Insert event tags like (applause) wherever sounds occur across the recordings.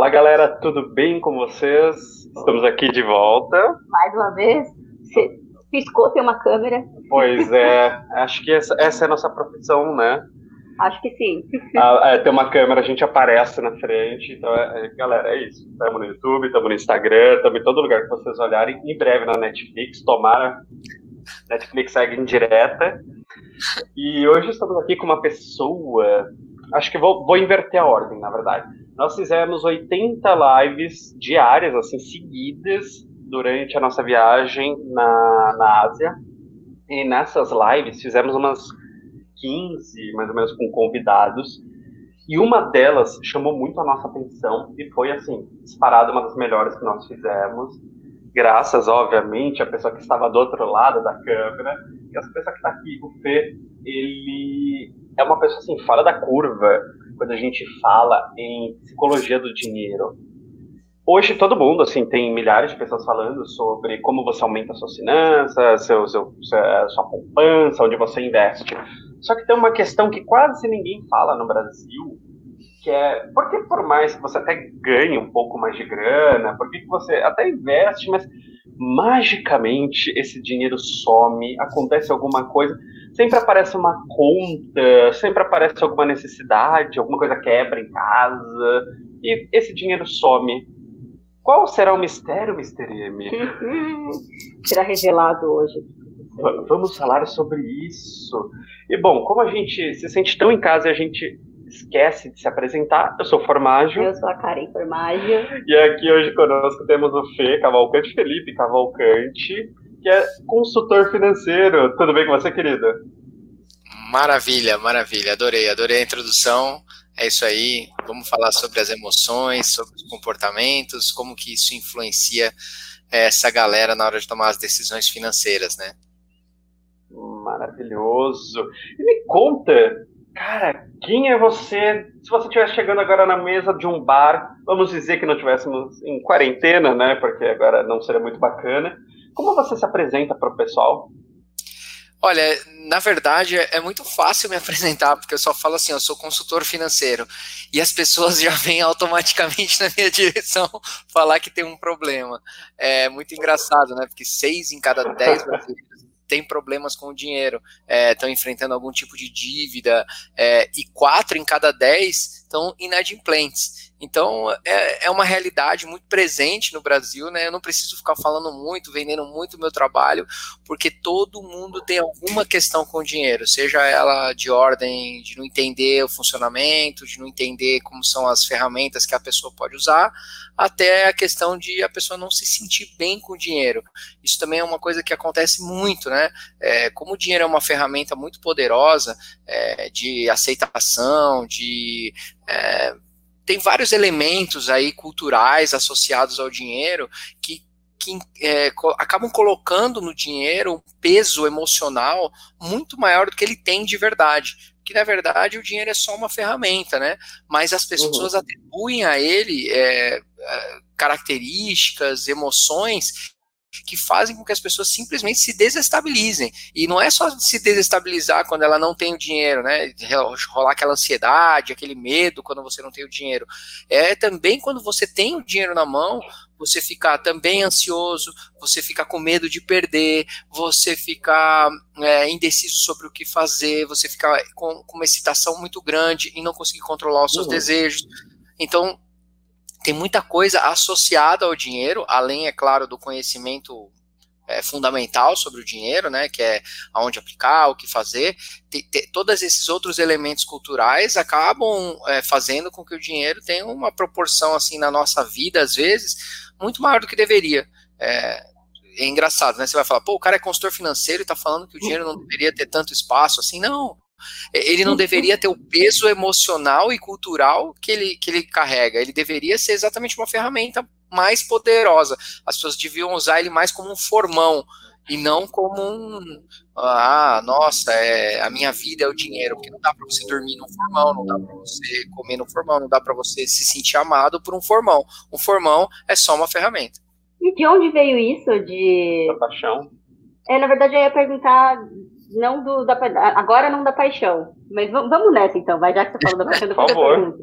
Fala galera, tudo bem com vocês? Estamos aqui de volta. Mais uma vez, você piscou, tem uma câmera. Pois é, acho que essa, essa é a nossa profissão, né? Acho que sim. Ah, é, tem uma câmera, a gente aparece na frente. Então, é, é, galera, é isso. Estamos no YouTube, estamos no Instagram, estamos em todo lugar que vocês olharem. Em breve na Netflix, tomara. Netflix segue em direta. E hoje estamos aqui com uma pessoa. Acho que vou, vou inverter a ordem, na verdade. Nós fizemos 80 lives diárias, assim, seguidas, durante a nossa viagem na, na Ásia. E nessas lives fizemos umas 15, mais ou menos, com convidados. E uma delas chamou muito a nossa atenção e foi, assim, disparada uma das melhores que nós fizemos. Graças, obviamente, à pessoa que estava do outro lado da câmera. E essa pessoa que está aqui, o Fê, ele é uma pessoa, assim, fora da curva quando a gente fala em psicologia do dinheiro. Hoje todo mundo, assim, tem milhares de pessoas falando sobre como você aumenta suas finanças, seu, seu, sua poupança, onde você investe. Só que tem uma questão que quase ninguém fala no Brasil, que é porque por mais que você até ganhe um pouco mais de grana, porque você até investe, mas magicamente esse dinheiro some, acontece alguma coisa, sempre aparece uma conta, sempre aparece alguma necessidade, alguma coisa quebra em casa, e esse dinheiro some. Qual será o mistério, Mr. M? (laughs) será revelado hoje. Vamos falar sobre isso. E bom, como a gente se sente tão em casa e a gente esquece de se apresentar, eu sou Formágio. Eu sou a Karen Formágio. E aqui hoje conosco temos o Fê Cavalcante, Felipe Cavalcante, que é consultor financeiro. Tudo bem com você, querida? Maravilha, maravilha. Adorei, adorei a introdução. É isso aí. Vamos falar sobre as emoções, sobre os comportamentos, como que isso influencia essa galera na hora de tomar as decisões financeiras, né? Maravilhoso. E me conta, cara, quem é você? Se você estivesse chegando agora na mesa de um bar, vamos dizer que não estivéssemos em quarentena, né? Porque agora não seria muito bacana. Como você se apresenta para o pessoal? Olha, na verdade é muito fácil me (laughs) apresentar, porque eu só falo assim, eu sou consultor financeiro, e as pessoas já vêm automaticamente na minha (laughs) direção falar que tem um problema. É muito engraçado, né? Porque seis em cada dez brasileiros têm problemas com o dinheiro, estão é, enfrentando algum tipo de dívida, é, e quatro em cada dez estão inadimplentes. Então, é, é uma realidade muito presente no Brasil, né? Eu não preciso ficar falando muito, vendendo muito o meu trabalho, porque todo mundo tem alguma questão com o dinheiro, seja ela de ordem de não entender o funcionamento, de não entender como são as ferramentas que a pessoa pode usar, até a questão de a pessoa não se sentir bem com o dinheiro. Isso também é uma coisa que acontece muito, né? É, como o dinheiro é uma ferramenta muito poderosa é, de aceitação, de. É, tem vários elementos aí culturais associados ao dinheiro que, que é, co acabam colocando no dinheiro um peso emocional muito maior do que ele tem de verdade. Que na verdade o dinheiro é só uma ferramenta, né? Mas as pessoas uhum. atribuem a ele é, é características, emoções que fazem com que as pessoas simplesmente se desestabilizem. E não é só se desestabilizar quando ela não tem o dinheiro, né? Rolar aquela ansiedade, aquele medo quando você não tem o dinheiro. É também quando você tem o dinheiro na mão, você ficar também ansioso, você ficar com medo de perder, você ficar é, indeciso sobre o que fazer, você ficar com, com, uma excitação muito grande e não conseguir controlar os seus uhum. desejos. Então, tem muita coisa associada ao dinheiro, além, é claro, do conhecimento é, fundamental sobre o dinheiro, né, que é aonde aplicar, o que fazer, te, todos esses outros elementos culturais acabam é, fazendo com que o dinheiro tenha uma proporção, assim, na nossa vida, às vezes, muito maior do que deveria. É, é engraçado, né, você vai falar, pô, o cara é consultor financeiro e tá falando que o dinheiro não deveria ter tanto espaço, assim, não, ele não deveria ter o peso emocional e cultural que ele, que ele carrega. Ele deveria ser exatamente uma ferramenta mais poderosa. As pessoas deviam usar ele mais como um formão e não como um ah, nossa, é, a minha vida é o dinheiro, porque não dá para você dormir num formão, não dá para você comer num formão, não dá para você se sentir amado por um formão. Um formão é só uma ferramenta. E de onde veio isso de da paixão? É, na verdade eu ia perguntar não do, da, agora não da paixão. Mas vamos nessa então, vai, já que você falou da paixão, Por favor.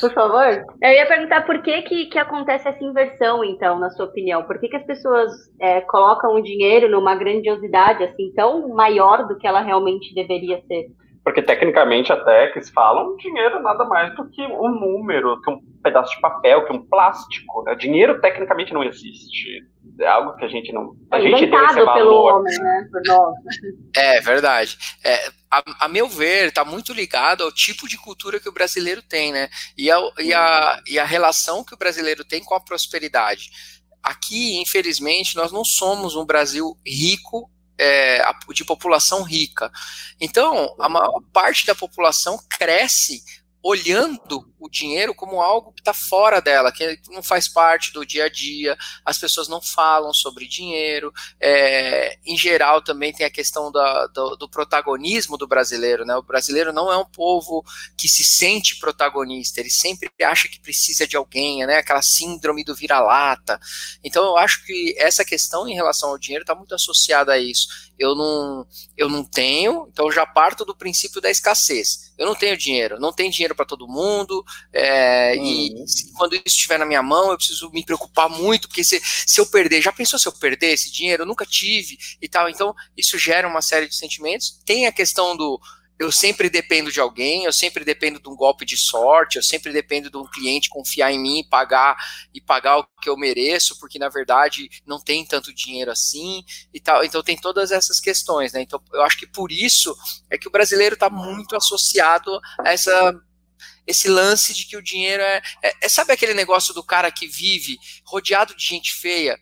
Por favor. Eu ia perguntar por que, que, que acontece essa inversão, então, na sua opinião? Por que, que as pessoas é, colocam o dinheiro numa grandiosidade assim tão maior do que ela realmente deveria ser? Porque tecnicamente até que se falam, dinheiro nada mais do que um número, que um pedaço de papel, que um plástico. Né? Dinheiro tecnicamente não existe. É algo que a gente não. A é gente deu esse valor. pelo homem, né? Por nós. É verdade. É, a, a, meu ver, está muito ligado ao tipo de cultura que o brasileiro tem, né? E a, e, a, e a relação que o brasileiro tem com a prosperidade. Aqui, infelizmente, nós não somos um Brasil rico é, de população rica. Então, a maior parte da população cresce olhando o dinheiro como algo que está fora dela, que não faz parte do dia a dia, as pessoas não falam sobre dinheiro, é, em geral também tem a questão da, do, do, protagonismo do brasileiro, né? O brasileiro não é um povo que se sente protagonista, ele sempre acha que precisa de alguém, né? Aquela síndrome do vira-lata. Então eu acho que essa questão em relação ao dinheiro está muito associada a isso. Eu não, eu não tenho, então eu já parto do princípio da escassez. Eu não tenho dinheiro, não tem dinheiro para todo mundo, é, uhum. E quando isso estiver na minha mão, eu preciso me preocupar muito, porque se, se eu perder, já pensou se eu perder esse dinheiro? Eu nunca tive e tal. Então, isso gera uma série de sentimentos. Tem a questão do eu sempre dependo de alguém, eu sempre dependo de um golpe de sorte, eu sempre dependo de um cliente confiar em mim e pagar e pagar o que eu mereço, porque na verdade não tem tanto dinheiro assim e tal. Então tem todas essas questões, né? Então eu acho que por isso é que o brasileiro está muito associado a essa esse lance de que o dinheiro é, é, é, Sabe aquele negócio do cara que vive rodeado de gente feia?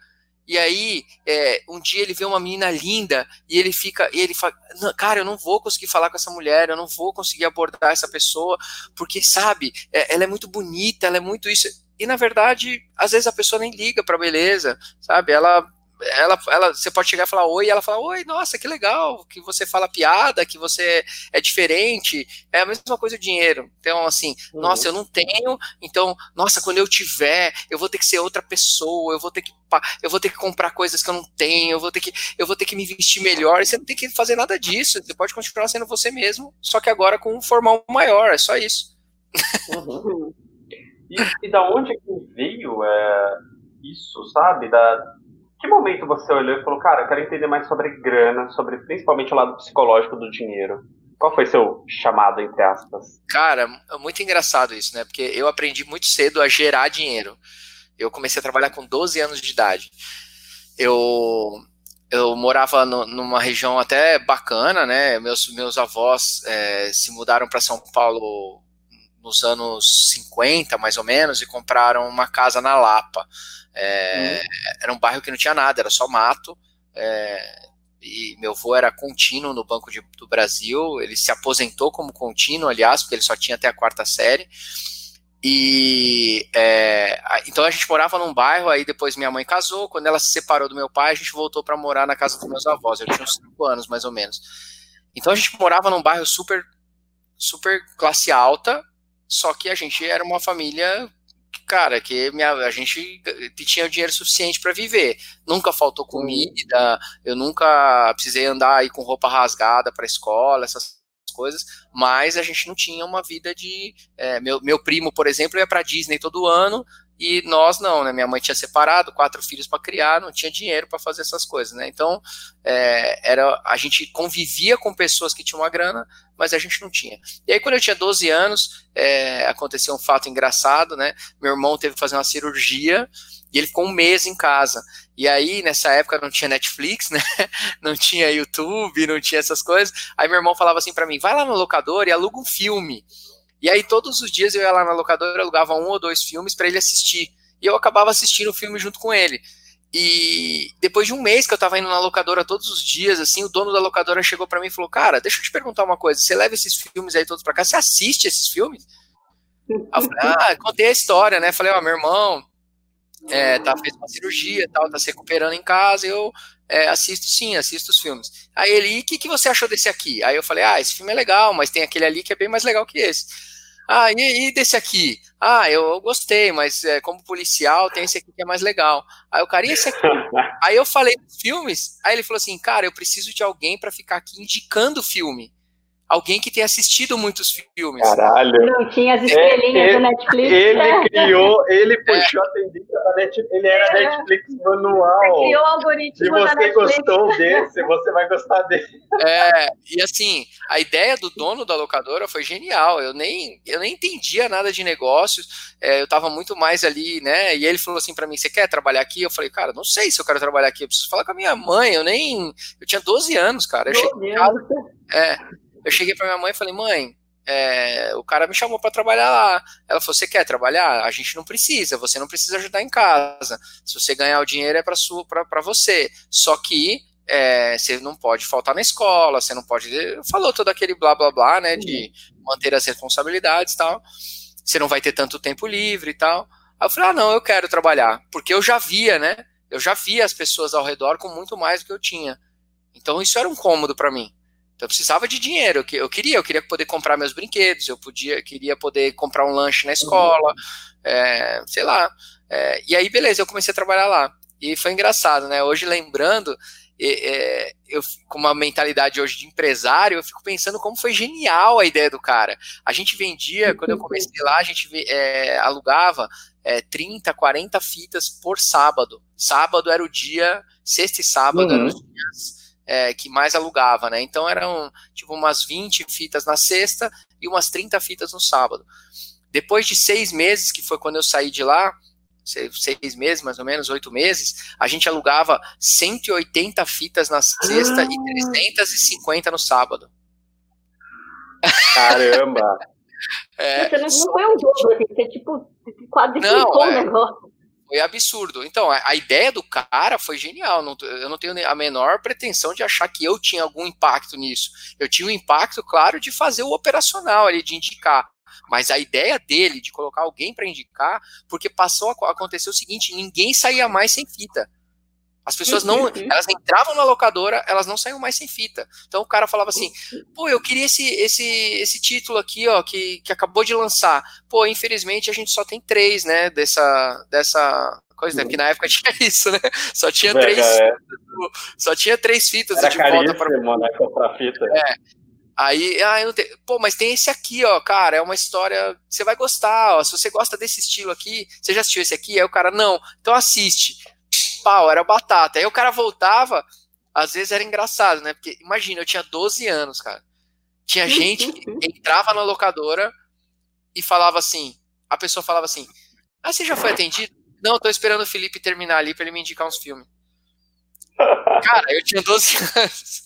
E aí, é, um dia ele vê uma menina linda e ele fica, e ele fala, cara, eu não vou conseguir falar com essa mulher, eu não vou conseguir abordar essa pessoa, porque, sabe, é, ela é muito bonita, ela é muito isso. E na verdade, às vezes a pessoa nem liga pra beleza, sabe? Ela ela, ela, você pode chegar e falar oi, e ela fala, oi, nossa, que legal, que você fala piada, que você é diferente, é a mesma coisa o dinheiro. Então, assim, uhum. nossa, eu não tenho, então, nossa, quando eu tiver, eu vou ter que ser outra pessoa, eu vou ter que eu vou ter que comprar coisas que eu não tenho, eu vou ter que eu vou ter que me vestir melhor, e você não tem que fazer nada disso, você pode continuar sendo você mesmo, só que agora com um formal maior, é só isso. Uhum. E, e da onde que veio é, isso, sabe? Da, que momento você olhou e falou, cara, eu quero entender mais sobre grana, sobre principalmente o lado psicológico do dinheiro? Qual foi seu chamado, entre aspas? Cara, é muito engraçado isso, né? Porque eu aprendi muito cedo a gerar dinheiro. Eu comecei a trabalhar com 12 anos de idade. Eu, eu morava no, numa região até bacana, né? Meus, meus avós é, se mudaram para São Paulo nos anos 50, mais ou menos, e compraram uma casa na Lapa. É, uhum. Era um bairro que não tinha nada, era só mato. É, e meu avô era contínuo no Banco de, do Brasil. Ele se aposentou como contínuo, aliás, porque ele só tinha até a quarta série. E é, então a gente morava num bairro, aí depois minha mãe casou. Quando ela se separou do meu pai, a gente voltou para morar na casa dos meus avós. Eu tinha uns 5 anos mais ou menos. Então a gente morava num bairro super, super classe alta, só que a gente era uma família cara, que minha, a gente tinha dinheiro suficiente para viver. Nunca faltou comida, eu nunca precisei andar aí com roupa rasgada para escola, essas coisas, mas a gente não tinha uma vida de. É, meu, meu primo, por exemplo, ia para Disney todo ano, e nós não, né? Minha mãe tinha separado, quatro filhos para criar, não tinha dinheiro para fazer essas coisas, né? Então, é, era, a gente convivia com pessoas que tinham uma grana, mas a gente não tinha. E aí, quando eu tinha 12 anos, é, aconteceu um fato engraçado, né? Meu irmão teve que fazer uma cirurgia e ele ficou um mês em casa. E aí, nessa época, não tinha Netflix, né? (laughs) Não tinha YouTube, não tinha essas coisas. Aí meu irmão falava assim para mim: vai lá no locador e aluga um filme. E aí todos os dias eu ia lá na locadora, alugava um ou dois filmes para ele assistir. E eu acabava assistindo o filme junto com ele. E depois de um mês que eu tava indo na locadora todos os dias, assim, o dono da locadora chegou para mim e falou: Cara, deixa eu te perguntar uma coisa. Você leva esses filmes aí todos para cá? Você assiste esses filmes? eu falei, ah, contei a história, né? Falei, ó, oh, meu irmão é, tá, fez uma cirurgia tal, tá se recuperando em casa, eu é, assisto sim, assisto os filmes. Aí ele, e o que, que você achou desse aqui? Aí eu falei, ah, esse filme é legal, mas tem aquele ali que é bem mais legal que esse. Ah, e, e desse aqui? Ah, eu, eu gostei, mas é, como policial tem esse aqui que é mais legal. Aí eu, cara, e esse aqui? (laughs) aí eu falei dos filmes, aí ele falou assim, cara, eu preciso de alguém para ficar aqui indicando o filme. Alguém que tenha assistido muitos filmes. Caralho. Não tinha as estrelinhas é, do Netflix. Ele (laughs) criou, ele puxou é. a tendência da Netflix. Ele era é. Netflix manual. Você criou o algoritmo. Se você gostou (laughs) desse, você vai gostar dele. É, e assim, a ideia do dono da locadora foi genial. Eu nem, eu nem entendia nada de negócios. É, eu tava muito mais ali, né? E ele falou assim para mim: Você quer trabalhar aqui? Eu falei, cara, não sei se eu quero trabalhar aqui. Eu preciso falar com a minha mãe. Eu nem. Eu tinha 12 anos, cara. Eu cheguei, casa, é, eu cheguei pra minha mãe e falei: Mãe, é, o cara me chamou para trabalhar lá. Ela falou: Você quer trabalhar? A gente não precisa, você não precisa ajudar em casa. Se você ganhar o dinheiro é para para você. Só que é, você não pode faltar na escola, você não pode. Falou todo aquele blá blá blá, né? De manter as responsabilidades e tal. Você não vai ter tanto tempo livre e tal. Aí eu falei: Ah, não, eu quero trabalhar. Porque eu já via, né? Eu já via as pessoas ao redor com muito mais do que eu tinha. Então isso era um cômodo para mim. Então eu precisava de dinheiro, eu queria, eu queria poder comprar meus brinquedos, eu podia, queria poder comprar um lanche na escola, é, sei lá. É, e aí, beleza, eu comecei a trabalhar lá. E foi engraçado, né? Hoje, lembrando, é, eu com uma mentalidade hoje de empresário, eu fico pensando como foi genial a ideia do cara. A gente vendia, quando eu comecei lá, a gente é, alugava é, 30, 40 fitas por sábado. Sábado era o dia, sexta e sábado uhum. eram os dias é, que mais alugava, né? Então eram tipo umas 20 fitas na sexta e umas 30 fitas no sábado. Depois de seis meses, que foi quando eu saí de lá, seis meses, mais ou menos, oito meses, a gente alugava 180 fitas na sexta ah. e 350 no sábado. Caramba! (laughs) É, você não, não foi um dobro, assim, você tipo quadriplicou o é, negócio foi absurdo. Então, a, ideia do cara foi genial. Eu não tenho a menor pretensão de achar que eu tinha algum impacto nisso. Eu tinha um impacto, claro, de fazer o operacional ali, de indicar. Mas a ideia dele de colocar alguém para indicar, porque passou a acontecer o seguinte: ninguém saía mais sem fita. As pessoas não. Uhum. Elas entravam na locadora, elas não saíam mais sem fita. Então o cara falava assim: pô, eu queria esse, esse, esse título aqui, ó, que, que acabou de lançar. Pô, infelizmente a gente só tem três, né, dessa, dessa coisa, né? Porque na época (laughs) tinha isso, né? Só tinha é, três. É. Só tinha três fitas Era de volta para. Né, comprar fita. É. Aí, ah, eu não tenho. Pô, mas tem esse aqui, ó, cara, é uma história. Você vai gostar, ó. Se você gosta desse estilo aqui, você já assistiu esse aqui? Aí o cara, não, então assiste pau, era batata. Aí o cara voltava, às vezes era engraçado, né? Porque imagina, eu tinha 12 anos, cara. Tinha (laughs) gente que entrava na locadora e falava assim, a pessoa falava assim: "Ah, você já foi atendido?" Não, tô esperando o Felipe terminar ali para ele me indicar uns filmes. (laughs) Cara, eu tinha 12 (laughs) anos.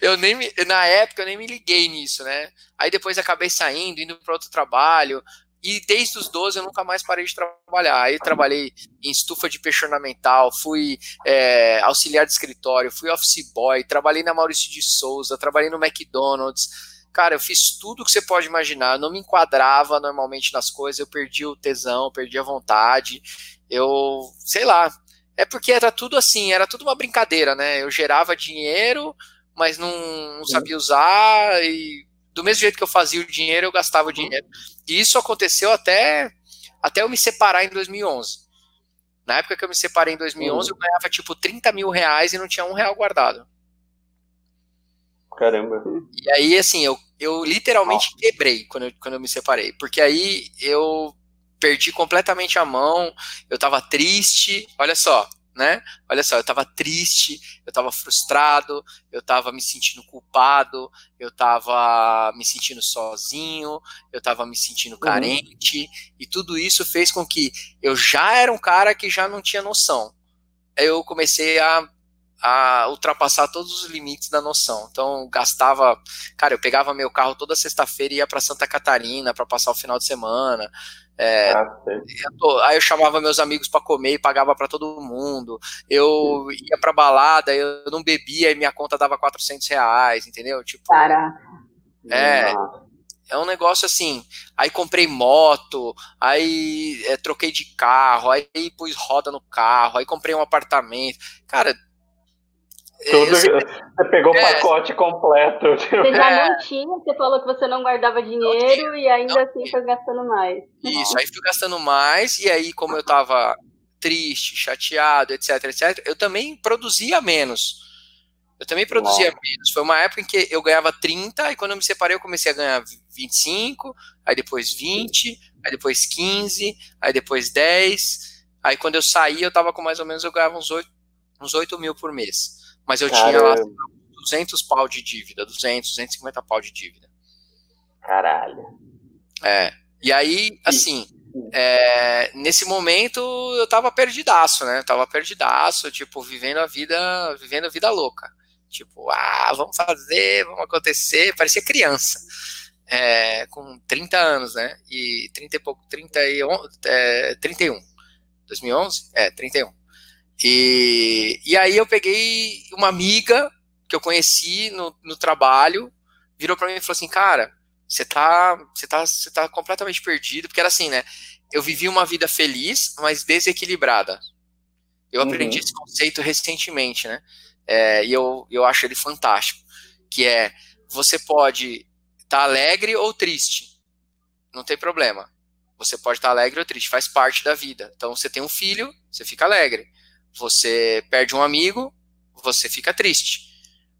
eu nem me, na época eu nem me liguei nisso, né? Aí depois acabei saindo, indo para outro trabalho, e desde os 12 eu nunca mais parei de trabalhar. Aí trabalhei em estufa de peixe ornamental, fui é, auxiliar de escritório, fui office boy, trabalhei na Maurício de Souza, trabalhei no McDonald's. Cara, eu fiz tudo que você pode imaginar. Eu não me enquadrava normalmente nas coisas, eu perdi o tesão, perdi a vontade. Eu, sei lá. É porque era tudo assim, era tudo uma brincadeira, né? Eu gerava dinheiro, mas não, não sabia usar e do mesmo jeito que eu fazia o dinheiro, eu gastava o uhum. dinheiro. E isso aconteceu até, até eu me separar em 2011. Na época que eu me separei em 2011, uhum. eu ganhava tipo 30 mil reais e não tinha um real guardado. Caramba. E aí, assim, eu, eu literalmente oh. quebrei quando eu, quando eu me separei. Porque aí eu perdi completamente a mão, eu tava triste. Olha só, né? Olha só, eu estava triste, eu estava frustrado, eu estava me sentindo culpado, eu estava me sentindo sozinho, eu estava me sentindo uhum. carente, uhum. e tudo isso fez com que eu já era um cara que já não tinha noção. Eu comecei a, a ultrapassar todos os limites da noção. Então, gastava, cara, eu pegava meu carro toda sexta-feira e ia para Santa Catarina para passar o final de semana. É, ah, eu aí eu chamava meus amigos para comer e pagava para todo mundo. Eu ia pra balada, eu não bebia e minha conta dava 400 reais, entendeu? Tipo. É, é um negócio assim. Aí comprei moto, aí é, troquei de carro, aí pus roda no carro, aí comprei um apartamento. Cara, tudo, você pegou o é, pacote completo. Você já é. não tinha, você falou que você não guardava dinheiro não, e ainda não, assim foi gastando mais. Isso, aí fui gastando mais, e aí, como eu tava triste, chateado, etc, etc, eu também produzia menos. Eu também produzia Nossa. menos. Foi uma época em que eu ganhava 30, e quando eu me separei, eu comecei a ganhar 25, aí depois 20, aí depois 15, aí depois 10. Aí quando eu saí, eu tava com mais ou menos, eu ganhava uns 8, uns 8 mil por mês. Mas eu Caramba. tinha lá 200 pau de dívida, 200, 250 pau de dívida. Caralho. É. E aí, assim, é, nesse momento eu tava perdidaço, né? Eu tava perdidaço, tipo, vivendo a vida, vivendo a vida louca. Tipo, ah, vamos fazer, vamos acontecer. Parecia criança. É, com 30 anos, né? E 30 e pouco, 31, é, 31. 2011? É, 31. E, e aí eu peguei uma amiga que eu conheci no, no trabalho, virou para mim e falou assim, cara, você tá, você tá, você tá completamente perdido, porque era assim, né? Eu vivi uma vida feliz, mas desequilibrada. Eu uhum. aprendi esse conceito recentemente, né? É, e eu, eu acho ele fantástico, que é você pode estar tá alegre ou triste, não tem problema. Você pode estar tá alegre ou triste, faz parte da vida. Então você tem um filho, você fica alegre. Você perde um amigo, você fica triste.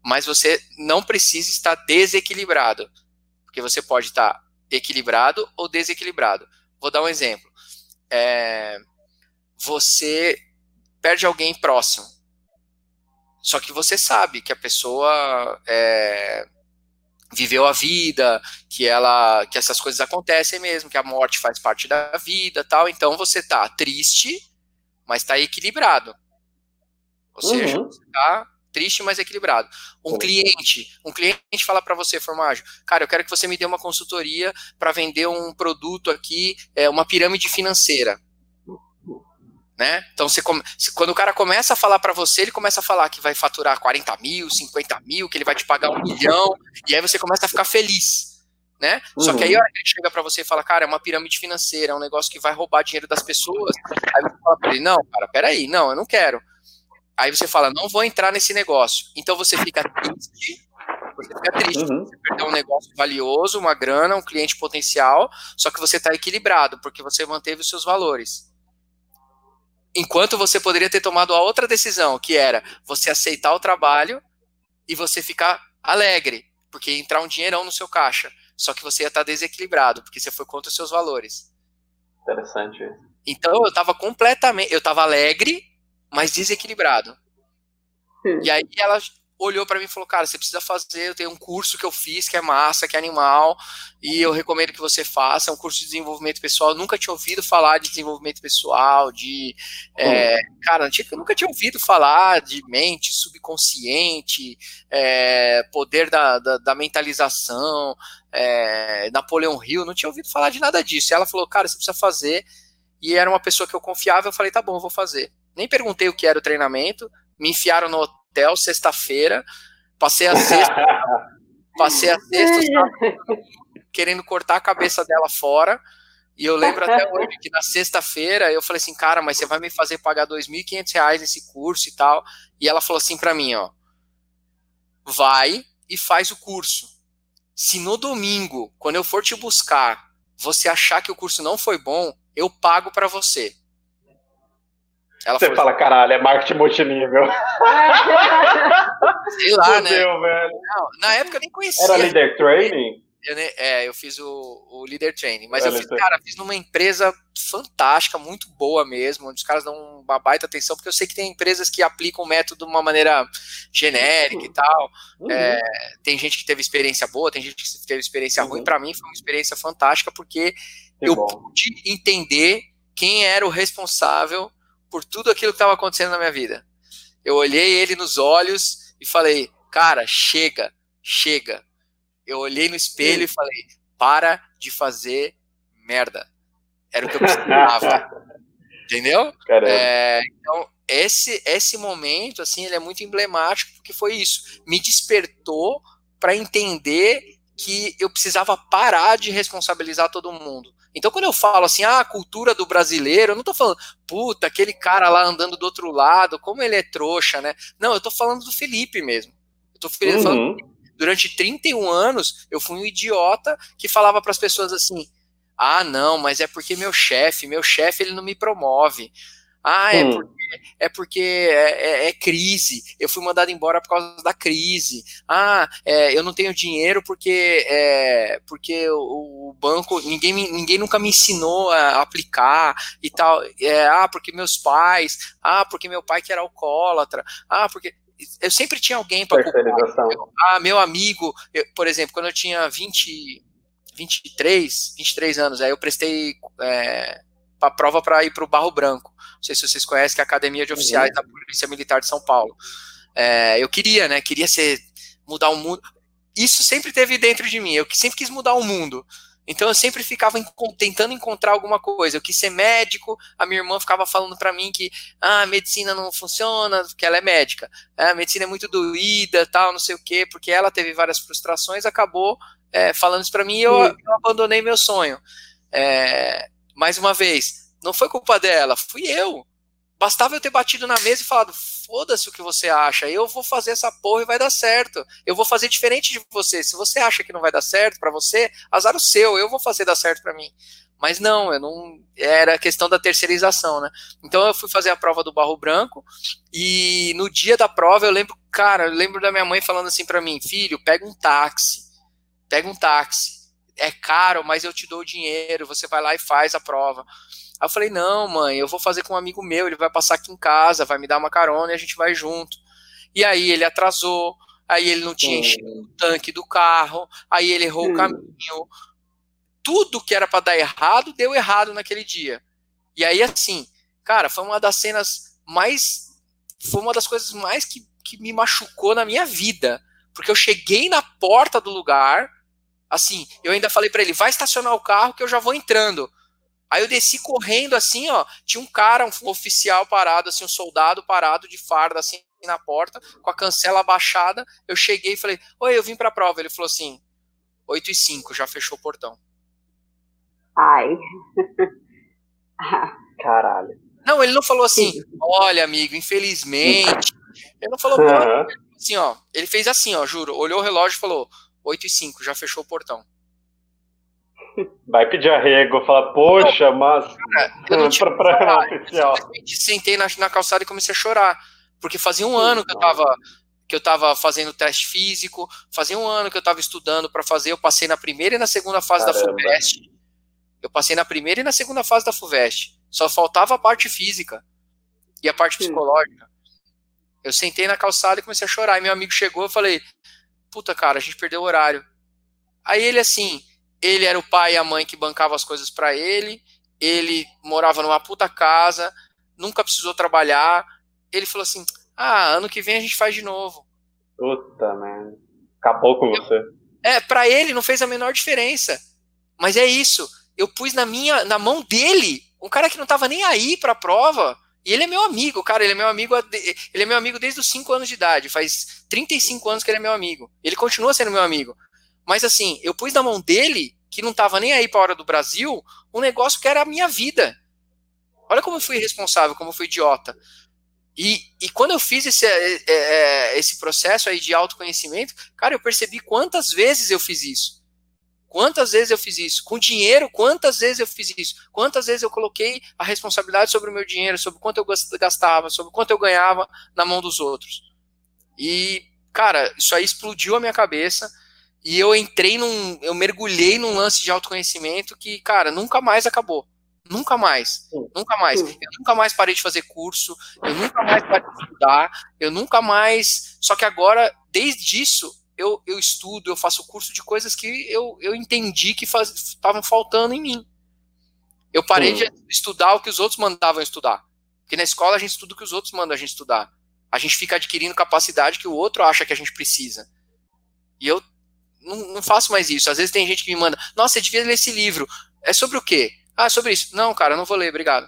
Mas você não precisa estar desequilibrado, porque você pode estar equilibrado ou desequilibrado. Vou dar um exemplo. É, você perde alguém próximo só que você sabe que a pessoa é, viveu a vida, que ela, que essas coisas acontecem mesmo, que a morte faz parte da vida, tal. Então você tá triste, mas tá equilibrado. Ou seja, uhum. você tá triste, mas equilibrado. Um uhum. cliente, um cliente fala para você, Formaggio, cara, eu quero que você me dê uma consultoria para vender um produto aqui, é uma pirâmide financeira. Né? Então, você come... quando o cara começa a falar para você, ele começa a falar que vai faturar 40 mil, 50 mil, que ele vai te pagar um milhão, e aí você começa a ficar feliz. Né? Uhum. Só que aí a hora que ele chega para você e fala, cara, é uma pirâmide financeira, é um negócio que vai roubar dinheiro das pessoas. Aí você fala pra ele, não, cara, peraí, não, eu não quero. Aí você fala, não vou entrar nesse negócio. Então você fica triste, você fica triste, uhum. você perdeu um negócio valioso, uma grana, um cliente potencial, só que você está equilibrado, porque você manteve os seus valores. Enquanto você poderia ter tomado a outra decisão, que era você aceitar o trabalho e você ficar alegre, porque ia entrar um dinheirão no seu caixa. Só que você ia estar desequilibrado, porque você foi contra os seus valores. Interessante. Então eu estava completamente. Eu estava alegre, mas desequilibrado. Hum. E aí ela olhou para mim e falou: Cara, você precisa fazer. Eu tenho um curso que eu fiz que é massa, que é animal, e eu recomendo que você faça. É um curso de desenvolvimento pessoal. Eu nunca tinha ouvido falar de desenvolvimento pessoal, de. É, cara, eu nunca tinha ouvido falar de mente subconsciente, é, poder da, da, da mentalização, é, Napoleão Hill. Não tinha ouvido falar de nada disso. E ela falou: Cara, você precisa fazer. E era uma pessoa que eu confiava. Eu falei: Tá bom, eu vou fazer. Nem perguntei o que era o treinamento. Me enfiaram no hotel sexta-feira, passei a sexta, (laughs) passei a sexta querendo cortar a cabeça dela fora. E eu lembro até hoje que na sexta-feira eu falei assim, cara, mas você vai me fazer pagar R$ 2.500 nesse curso e tal. E ela falou assim para mim, ó, vai e faz o curso. Se no domingo, quando eu for te buscar, você achar que o curso não foi bom, eu pago para você. Ela Você fala, caralho, é marketing multinível. (laughs) Sei lá, né? Fudeu, né? Velho. Não, na época eu nem conhecia. Era Leader Training? Eu, é, eu fiz o, o Leader Training. Mas eu fiz, cara, fiz numa empresa fantástica, muito boa mesmo, onde os caras dão uma baita atenção, porque eu sei que tem empresas que aplicam o método de uma maneira genérica e tal. Uhum. É, tem gente que teve experiência boa, tem gente que teve experiência uhum. ruim. Para mim foi uma experiência fantástica, porque que eu bom. pude entender quem era o responsável por tudo aquilo que estava acontecendo na minha vida. Eu olhei ele nos olhos e falei, cara, chega, chega. Eu olhei no espelho e falei, para de fazer merda. Era o que eu precisava. (laughs) Entendeu? É, então, esse, esse momento, assim, ele é muito emblemático, porque foi isso. Me despertou para entender que eu precisava parar de responsabilizar todo mundo. Então, quando eu falo assim, ah, a cultura do brasileiro, eu não tô falando, puta, aquele cara lá andando do outro lado, como ele é trouxa, né? Não, eu tô falando do Felipe mesmo. Eu tô uhum. falando, durante 31 anos, eu fui um idiota que falava para as pessoas assim: ah, não, mas é porque meu chefe, meu chefe, ele não me promove. Ah, é porque, é, porque é, é, é, crise. Eu fui mandado embora por causa da crise. Ah, é, eu não tenho dinheiro porque, é, porque o, o, banco, ninguém, ninguém nunca me ensinou a aplicar e tal. É, ah, porque meus pais. Ah, porque meu pai que era alcoólatra. Ah, porque eu sempre tinha alguém para Ah, meu amigo, eu, por exemplo, quando eu tinha 20, 23, 23 anos, aí eu prestei é, a prova para ir para o Barro Branco. Não sei se vocês conhecem, que é a Academia de Oficiais uhum. da Polícia Militar de São Paulo. É, eu queria, né? Queria ser mudar o mundo. Isso sempre teve dentro de mim. Eu sempre quis mudar o mundo. Então eu sempre ficava tentando encontrar alguma coisa. Eu quis ser médico, a minha irmã ficava falando para mim que ah, a medicina não funciona, porque ela é médica. É, a medicina é muito doída, tal, não sei o quê, porque ela teve várias frustrações, acabou é, falando isso para mim e eu, eu, abandonei meu sonho. É, mais uma vez, não foi culpa dela, fui eu. Bastava eu ter batido na mesa e falado: foda-se o que você acha, eu vou fazer essa porra e vai dar certo. Eu vou fazer diferente de você. Se você acha que não vai dar certo para você, azar o seu, eu vou fazer dar certo para mim. Mas não, eu não. Era questão da terceirização, né? Então eu fui fazer a prova do Barro Branco e no dia da prova eu lembro, cara, eu lembro da minha mãe falando assim para mim: filho, pega um táxi, pega um táxi. É caro, mas eu te dou o dinheiro, você vai lá e faz a prova. Aí eu falei, não, mãe, eu vou fazer com um amigo meu, ele vai passar aqui em casa, vai me dar uma carona e a gente vai junto. E aí ele atrasou, aí ele não tinha enchido o tanque do carro, aí ele errou hum. o caminho. Tudo que era para dar errado, deu errado naquele dia. E aí, assim, cara, foi uma das cenas mais. Foi uma das coisas mais que, que me machucou na minha vida. Porque eu cheguei na porta do lugar, assim, eu ainda falei para ele, vai estacionar o carro que eu já vou entrando. Aí eu desci correndo assim, ó. Tinha um cara, um oficial parado, assim, um soldado parado de farda, assim, na porta, com a cancela abaixada. Eu cheguei e falei: Oi, eu vim pra prova. Ele falou assim: 8 e 5, já fechou o portão. Ai. (laughs) Caralho. Não, ele não falou assim: Olha, amigo, infelizmente. Ele não falou uhum. assim, ó. Ele fez assim, ó, juro. Olhou o relógio e falou: 8 e 5, já fechou o portão. Vai pedir arrego, falar, poxa, mas. Cara, eu não (laughs) pra, pra oficial. sentei na, na calçada e comecei a chorar. Porque fazia um ano que eu tava que eu estava fazendo teste físico, fazia um ano que eu estava estudando para fazer, eu passei na primeira e na segunda fase Caramba. da FUVEST. Eu passei na primeira e na segunda fase da FUVEST. Só faltava a parte física e a parte psicológica. Eu sentei na calçada e comecei a chorar. E meu amigo chegou, eu falei: "Puta, cara, a gente perdeu o horário". Aí ele assim: ele era o pai e a mãe que bancavam as coisas para ele, ele morava numa puta casa, nunca precisou trabalhar. Ele falou assim: ah, ano que vem a gente faz de novo. Puta, man. Acabou com você. É, para ele não fez a menor diferença. Mas é isso. Eu pus na minha, na mão dele, um cara que não tava nem aí pra prova. Ele é meu amigo, cara. Ele é meu amigo. Ele é meu amigo desde os 5 anos de idade. Faz 35 anos que ele é meu amigo. Ele continua sendo meu amigo. Mas assim, eu pus na mão dele, que não estava nem aí para a hora do Brasil, um negócio que era a minha vida. Olha como eu fui irresponsável, como eu fui idiota. E, e quando eu fiz esse, é, é, esse processo aí de autoconhecimento, cara, eu percebi quantas vezes eu fiz isso. Quantas vezes eu fiz isso? Com dinheiro, quantas vezes eu fiz isso? Quantas vezes eu coloquei a responsabilidade sobre o meu dinheiro, sobre quanto eu gastava, sobre quanto eu ganhava na mão dos outros. E, cara, isso aí explodiu a minha cabeça. E eu entrei num. Eu mergulhei num lance de autoconhecimento que, cara, nunca mais acabou. Nunca mais. Sim. Nunca mais. Sim. Eu nunca mais parei de fazer curso. Eu nunca mais parei de estudar. Eu nunca mais. Só que agora, desde isso, eu, eu estudo, eu faço curso de coisas que eu, eu entendi que estavam faltando em mim. Eu parei Sim. de estudar o que os outros mandavam estudar. Porque na escola a gente estuda o que os outros mandam a gente estudar. A gente fica adquirindo capacidade que o outro acha que a gente precisa. E eu não, não faço mais isso. Às vezes tem gente que me manda, nossa, você devia ler esse livro. É sobre o quê? Ah, sobre isso. Não, cara, eu não vou ler, obrigado.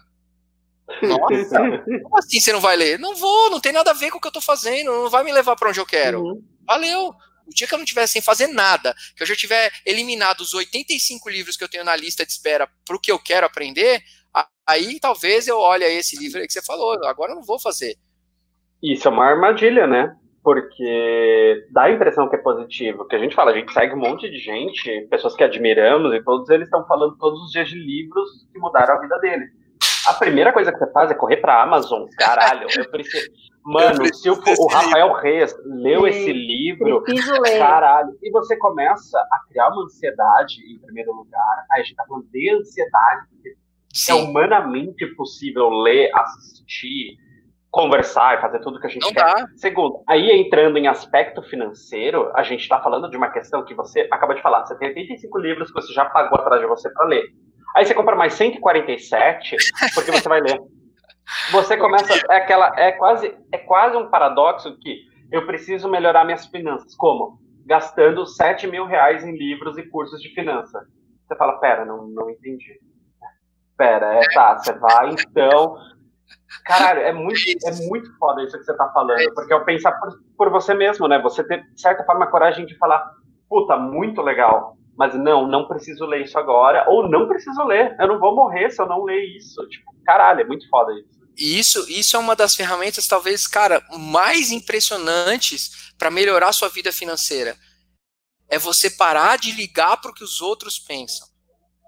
Nossa, (laughs) como assim você não vai ler? Não vou, não tem nada a ver com o que eu tô fazendo, não vai me levar para onde eu quero. Uhum. Valeu. O dia que eu não tiver sem fazer nada, que eu já tiver eliminado os 85 livros que eu tenho na lista de espera para o que eu quero aprender, aí talvez eu olhe esse livro aí que você falou, agora eu não vou fazer. Isso é uma armadilha, né? porque dá a impressão que é positivo. Que a gente fala, a gente segue um monte de gente, pessoas que admiramos, e todos eles estão falando todos os dias de livros que mudaram a vida deles. A primeira coisa que você faz é correr pra Amazon. Caralho, eu preciso. Mano, eu se o, o Rafael Reis leu Sim, esse livro, caralho, e você começa a criar uma ansiedade em primeiro lugar. Aí a gente tá falando de ansiedade, porque Sim. é humanamente possível ler, assistir, conversar e fazer tudo que a gente Não quer. Dá. Segundo, aí entrando em aspecto financeiro, a gente está falando de uma questão que você acabou de falar. Você tem 85 livros que você já pagou atrás de você para ler. Aí você compra mais 147 porque você vai ler. Você começa é aquela é quase é quase um paradoxo que eu preciso melhorar minhas finanças. Como? Gastando 7 mil reais em livros e cursos de finança. Você fala, pera, não, não entendi. Pera, é tá, você vai então Caralho, é muito, é muito foda isso que você tá falando, porque eu pensar por, por você mesmo, né? Você ter, de certa forma, a coragem de falar, puta, muito legal, mas não, não preciso ler isso agora, ou não preciso ler, eu não vou morrer se eu não ler isso. Tipo, caralho, é muito foda isso. E isso, isso é uma das ferramentas, talvez, cara, mais impressionantes para melhorar sua vida financeira. É você parar de ligar para o que os outros pensam.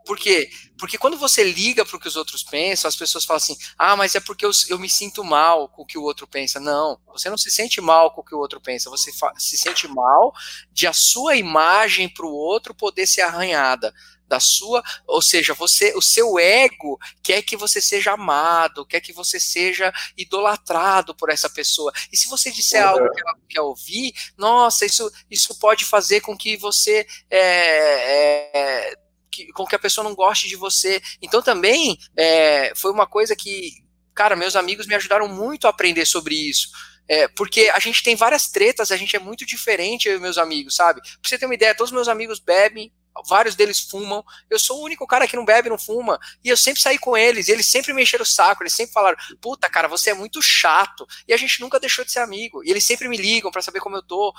Por quê? Porque quando você liga para o que os outros pensam, as pessoas falam assim: ah, mas é porque eu, eu, me sinto mal com o que o outro pensa. Não, você não se sente mal com o que o outro pensa, você se sente mal de a sua imagem para o outro poder ser arranhada. Da sua, ou seja, você, o seu ego quer que você seja amado, quer que você seja idolatrado por essa pessoa. E se você disser uhum. algo que ela quer ouvir, nossa, isso, isso pode fazer com que você é, é, que, com que a pessoa não goste de você. Então também é, foi uma coisa que, cara, meus amigos me ajudaram muito a aprender sobre isso. É, porque a gente tem várias tretas, a gente é muito diferente, eu e meus amigos, sabe? Pra você ter uma ideia, todos meus amigos bebem, vários deles fumam. Eu sou o único cara que não bebe, não fuma. E eu sempre saí com eles, eles sempre me encheram o saco, eles sempre falaram: puta, cara, você é muito chato. E a gente nunca deixou de ser amigo. E eles sempre me ligam para saber como eu tô.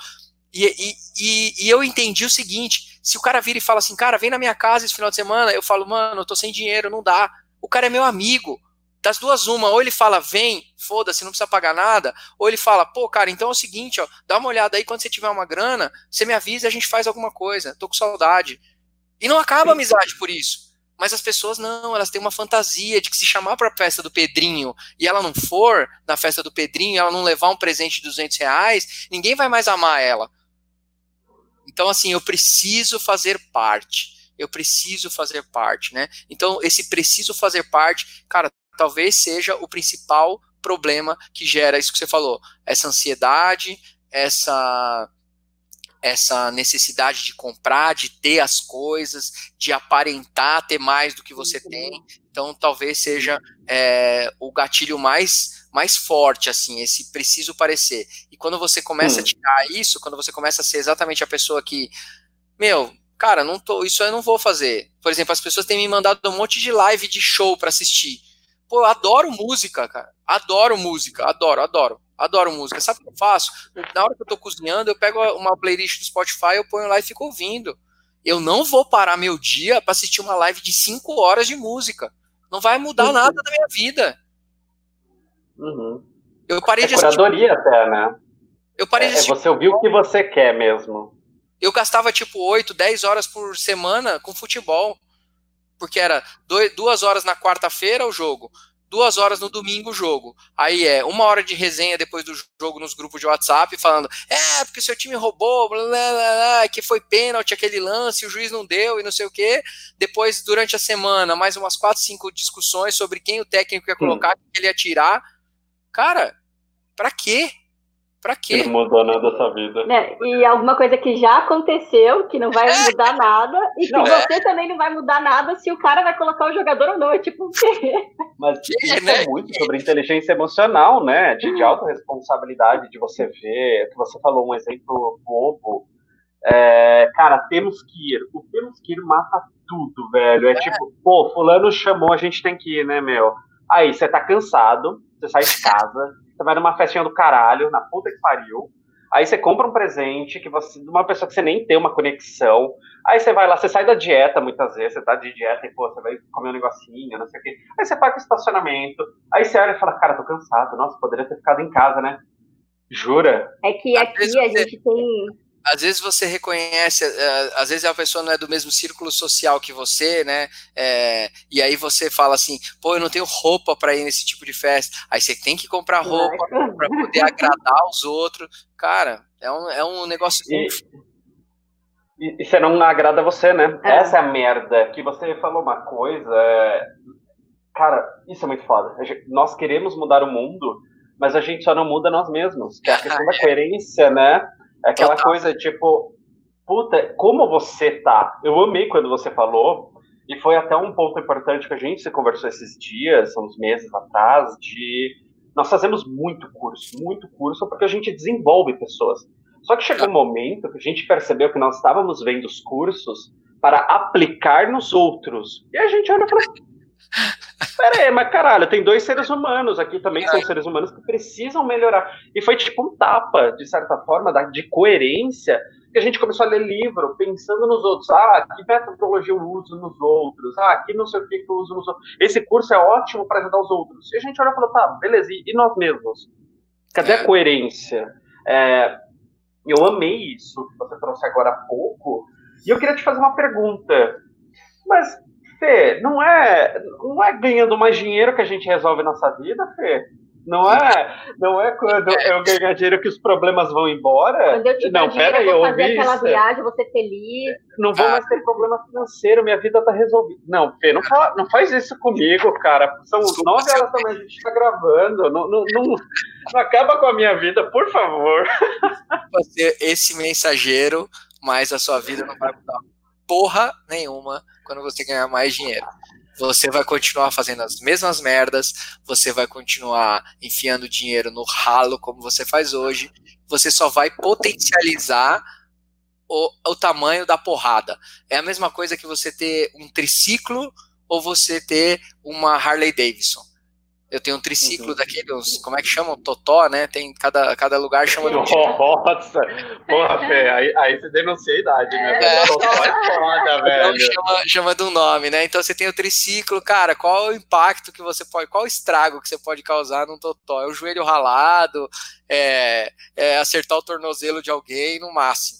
E, e, e, e, eu entendi o seguinte: se o cara vira e fala assim, cara, vem na minha casa esse final de semana, eu falo, mano, eu tô sem dinheiro, não dá. O cara é meu amigo. Das duas, uma, ou ele fala, vem, foda-se, não precisa pagar nada, ou ele fala, pô, cara, então é o seguinte, ó, dá uma olhada aí, quando você tiver uma grana, você me avisa e a gente faz alguma coisa, tô com saudade. E não acaba a amizade por isso. Mas as pessoas não, elas têm uma fantasia de que se chamar para a festa do Pedrinho e ela não for na festa do Pedrinho, ela não levar um presente de 200 reais, ninguém vai mais amar ela. Então, assim, eu preciso fazer parte. Eu preciso fazer parte, né? Então, esse preciso fazer parte, cara, talvez seja o principal problema que gera isso que você falou, essa ansiedade, essa essa necessidade de comprar, de ter as coisas, de aparentar ter mais do que você uhum. tem. Então, talvez seja é, o gatilho mais mais forte, assim, esse preciso parecer. E quando você começa a tirar isso, quando você começa a ser exatamente a pessoa que, meu, cara, não tô, isso eu não vou fazer. Por exemplo, as pessoas têm me mandado um monte de live de show para assistir. Pô, eu adoro música, cara. Adoro música, adoro, adoro. Adoro música. Sabe o que eu faço? Na hora que eu tô cozinhando, eu pego uma playlist do Spotify, eu ponho lá e fico ouvindo. Eu não vou parar meu dia para assistir uma live de 5 horas de música. Não vai mudar uhum. nada na minha vida. Uhum. Eu parei é de assistir. Curadoria até, né? Eu parei de é, assistir. Você ouviu o que você quer mesmo. Eu gastava tipo 8, 10 horas por semana com futebol. Porque era dois, duas horas na quarta-feira o jogo, duas horas no domingo o jogo. Aí é uma hora de resenha depois do jogo nos grupos de WhatsApp, falando: é, porque seu time roubou, blá, blá, blá, que foi pênalti aquele lance, o juiz não deu e não sei o quê. Depois, durante a semana, mais umas quatro, cinco discussões sobre quem o técnico ia colocar, hum. quem ele ia tirar. Cara, pra quê? Pra quê? Não mudou nada da sua vida. É, e alguma coisa que já aconteceu, que não vai é. mudar nada, e que não, você é. também não vai mudar nada se o cara vai colocar o jogador ou não. É tipo o quê? Mas isso né? é muito sobre inteligência emocional, né? De, de autorresponsabilidade, de você ver. Que você falou um exemplo bobo. É, cara, temos que ir. O temos que ir mata tudo, velho. É, é tipo, pô, fulano chamou, a gente tem que ir, né, meu? Aí você tá cansado, você sai de casa, você vai numa festinha do caralho, na puta que pariu. Aí você compra um presente que você, de uma pessoa que você nem tem uma conexão. Aí você vai lá, você sai da dieta muitas vezes, você tá de dieta e pô, você vai comer um negocinho, não sei o quê. Aí você paga o estacionamento. Aí você olha e fala, cara, tô cansado. Nossa, poderia ter ficado em casa, né? Jura? É que aqui a gente tem às vezes você reconhece, é, às vezes a pessoa não é do mesmo círculo social que você, né? É, e aí você fala assim, pô, eu não tenho roupa para ir nesse tipo de festa. Aí você tem que comprar roupa para poder agradar os outros. Cara, é um, é um negócio. E, e, e você não agrada você, né? É. Essa é a merda. Que você falou uma coisa. É... Cara, isso é muito foda. Nós queremos mudar o mundo, mas a gente só não muda nós mesmos. Que é a questão da (laughs) coerência, né? É aquela coisa tipo, puta, como você tá? Eu amei quando você falou, e foi até um ponto importante que a gente se conversou esses dias, uns meses atrás, de nós fazemos muito curso, muito curso, porque a gente desenvolve pessoas. Só que chegou um momento que a gente percebeu que nós estávamos vendo os cursos para aplicar nos outros. E a gente olha e fala, Pera aí, mas caralho, tem dois seres humanos aqui também, são seres humanos que precisam melhorar. E foi tipo um tapa, de certa forma, de coerência, que a gente começou a ler livro pensando nos outros. Ah, que metodologia eu uso nos outros? Ah, que não sei o que eu uso nos outros. Esse curso é ótimo para ajudar os outros. E a gente olha e fala, tá, beleza, e nós mesmos? Cadê a é. coerência? É, eu amei isso que você trouxe agora há pouco. E eu queria te fazer uma pergunta. Mas Fê, não é, não é ganhando mais dinheiro que a gente resolve nossa vida, Fê. Não é, não é quando eu ganhar dinheiro que os problemas vão embora. Quando eu tiver não, dinheiro, pera aí, eu vou fazer aquela isso. viagem, vou ser feliz. Não vou ah. mais ter problema financeiro, minha vida tá resolvida. Não, Fê, não, fala, não faz isso comigo, cara. São nove horas da manhã, a gente tá gravando. Não, não, não, não acaba com a minha vida, por favor. (laughs) Você, esse mensageiro, mas a sua vida não vai mudar porra nenhuma quando você ganhar mais dinheiro. Você vai continuar fazendo as mesmas merdas, você vai continuar enfiando dinheiro no ralo como você faz hoje, você só vai potencializar o, o tamanho da porrada. É a mesma coisa que você ter um triciclo ou você ter uma Harley Davidson. Eu tenho um triciclo uhum. daqueles, como é que chamam? Totó, né? Tem cada, cada lugar chama de um tipo. Nossa! Porra, Fê, aí, aí você denuncia a idade, né? É. Totó é foda, então, velho. Chama, chama de um nome, né? Então você tem o triciclo, cara, qual o impacto que você pode, qual o estrago que você pode causar num Totó? É o joelho ralado, é, é acertar o tornozelo de alguém no máximo.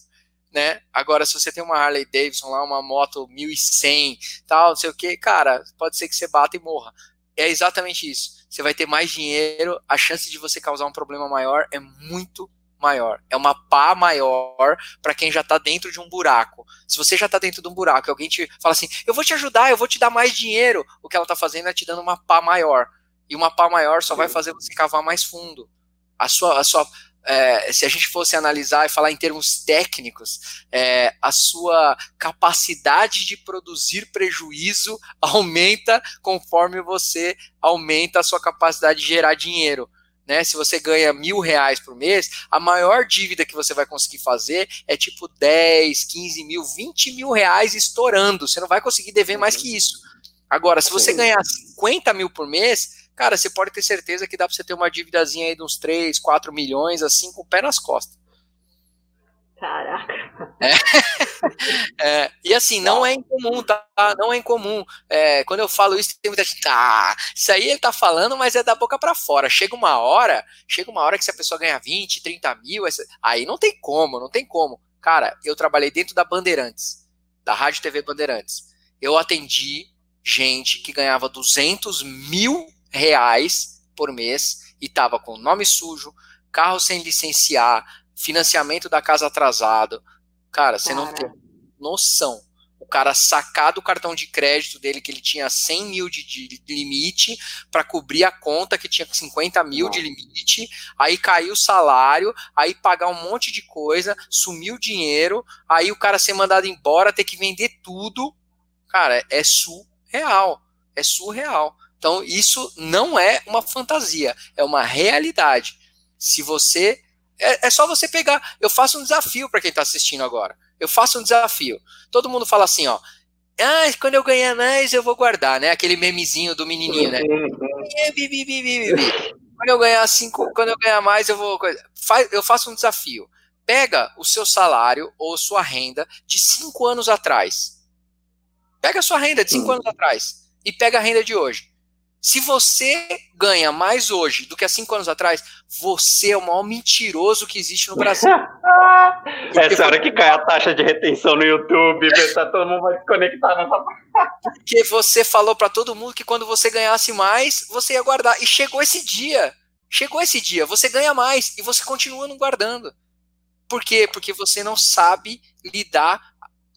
Né? Agora, se você tem uma Harley Davidson lá, uma moto 1100, tal, não sei o que, cara, pode ser que você bata e morra. É exatamente isso você vai ter mais dinheiro, a chance de você causar um problema maior é muito maior. É uma pá maior para quem já está dentro de um buraco. Se você já está dentro de um buraco e alguém te fala assim, eu vou te ajudar, eu vou te dar mais dinheiro, o que ela está fazendo é te dando uma pá maior. E uma pá maior só vai fazer você cavar mais fundo. A sua, a sua, é, se a gente fosse analisar e falar em termos técnicos, é, a sua capacidade de produzir prejuízo (laughs) aumenta conforme você aumenta a sua capacidade de gerar dinheiro. Né, se você ganha mil reais por mês, a maior dívida que você vai conseguir fazer é tipo 10, 15 mil, 20 mil reais estourando. Você não vai conseguir dever mais que isso. Agora, se você ganhar 50 mil por mês, cara, você pode ter certeza que dá para você ter uma dívidazinha aí de uns 3, 4 milhões, assim, com o pé nas costas. Caraca. É. (laughs) é, e assim, não é incomum, tá? Não é incomum. É, quando eu falo isso, tem muita gente, ah, isso aí ele tá falando, mas é da boca para fora. Chega uma hora, chega uma hora que se a pessoa ganha 20, 30 mil, aí não tem como, não tem como. Cara, eu trabalhei dentro da Bandeirantes, da Rádio TV Bandeirantes. Eu atendi gente que ganhava 200 mil reais por mês e tava com nome sujo, carro sem licenciar, financiamento da casa atrasado. Cara, você não tem noção. O cara sacar do cartão de crédito dele que ele tinha 100 mil de, de limite para cobrir a conta que tinha 50 mil de limite, aí caiu o salário, aí pagar um monte de coisa, sumiu o dinheiro, aí o cara ser mandado embora, ter que vender tudo. Cara, é surreal. É surreal. Então, isso não é uma fantasia, é uma realidade. Se você. É, é só você pegar. Eu faço um desafio para quem está assistindo agora. Eu faço um desafio. Todo mundo fala assim, ó. Ah, quando eu ganhar mais, eu vou guardar, né? Aquele memezinho do menininho, né? quando eu ganhar cinco, quando eu ganhar mais, eu vou. Eu faço um desafio. Pega o seu salário ou sua renda de cinco anos atrás. Pega a sua renda de cinco anos atrás e pega a renda de hoje. Se você ganha mais hoje do que há cinco anos atrás, você é o maior mentiroso que existe no Brasil. (laughs) Essa hora que cai a taxa de retenção no YouTube, tá, todo mundo vai se conectar nessa Porque você falou para todo mundo que quando você ganhasse mais, você ia guardar. E chegou esse dia. Chegou esse dia, você ganha mais e você continua não guardando. Por quê? Porque você não sabe lidar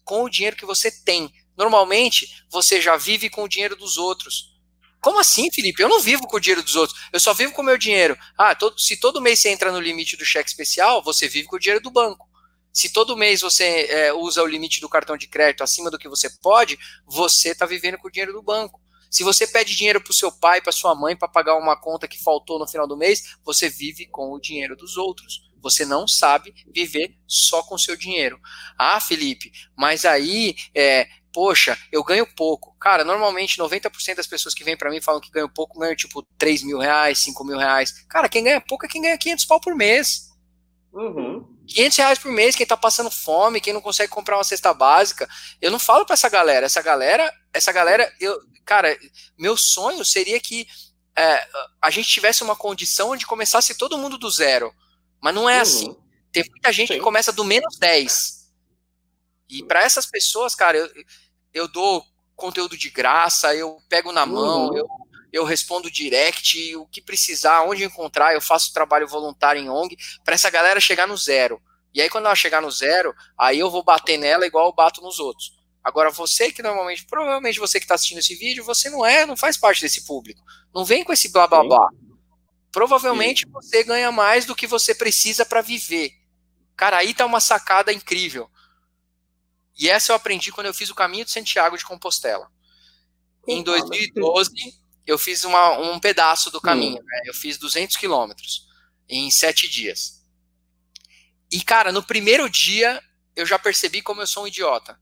com o dinheiro que você tem. Normalmente, você já vive com o dinheiro dos outros. Como assim, Felipe? Eu não vivo com o dinheiro dos outros. Eu só vivo com o meu dinheiro. Ah, todo, se todo mês você entra no limite do cheque especial, você vive com o dinheiro do banco. Se todo mês você é, usa o limite do cartão de crédito acima do que você pode, você está vivendo com o dinheiro do banco. Se você pede dinheiro para o seu pai, para sua mãe, para pagar uma conta que faltou no final do mês, você vive com o dinheiro dos outros. Você não sabe viver só com o seu dinheiro. Ah, Felipe, mas aí é, poxa, eu ganho pouco. Cara, normalmente 90% das pessoas que vêm para mim falam que ganham pouco, ganham tipo 3 mil reais, 5 mil reais. Cara, quem ganha pouco é quem ganha 500 pau por mês. Uhum. 500 reais por mês, quem tá passando fome, quem não consegue comprar uma cesta básica. Eu não falo para essa galera. Essa galera, essa galera, eu, cara, meu sonho seria que é, a gente tivesse uma condição onde começasse todo mundo do zero. Mas não é uhum. assim. Tem muita gente Sim. que começa do menos 10. E para essas pessoas, cara, eu, eu dou conteúdo de graça, eu pego na mão, uhum. eu, eu respondo direct, o que precisar, onde encontrar, eu faço trabalho voluntário em ONG, para essa galera chegar no zero. E aí, quando ela chegar no zero, aí eu vou bater nela igual eu bato nos outros. Agora, você que normalmente, provavelmente você que está assistindo esse vídeo, você não é, não faz parte desse público. Não vem com esse blá blá blá. Provavelmente Sim. você ganha mais do que você precisa para viver. Cara, aí tá uma sacada incrível. E essa eu aprendi quando eu fiz o caminho de Santiago de Compostela. Em 2012, eu fiz uma, um pedaço do caminho. Né? Eu fiz 200 quilômetros em sete dias. E, cara, no primeiro dia, eu já percebi como eu sou um idiota.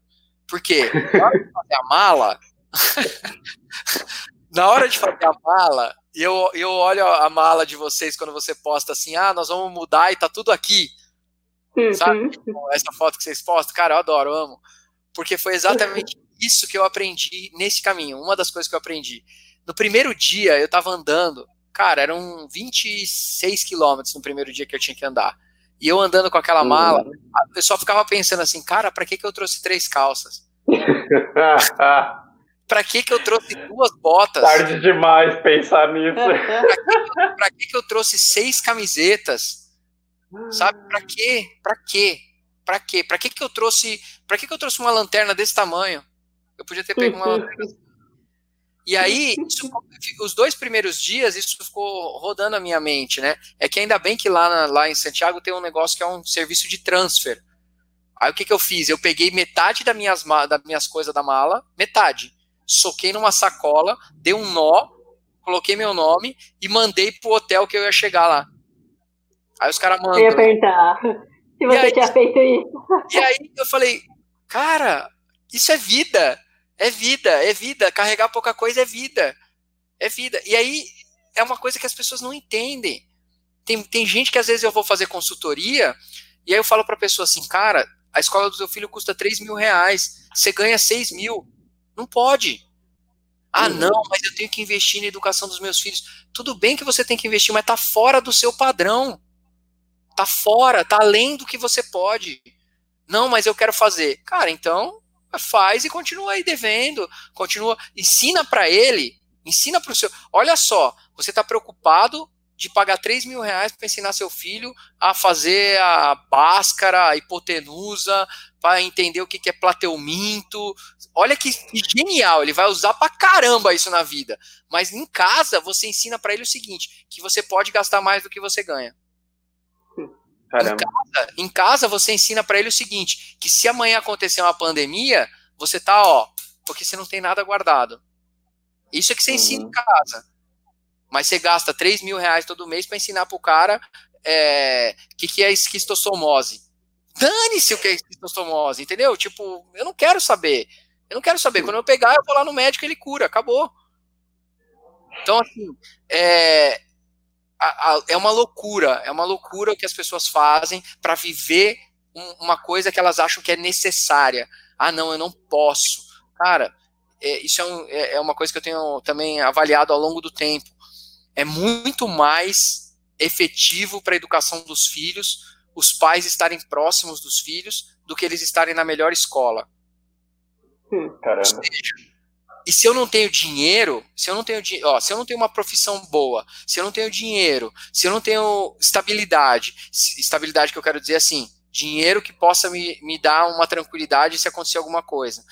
Porque na hora de fazer a mala, (laughs) na hora de fazer a mala, eu, eu olho a mala de vocês quando você posta assim, ah, nós vamos mudar e tá tudo aqui. Uhum. Sabe? Tipo, essa foto que vocês postam, cara, eu adoro, eu amo. Porque foi exatamente isso que eu aprendi nesse caminho. Uma das coisas que eu aprendi. No primeiro dia, eu tava andando, cara, eram 26 quilômetros no primeiro dia que eu tinha que andar. E eu andando com aquela mala, eu só ficava pensando assim, cara, pra que, que eu trouxe três calças? (laughs) pra que, que eu trouxe duas botas? Tarde demais pensar nisso. pra, que, pra que, que eu trouxe seis camisetas? Sabe? Para quê? Para quê? Para quê? Para que que eu trouxe, para que que eu trouxe uma lanterna desse tamanho? Eu podia ter pego uma lanterna. (laughs) E aí, isso, os dois primeiros dias, isso ficou rodando a minha mente, né? É que ainda bem que lá, na, lá em Santiago tem um negócio que é um serviço de transfer. Aí o que, que eu fiz? Eu peguei metade das minhas, das minhas coisas da mala, metade. Soquei numa sacola, dei um nó, coloquei meu nome e mandei pro hotel que eu ia chegar lá. Aí os caras mandam. Eu ia perguntar se você aí, tinha feito isso. E aí eu falei, cara, isso é vida. É vida, é vida. Carregar pouca coisa é vida. É vida. E aí é uma coisa que as pessoas não entendem. Tem, tem gente que às vezes eu vou fazer consultoria e aí eu falo pra pessoa assim, cara, a escola do seu filho custa 3 mil reais, você ganha 6 mil. Não pode. Ah, uhum. não, mas eu tenho que investir na educação dos meus filhos. Tudo bem que você tem que investir, mas tá fora do seu padrão. Tá fora, tá além do que você pode. Não, mas eu quero fazer. Cara, então faz e continua aí devendo, continua, ensina para ele, ensina para o seu. Olha só, você está preocupado de pagar 3 mil reais para ensinar seu filho a fazer a báscara, a hipotenusa, para entender o que, é plateuminto. Olha que, que, genial, ele vai usar para caramba isso na vida. Mas em casa, você ensina para ele o seguinte: que você pode gastar mais do que você ganha. Em casa, em casa, você ensina para ele o seguinte: que se amanhã acontecer uma pandemia, você tá, ó, porque você não tem nada guardado. Isso é que você uhum. ensina em casa. Mas você gasta 3 mil reais todo mês para ensinar pro cara o é, que, que é esquistossomose. Dane-se o que é esquistossomose, entendeu? Tipo, eu não quero saber. Eu não quero saber. Quando eu pegar, eu vou lá no médico e ele cura, acabou. Então, assim, é, a, a, é uma loucura, é uma loucura o que as pessoas fazem para viver um, uma coisa que elas acham que é necessária. Ah, não, eu não posso. Cara, é, isso é, um, é, é uma coisa que eu tenho também avaliado ao longo do tempo. É muito mais efetivo para a educação dos filhos os pais estarem próximos dos filhos do que eles estarem na melhor escola. Hum, caramba. E se eu não tenho dinheiro, se eu não tenho, ó, se eu não tenho uma profissão boa, se eu não tenho dinheiro, se eu não tenho estabilidade, estabilidade que eu quero dizer assim, dinheiro que possa me, me dar uma tranquilidade se acontecer alguma coisa.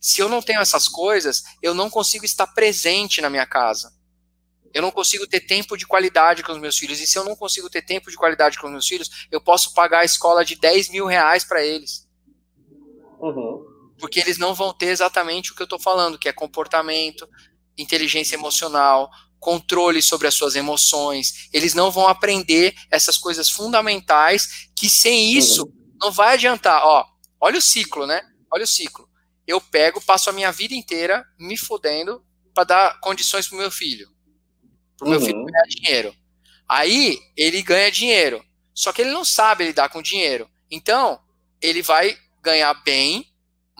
Se eu não tenho essas coisas, eu não consigo estar presente na minha casa. Eu não consigo ter tempo de qualidade com os meus filhos. E se eu não consigo ter tempo de qualidade com os meus filhos, eu posso pagar a escola de 10 mil reais para eles. Uhum. Porque eles não vão ter exatamente o que eu estou falando, que é comportamento, inteligência emocional, controle sobre as suas emoções. Eles não vão aprender essas coisas fundamentais que sem isso não vai adiantar. Ó, olha o ciclo, né? Olha o ciclo eu pego, passo a minha vida inteira me fodendo para dar condições pro meu filho. Pro meu uhum. filho ganhar dinheiro. Aí ele ganha dinheiro. Só que ele não sabe lidar com dinheiro. Então, ele vai ganhar bem,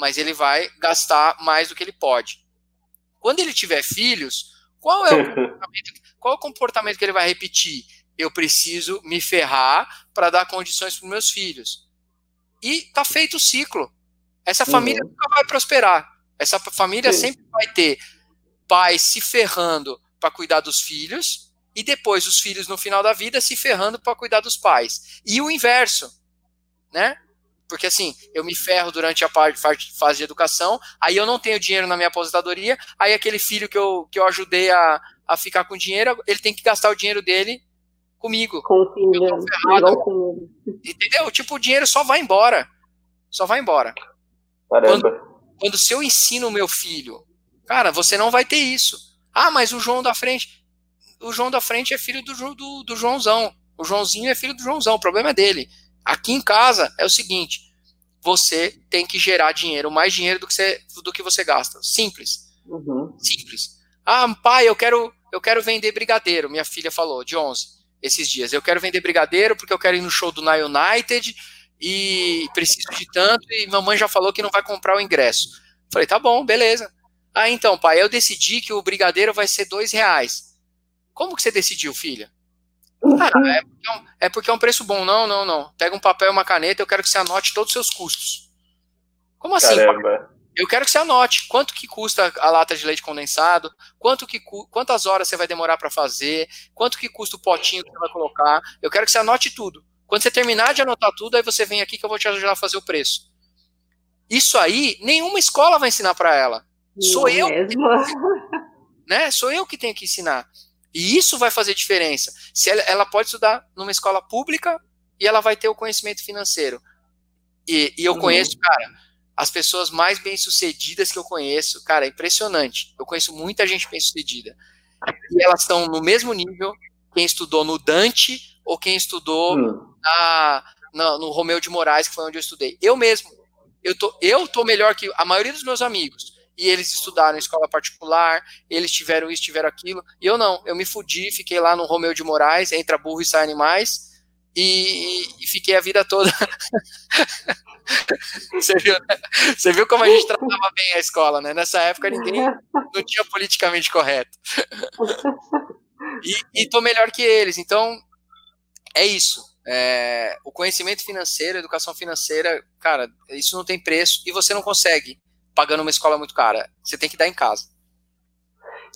mas ele vai gastar mais do que ele pode. Quando ele tiver filhos, qual é o (laughs) comportamento, qual é o comportamento que ele vai repetir? Eu preciso me ferrar para dar condições para meus filhos. E tá feito o ciclo. Essa família uhum. nunca vai prosperar. Essa família Sim. sempre vai ter pais se ferrando para cuidar dos filhos e depois os filhos no final da vida se ferrando para cuidar dos pais. E o inverso, né? Porque assim, eu me ferro durante a fase de educação, aí eu não tenho dinheiro na minha aposentadoria, aí aquele filho que eu, que eu ajudei a, a ficar com dinheiro, ele tem que gastar o dinheiro dele comigo. Com o filho. Entendeu? Tipo, o dinheiro só vai embora. Só vai embora. Caramba. Quando, quando se eu ensino o meu filho, cara, você não vai ter isso. Ah, mas o João da frente. O João da frente é filho do, do, do Joãozão. O Joãozinho é filho do Joãozão. O problema é dele. Aqui em casa é o seguinte: você tem que gerar dinheiro, mais dinheiro do que você, do que você gasta. Simples. Uhum. Simples. Ah, pai, eu quero, eu quero vender brigadeiro. Minha filha falou, de 11, esses dias. Eu quero vender brigadeiro porque eu quero ir no show do Na United e preciso de tanto, e mamãe já falou que não vai comprar o ingresso. Falei, tá bom, beleza. Ah, então, pai, eu decidi que o brigadeiro vai ser dois reais. Como que você decidiu, filha? Ah, é porque, é um, é porque é um preço bom. Não, não, não. Pega um papel e uma caneta, eu quero que você anote todos os seus custos. Como assim? Caramba. Eu quero que você anote quanto que custa a lata de leite condensado, quanto que quantas horas você vai demorar para fazer, quanto que custa o potinho que você vai colocar. Eu quero que você anote tudo. Quando você terminar de anotar tudo, aí você vem aqui que eu vou te ajudar a fazer o preço. Isso aí, nenhuma escola vai ensinar para ela. Sou eu. Mesmo. Né? Sou eu que tenho que ensinar. E isso vai fazer diferença. Se ela, ela pode estudar numa escola pública e ela vai ter o conhecimento financeiro. E, e eu uhum. conheço, cara, as pessoas mais bem-sucedidas que eu conheço, cara, é impressionante. Eu conheço muita gente bem-sucedida. E elas estão no mesmo nível quem estudou no Dante ou quem estudou hum. na, na, no Romeu de Moraes, que foi onde eu estudei. Eu mesmo. Eu tô, eu tô melhor que a maioria dos meus amigos. E eles estudaram em escola particular, eles tiveram isso, tiveram aquilo. E eu não. Eu me fudi, fiquei lá no Romeu de Moraes, entra burro e sai animais. E, e, fiquei a vida toda. (laughs) Você viu, né? Você viu como a gente tratava bem a escola, né? Nessa época ninguém não tinha politicamente correto. E, e tô melhor que eles. Então, é isso. É, o conhecimento financeiro, educação financeira, cara, isso não tem preço e você não consegue pagando uma escola muito cara. Você tem que dar em casa.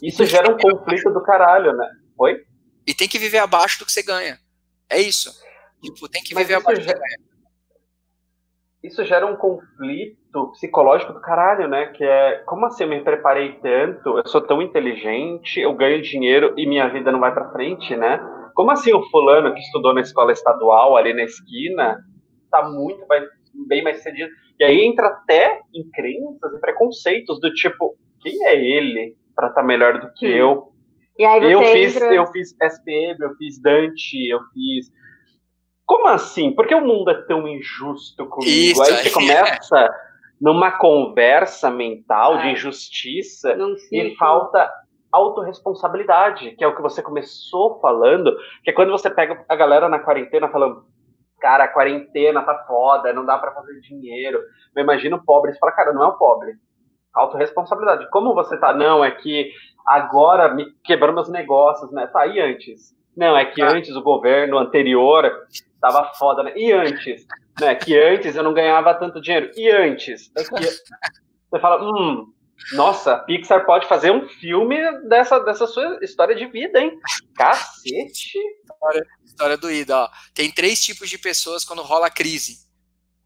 Isso gera um conflito do caralho, né? Oi? E tem que viver abaixo do que você ganha. É isso. Tipo, tem que Mas viver abaixo gera... do que você ganha. Isso gera um conflito psicológico do caralho, né? Que é, como assim eu me preparei tanto, eu sou tão inteligente, eu ganho dinheiro e minha vida não vai para frente, né? Como assim o fulano que estudou na escola estadual ali na esquina tá muito bem mais cedido? E aí entra até em crenças e preconceitos do tipo, quem é ele para estar tá melhor do que eu? eu fiz, entra... eu fiz SPM, eu fiz Dante, eu fiz como assim? Por que o mundo é tão injusto comigo? Isso, aí você começa numa conversa mental de injustiça e falta autorresponsabilidade, que é o que você começou falando, que é quando você pega a galera na quarentena falando, cara, a quarentena tá foda, não dá para fazer dinheiro. Eu imagino o pobre e fala, cara, não é o pobre. autorresponsabilidade. Como você tá, não, é que agora me quebrou meus negócios, né? Tá, e antes? Não, é que ah. antes o governo anterior tava foda, né? E antes? Né? Que antes eu não ganhava tanto dinheiro. E antes? É que... (laughs) Você fala, hum, nossa, a Pixar pode fazer um filme dessa, dessa sua história de vida, hein? Cacete! História, história doída, ó. Tem três tipos de pessoas quando rola crise.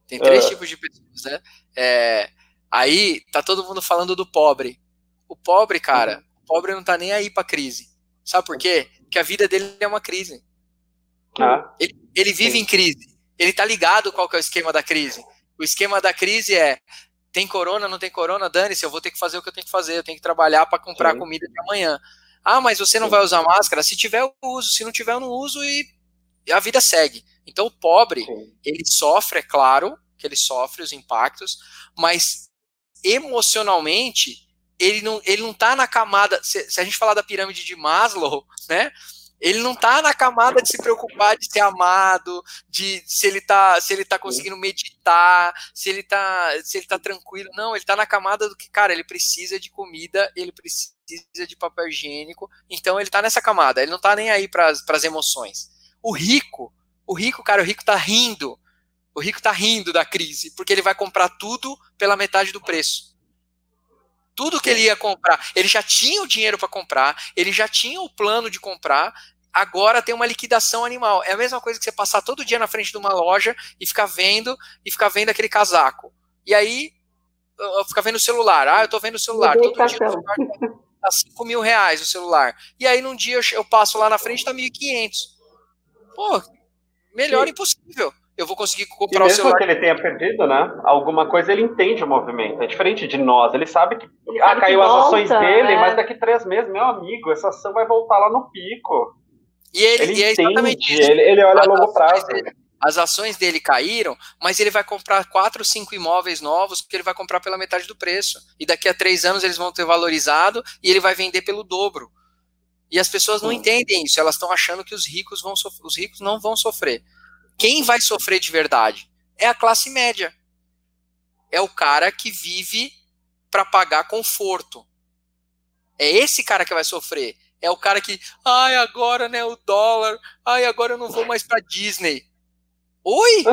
Tem três uh. tipos de pessoas, né? É, aí tá todo mundo falando do pobre. O pobre, cara, uhum. o pobre não tá nem aí pra crise. Sabe por quê? Porque a vida dele é uma crise. Ah. Ele, ele vive Sim. em crise. Ele tá ligado qual que é o esquema da crise. O esquema da crise é tem corona, não tem corona, dane-se, eu vou ter que fazer o que eu tenho que fazer, eu tenho que trabalhar para comprar Sim. comida de amanhã. Ah, mas você não Sim. vai usar máscara? Se tiver, eu uso, se não tiver, eu não uso e a vida segue. Então o pobre, Sim. ele sofre, é claro que ele sofre os impactos, mas emocionalmente, ele não, ele não tá na camada, se, se a gente falar da pirâmide de Maslow, né, ele não tá na camada de se preocupar de ser amado, de se ele tá, se ele tá conseguindo meditar, se ele tá, se ele tá tranquilo. Não, ele tá na camada do que, cara, ele precisa de comida, ele precisa de papel higiênico. Então ele tá nessa camada, ele não tá nem aí para as emoções. O rico, o rico, cara, o rico tá rindo. O rico tá rindo da crise, porque ele vai comprar tudo pela metade do preço tudo que ele ia comprar, ele já tinha o dinheiro para comprar, ele já tinha o plano de comprar, agora tem uma liquidação animal. É a mesma coisa que você passar todo dia na frente de uma loja e ficar vendo e ficar vendo aquele casaco. E aí ficar vendo o celular. Ah, eu tô vendo o celular. Todo dia o celular tá 5 mil reais o celular. E aí num dia eu, eu passo lá na frente tá 1.500. Pô, melhor Sim. impossível eu vou conseguir comprar e o celular. Mesmo que ele tenha perdido, né? Alguma coisa ele entende o movimento. É diferente de nós. Ele sabe que ele ah, caiu as ações dele, né? mas daqui três meses, meu amigo, essa ação vai voltar lá no pico. E ele, ele e é exatamente entende, ele, ele, olha a longo prazo. Dele, as ações dele caíram, mas ele vai comprar quatro, cinco imóveis novos que ele vai comprar pela metade do preço. E daqui a três anos eles vão ter valorizado e ele vai vender pelo dobro. E as pessoas não hum. entendem isso. Elas estão achando que os ricos vão os ricos não vão sofrer. Quem vai sofrer de verdade? É a classe média. É o cara que vive para pagar conforto. É esse cara que vai sofrer. É o cara que, ai, agora, né, o dólar, ai, agora eu não vou mais para Disney. Oi?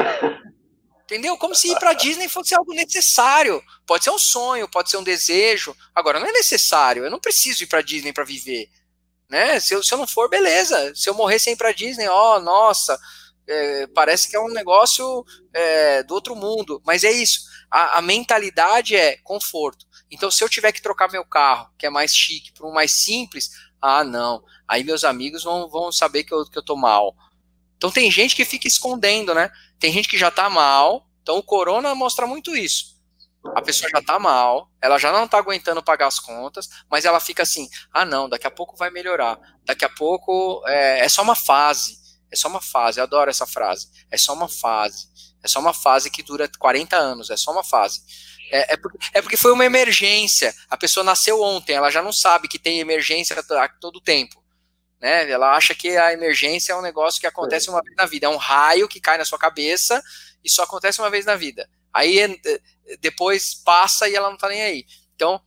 Entendeu? Como se ir para Disney fosse algo necessário. Pode ser um sonho, pode ser um desejo. Agora, não é necessário. Eu não preciso ir para Disney para viver. Né? Se eu, se eu não for, beleza. Se eu morrer sem ir para Disney, ó, oh, nossa, é, parece que é um negócio é, do outro mundo, mas é isso. A, a, mentalidade é conforto. Então, se eu tiver que trocar meu carro, que é mais chique, por um mais simples, ah, não. Aí meus amigos vão, vão saber que eu, que eu tô mal. Então, tem gente que fica escondendo, né? Tem gente que já tá mal. Então, o corona mostra muito isso. A pessoa já tá mal, ela já não tá aguentando pagar as contas, mas ela fica assim: ah, não, daqui a pouco vai melhorar. Daqui a pouco é, é só uma fase é só uma fase, eu adoro essa frase. É só uma fase. É só uma fase que dura 40 anos, é só uma fase. É, é, porque, é porque foi uma emergência. A pessoa nasceu ontem, ela já não sabe que tem emergência a todo tempo. Né? Ela acha que a emergência é um negócio que acontece é. uma vez na vida. É um raio que cai na sua cabeça e só acontece uma vez na vida. Aí é, depois passa e ela não tá nem aí. Então,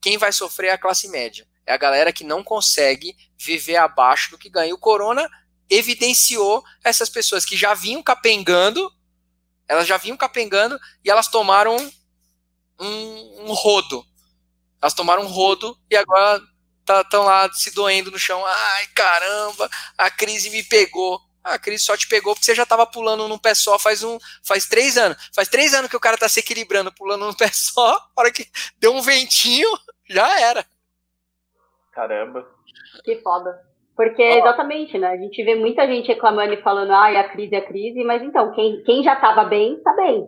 quem vai sofrer é a classe média. É a galera que não consegue viver abaixo do que ganha. O corona evidenciou essas pessoas que já vinham capengando, elas já vinham capengando e elas tomaram um, um rodo. Elas tomaram um rodo e agora estão tá, lá se doendo no chão. Ai, caramba, a crise me pegou. a crise só te pegou porque você já estava pulando num pé só faz, um, faz três anos. Faz três anos que o cara está se equilibrando, pulando num pé só. A hora que deu um ventinho, já era. Caramba. Que foda. Porque, exatamente, né? A gente vê muita gente reclamando e falando, ah, a crise é a crise, mas então, quem, quem já estava bem, está bem.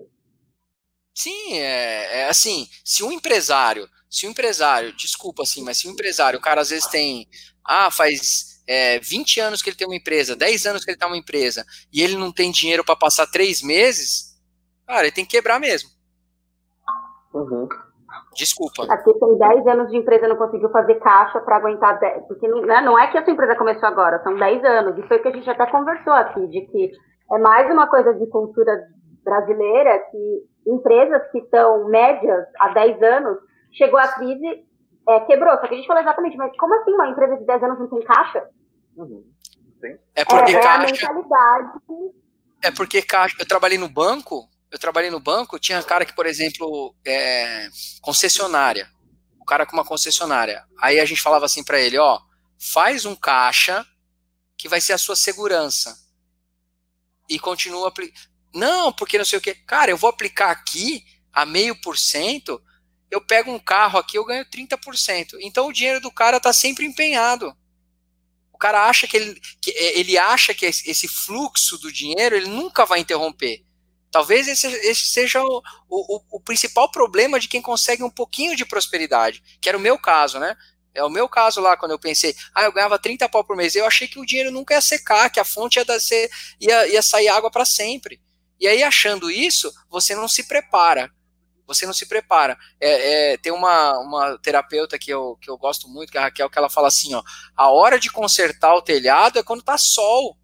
Sim, é, é, assim, se um empresário, se um empresário, desculpa assim, mas se um empresário, o cara às vezes tem, ah, faz é, 20 anos que ele tem uma empresa, 10 anos que ele tem uma empresa, e ele não tem dinheiro para passar três meses, cara, ele tem que quebrar mesmo. Uhum. Desculpa. Aqui tem 10 anos de empresa não conseguiu fazer caixa para aguentar 10, porque né, não é que a sua empresa começou agora, são 10 anos. E foi o que a gente até conversou aqui, de que é mais uma coisa de cultura brasileira que empresas que estão médias há 10 anos chegou a crise, é, quebrou. Só que a gente falou exatamente, mas como assim uma empresa de 10 anos não tem caixa? Uhum. É porque é, caixa. É a mentalidade. É porque caixa. Eu trabalhei no banco, eu trabalhei no banco, tinha cara que, por exemplo, é, concessionária. O cara com uma concessionária. Aí a gente falava assim para ele, ó, faz um caixa que vai ser a sua segurança. E continua Não, porque não sei o que. Cara, eu vou aplicar aqui a meio por cento, eu pego um carro aqui, eu ganho 30%. Então o dinheiro do cara está sempre empenhado. O cara acha que ele, que é, ele acha que esse fluxo do dinheiro ele nunca vai interromper. Talvez esse, esse seja o, o, o, principal problema de quem consegue um pouquinho de prosperidade, que era o meu caso, né? É o meu caso lá, quando eu pensei, ah, eu ganhava 30 pau por mês, eu achei que o dinheiro nunca ia secar, que a fonte ia, ser, ia, ia sair água para sempre. E aí, achando isso, você não se prepara você não se prepara. É, é, tem uma, uma terapeuta que eu, que eu gosto muito, que é a Raquel, que ela fala assim, ó, a hora de consertar o telhado é quando tá sol.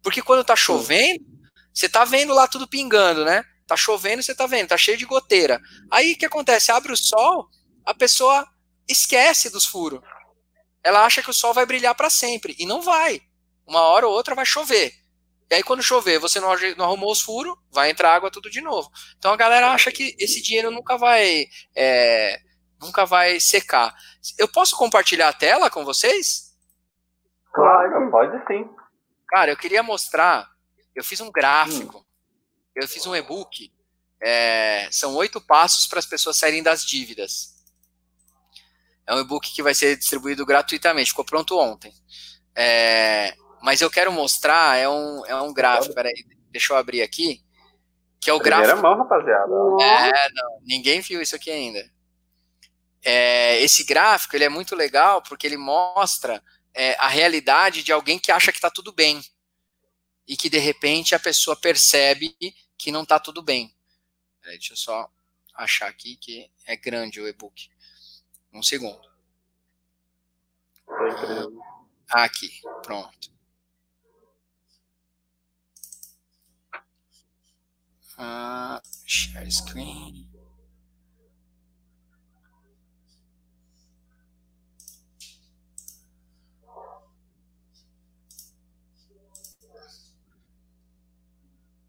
Porque quando tá chovendo, você tá vendo lá tudo pingando, né? Tá chovendo, você tá vendo, tá cheio de goteira. Aí o que acontece? Abre o sol, a pessoa esquece dos furos. Ela acha que o sol vai brilhar para sempre. E não vai. Uma hora ou outra vai chover. E aí, quando chover, você não, arrumou os furos, vai entrar água tudo de novo. Então a galera acha que esse dinheiro nunca vai. É, nunca vai secar. Eu posso compartilhar a tela com vocês? Claro, pode sim. Cara, eu queria mostrar. Eu fiz um gráfico. Hum. Eu fiz um e-book. É, são oito passos para as pessoas saírem das dívidas. É um e-book que vai ser distribuído gratuitamente. Ficou pronto ontem. É, mas eu quero mostrar, é um, é um gráfico, peraí, deixa eu abrir aqui, que é o Primeira gráfico... mão, rapaziada. É, não, ninguém viu isso aqui ainda. É, esse gráfico, ele é muito legal, porque ele mostra é, a realidade de alguém que acha que está tudo bem, e que, de repente, a pessoa percebe que não está tudo bem. Peraí, deixa eu só achar aqui que é grande o e-book. Um segundo. Aqui, pronto. Uh, share screen.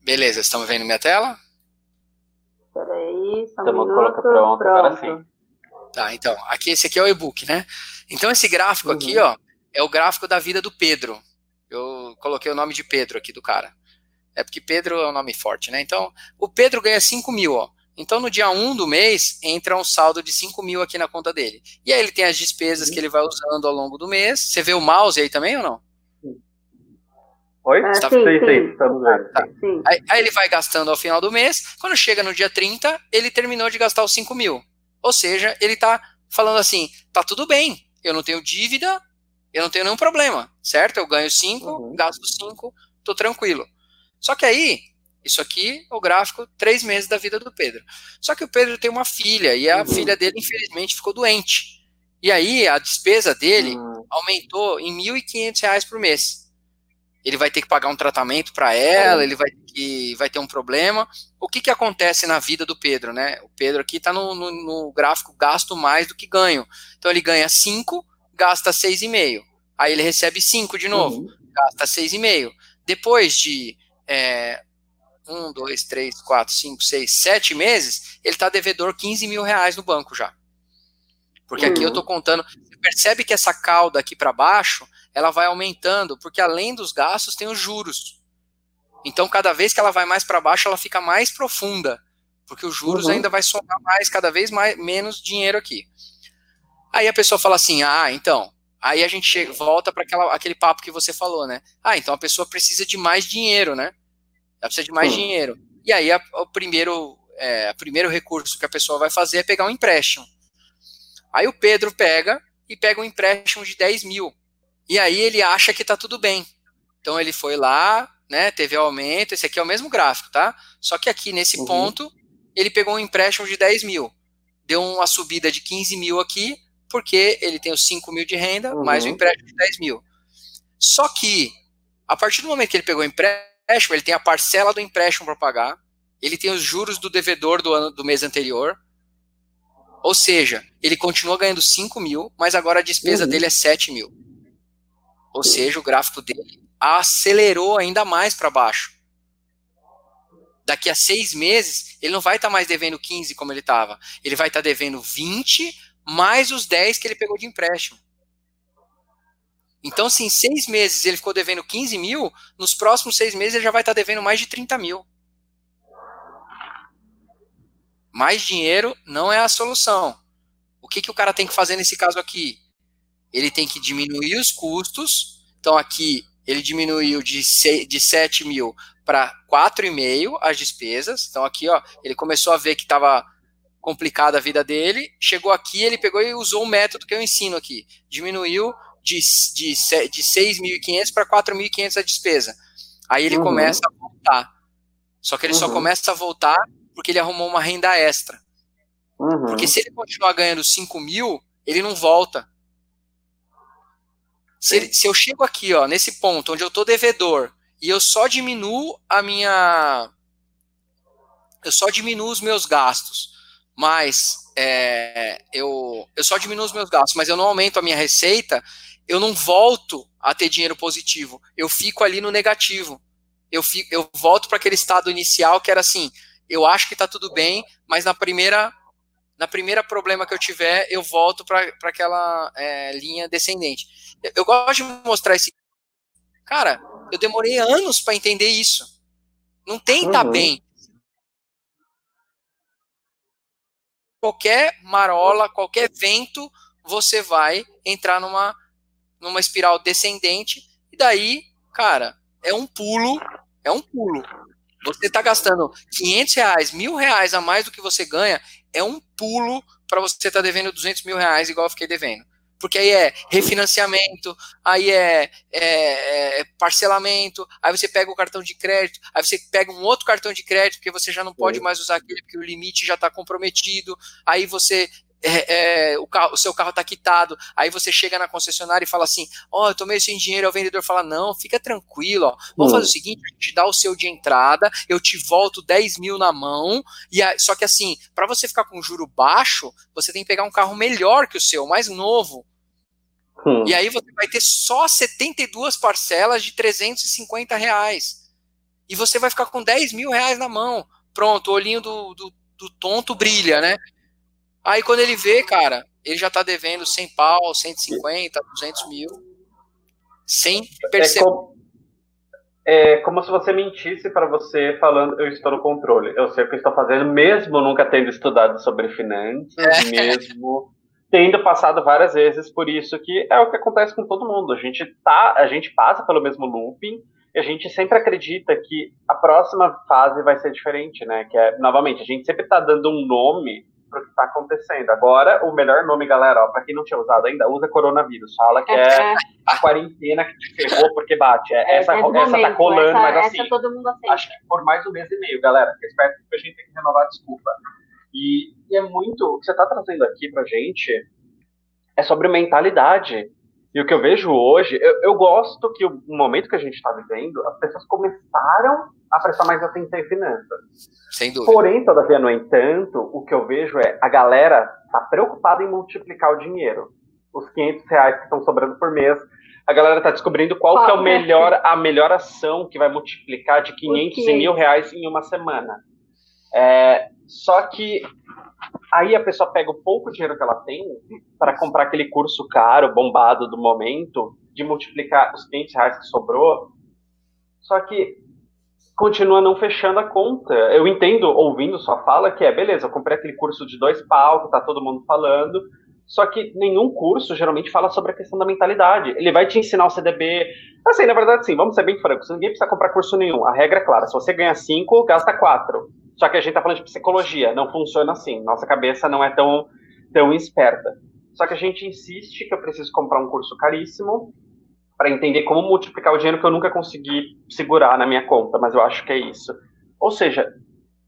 Beleza, estamos vendo minha tela? Peraí, só um Estamos colocando pronto, pronto. Agora sim. Tá, então, aqui esse aqui é o e-book, né? Então esse gráfico uhum. aqui, ó, é o gráfico da vida do Pedro. Eu coloquei o nome de Pedro aqui do cara. É porque Pedro é um nome forte, né? Então, o Pedro ganha 5 mil, ó. Então, no dia 1 do mês, entra um saldo de 5 mil aqui na conta dele. E aí ele tem as despesas que ele vai usando ao longo do mês. Você vê o mouse aí também ou não? Oi? Ah, tá... sim, sim, sim. Estamos vendo. Tá. Aí, aí, ele vai gastando ao final do mês. Quando chega no dia 30, ele terminou de gastar os 5 mil. Ou seja, ele tá falando assim, tá tudo bem, eu não tenho dívida, eu não tenho nenhum problema, certo? Eu ganho 5, uhum. gasto 5, tô tranquilo. Só que aí, isso aqui é o gráfico três meses da vida do Pedro. Só que o Pedro tem uma filha e a uhum. filha dele, infelizmente, ficou doente. E aí a despesa dele uhum. aumentou em R$ 1.500 por mês. Ele vai ter que pagar um tratamento para ela, ele vai, que, vai ter um problema. O que, que acontece na vida do Pedro, né? O Pedro aqui está no, no, no, gráfico gasto mais do que ganho. Então ele ganha 5, gasta 6,5. Aí ele recebe 5 de novo, uhum. gasta 6,5. Depois de é, um, dois, três, quatro, cinco, seis, sete meses, ele está devedor 15 mil reais no banco já. Porque aqui eu estou uhum. contando. Você percebe que essa cauda aqui para baixo, ela vai aumentando, porque além dos gastos tem os juros. Então, cada vez que ela vai mais para baixo, ela fica mais profunda, porque os juros uhum. ainda vai somar mais, cada vez mais, menos dinheiro aqui. Aí a pessoa fala assim: ah, então, Aí a gente chega, volta para aquele papo que você falou, né? Ah, então a pessoa precisa de mais dinheiro, né? Ela precisa de mais dinheiro. E aí a, o primeiro, é, o primeiro recurso que a pessoa vai fazer é pegar um empréstimo. Aí o Pedro pega e pega um empréstimo de 10 mil. E aí ele acha que tá tudo bem. Então ele foi lá, né? Teve aumento. Esse aqui é o mesmo gráfico, tá? Só que aqui nesse uhum. ponto ele pegou um empréstimo de 10 mil. Deu uma subida de 15 mil aqui porque ele tem os 5 mil de renda, uhum. mais o empréstimo de 10 mil. Só que, a partir do momento que ele pegou o empréstimo, ele tem a parcela do empréstimo para pagar, ele tem os juros do devedor do, ano, do mês anterior, Ou seja, ele continua ganhando 5 mil, mas agora a despesa uhum. dele é 7 mil. Ou seja, o gráfico dele acelerou ainda mais para baixo. Daqui a seis meses, ele não vai estar tá mais devendo 15 como ele estava. Ele vai estar tá devendo 20 mais os 10 que ele pegou de empréstimo. Então, se em seis meses ele ficou devendo 15 mil, nos próximos seis meses ele já vai estar tá devendo mais de 30 mil. Mais dinheiro não é a solução. O que, que o cara tem que fazer nesse caso aqui? Ele tem que diminuir os custos. Então, aqui ele diminuiu de, de 7 mil para 4,5 as despesas. Então, aqui, ó, ele começou a ver que estava complicada a vida dele. Chegou aqui, ele pegou e usou o método que eu ensino aqui. Diminuiu de, de, de 6.500 para 4.500 a despesa. Aí ele uhum. começa a voltar. Só que ele uhum. só começa a voltar porque ele arrumou uma renda extra. Uhum. Porque se ele continuar ganhando 5 mil, ele não volta. Se, se, eu chego aqui, ó, nesse ponto onde eu tô devedor e eu só diminuo a minha. Eu só diminuo os meus gastos, mas é, eu, eu só diminuo os meus gastos, mas eu não aumento a minha receita, eu não volto a ter dinheiro positivo. Eu fico ali no negativo. Eu, fico, eu volto para aquele estado inicial que era assim: eu acho que está tudo bem, mas na primeira na primeira problema que eu tiver, eu volto para aquela é, linha descendente. Eu, eu, gosto de mostrar esse. Cara, eu demorei anos para entender isso. Não tem uhum. tá bem. Qualquer marola, qualquer vento, você vai entrar numa, numa espiral descendente, e daí, cara, é um pulo, é um pulo. Você está gastando 500 reais, mil reais a mais do que você ganha, é um pulo para você estar tá devendo 200 mil reais, igual eu fiquei devendo. Porque aí é refinanciamento, aí é, é, é, parcelamento, aí você pega o cartão de crédito, aí você pega um outro cartão de crédito, porque você já não pode mais usar aquele, porque o limite já está comprometido, aí você é, é, o, carro, o, seu carro está quitado, aí você chega na concessionária e fala assim, ó, oh, eu tomei sem dinheiro, o vendedor fala, não, fica tranquilo, ó, vamos hum. fazer o seguinte, a gente dá o seu de entrada, eu te volto 10 mil na mão, e aí, só que assim, para você ficar com juro baixo, você tem que pegar um carro melhor que o seu, mais novo, hum. e aí você vai ter só 72 parcelas de 350 reais, e você vai ficar com 10 mil reais na mão, pronto, o olhinho do, do, do tonto brilha, né? Aí quando ele vê, cara, ele já tá devendo 100 pau, 150, 200 mil, sem perceber. É como, é como se você mentisse para você falando, eu estou no controle, eu sei o que eu estou fazendo, mesmo nunca tendo estudado sobre finanças, é. mesmo tendo passado várias vezes por isso, que é o que acontece com todo mundo. A gente, tá, a gente passa pelo mesmo looping, e a gente sempre acredita que a próxima fase vai ser diferente, né? Que é, novamente, a gente sempre está dando um nome para o que está acontecendo. Agora, o melhor nome, galera, para quem não tinha usado ainda, usa coronavírus. Fala que é, é (laughs) a quarentena que te ferrou porque bate. É, é essa, essa momento, tá colando, essa, mas assim, acho que por mais um mês e meio, galera. Fica esperto que a gente tem que renovar a desculpa. E, e é muito, o que você está trazendo aqui para gente é sobre mentalidade. E o que eu vejo hoje, eu, eu gosto que o momento que a gente está vivendo, as pessoas começaram a prestar mais atenção em finanças. Sem dúvida. Porém, todavia, no entanto, o que eu vejo é a galera está preocupada em multiplicar o dinheiro. Os 500 reais que estão sobrando por mês, a galera está descobrindo qual, que é o melhor, a melhor ação que vai multiplicar de 500 e mil reais em uma semana. É, só que aí a pessoa pega o pouco dinheiro que ela tem para comprar aquele curso caro, bombado do momento, de multiplicar os 500 reais que sobrou. Só que continua não fechando a conta. Eu entendo, ouvindo sua fala, que é, beleza, eu comprei aquele curso de dois pau, que tá todo mundo falando, só que nenhum curso geralmente fala sobre a questão da mentalidade. Ele vai te ensinar o CDB. Assim, na verdade, sim, vamos ser bem francos. Ninguém precisa comprar curso nenhum. A regra é clara: se você ganha cinco, gasta quatro. Só que a gente tá falando de psicologia, não funciona assim. Nossa cabeça não é tão, tão esperta. Só que a gente insiste que eu preciso comprar um curso caríssimo para entender como multiplicar o dinheiro que eu nunca consegui segurar na minha conta, mas eu acho que é isso. Ou seja,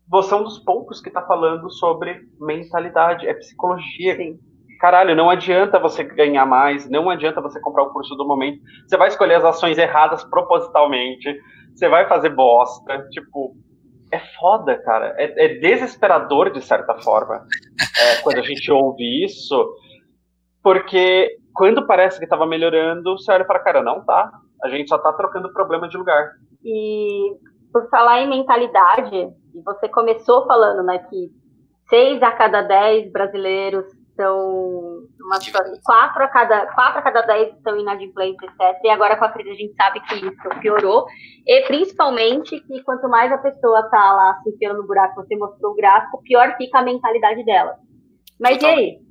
você é um dos poucos que está falando sobre mentalidade, é psicologia. Sim. Caralho, não adianta você ganhar mais, não adianta você comprar o curso do momento. Você vai escolher as ações erradas propositalmente, você vai fazer bosta. Tipo, é foda, cara. É, é desesperador de certa forma. é, quando a gente ouve isso, porque quando parece que estava melhorando, você olha para cara, não tá. A gente só está trocando problema de lugar. E por falar em mentalidade, e você começou falando né, que seis a cada dez brasileiros estão uma quatro a cada quatro a cada dez estão inadimplentes, etc. E agora com a crise a gente sabe que isso piorou. E principalmente que quanto mais a pessoa está lá se enfiando no buraco, você mostrou o gráfico, pior fica a mentalidade dela. Mas Total. e aí?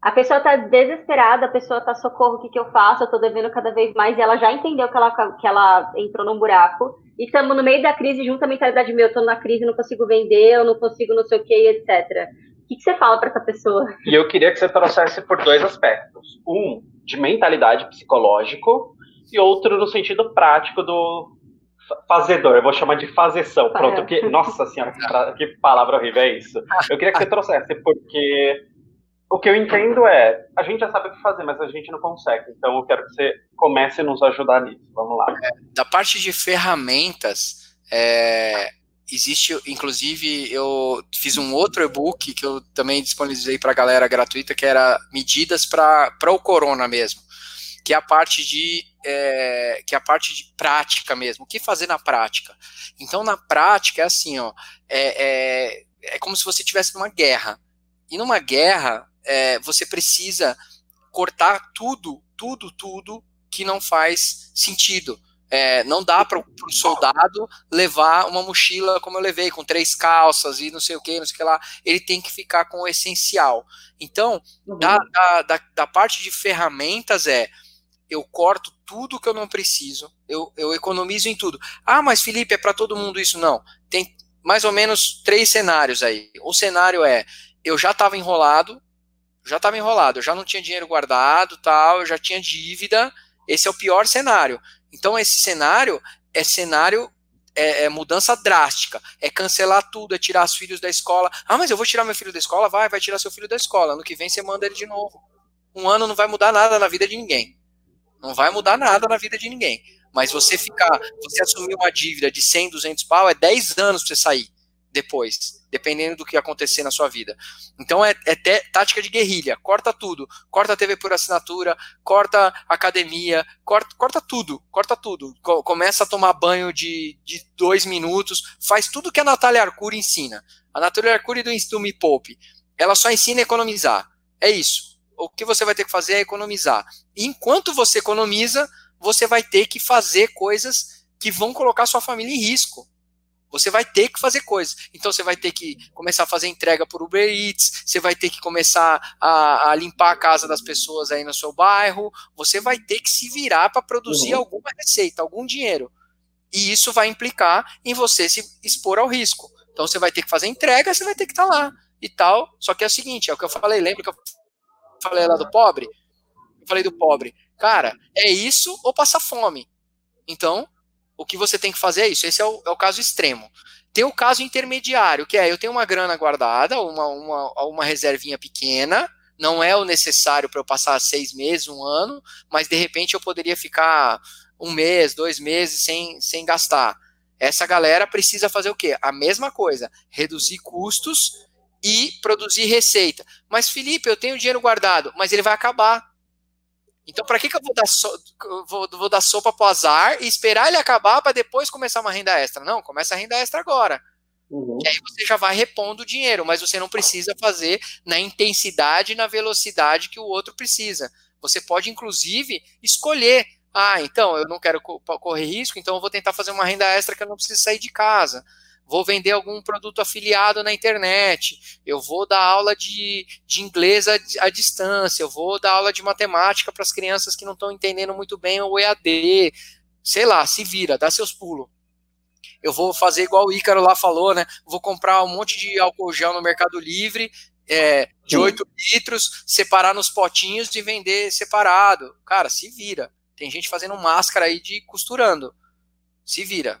A pessoa está desesperada, a pessoa está socorro, o que, que eu faço? Eu estou devendo cada vez mais, e ela já entendeu que ela, que ela entrou num buraco, e estamos no meio da crise, junto à mentalidade meu, eu estou na crise, não consigo vender, eu não consigo não sei o que, etc. O que, que você fala para essa pessoa? E eu queria que você trouxesse por dois aspectos. Um, de mentalidade psicológico, e outro no sentido prático do fazedor, eu vou chamar de fazeção. Pronto, que, nossa senhora, que, que palavra horrível é isso. Eu queria que você trouxesse, porque o que eu entendo é, a gente já sabe o que fazer, mas a gente não consegue. Então eu quero que você comece a nos ajudar nisso. Vamos lá. É, da parte de ferramentas, é, existe, inclusive, eu fiz um outro e-book que eu também disponibilizei para a galera gratuita, que era medidas para o corona mesmo, que é a parte de é, que é a parte de prática mesmo. O que fazer na prática? Então, na prática é assim, ó, é, é, é como se você estivesse numa guerra. E numa guerra, é, você precisa cortar tudo, tudo, tudo que não faz sentido. É, não dá para o soldado levar uma mochila como eu levei, com três calças e não sei o que, não sei o que lá. Ele tem que ficar com o essencial. Então, uhum. da, da, da, da, parte de ferramentas é eu corto tudo que eu não preciso, eu, eu economizo em tudo. Ah, mas Felipe, é para todo mundo isso? Não. Tem mais ou menos três cenários aí. O cenário é eu já estava enrolado, já estava enrolado, eu já não tinha dinheiro guardado, tal, eu já tinha dívida. Esse é o pior cenário. Então esse cenário é cenário é, é, mudança drástica, é cancelar tudo, é tirar os filhos da escola. Ah, mas eu vou tirar meu filho da escola? Vai, vai tirar seu filho da escola. No que vem você manda ele de novo. Um ano não vai mudar nada na vida de ninguém. Não vai mudar nada na vida de ninguém. Mas você ficar, você assumir uma dívida de 100, 200 pau, é 10 anos para você sair depois, dependendo do que acontecer na sua vida. Então é, é tática de guerrilha, corta tudo, corta a TV por assinatura, corta academia, corta, corta tudo, corta tudo. Co começa a tomar banho de, de dois minutos, faz tudo que a Natália Arcuri ensina. A Natália Arcuri do, do Me Poupe, ela só ensina a economizar. É isso. O que você vai ter que fazer é economizar. Enquanto você economiza, você vai ter que fazer coisas que vão colocar sua família em risco. Você vai ter que fazer coisas. Então você vai ter que começar a fazer entrega por Uber Eats, você vai ter que começar a, a limpar a casa das pessoas aí no seu bairro, você vai ter que se virar para produzir uhum. alguma receita, algum dinheiro. E isso vai implicar em você se expor ao risco. Então você vai ter que fazer entrega, você vai ter que estar tá lá e tal. Só que é o seguinte, é o que eu falei, lembra que eu falei lá do pobre? Eu falei do pobre. Cara, é isso ou passar fome. Então, o que você tem que fazer é isso. Esse é o, é o caso extremo. Tem o caso intermediário, que é eu tenho uma grana guardada, uma, uma, uma reservinha pequena, não é o necessário para eu passar seis meses, um ano, mas de repente eu poderia ficar um mês, dois meses sem, sem gastar. Essa galera precisa fazer o quê? A mesma coisa, reduzir custos e produzir receita. Mas Felipe, eu tenho dinheiro guardado, mas ele vai acabar. Então, para que, que eu vou dar, so, vou, vou dar sopa pro azar e esperar ele acabar para depois começar uma renda extra? Não, começa a renda extra agora. Uhum. E aí você já vai repondo o dinheiro, mas você não precisa fazer na intensidade e na velocidade que o outro precisa. Você pode, inclusive, escolher. Ah, então, eu não quero correr risco, então eu vou tentar fazer uma renda extra que eu não preciso sair de casa vou vender algum produto afiliado na internet, eu vou dar aula de, de inglês à, à distância, eu vou dar aula de matemática para as crianças que não estão entendendo muito bem o EAD, sei lá, se vira, dá seus pulos. Eu vou fazer igual o Ícaro lá falou, né? Vou comprar um monte de álcool gel no Mercado Livre, é, de 8 litros, separar nos potinhos e vender separado. Cara, se vira. Tem gente fazendo máscara aí de costurando. Se vira.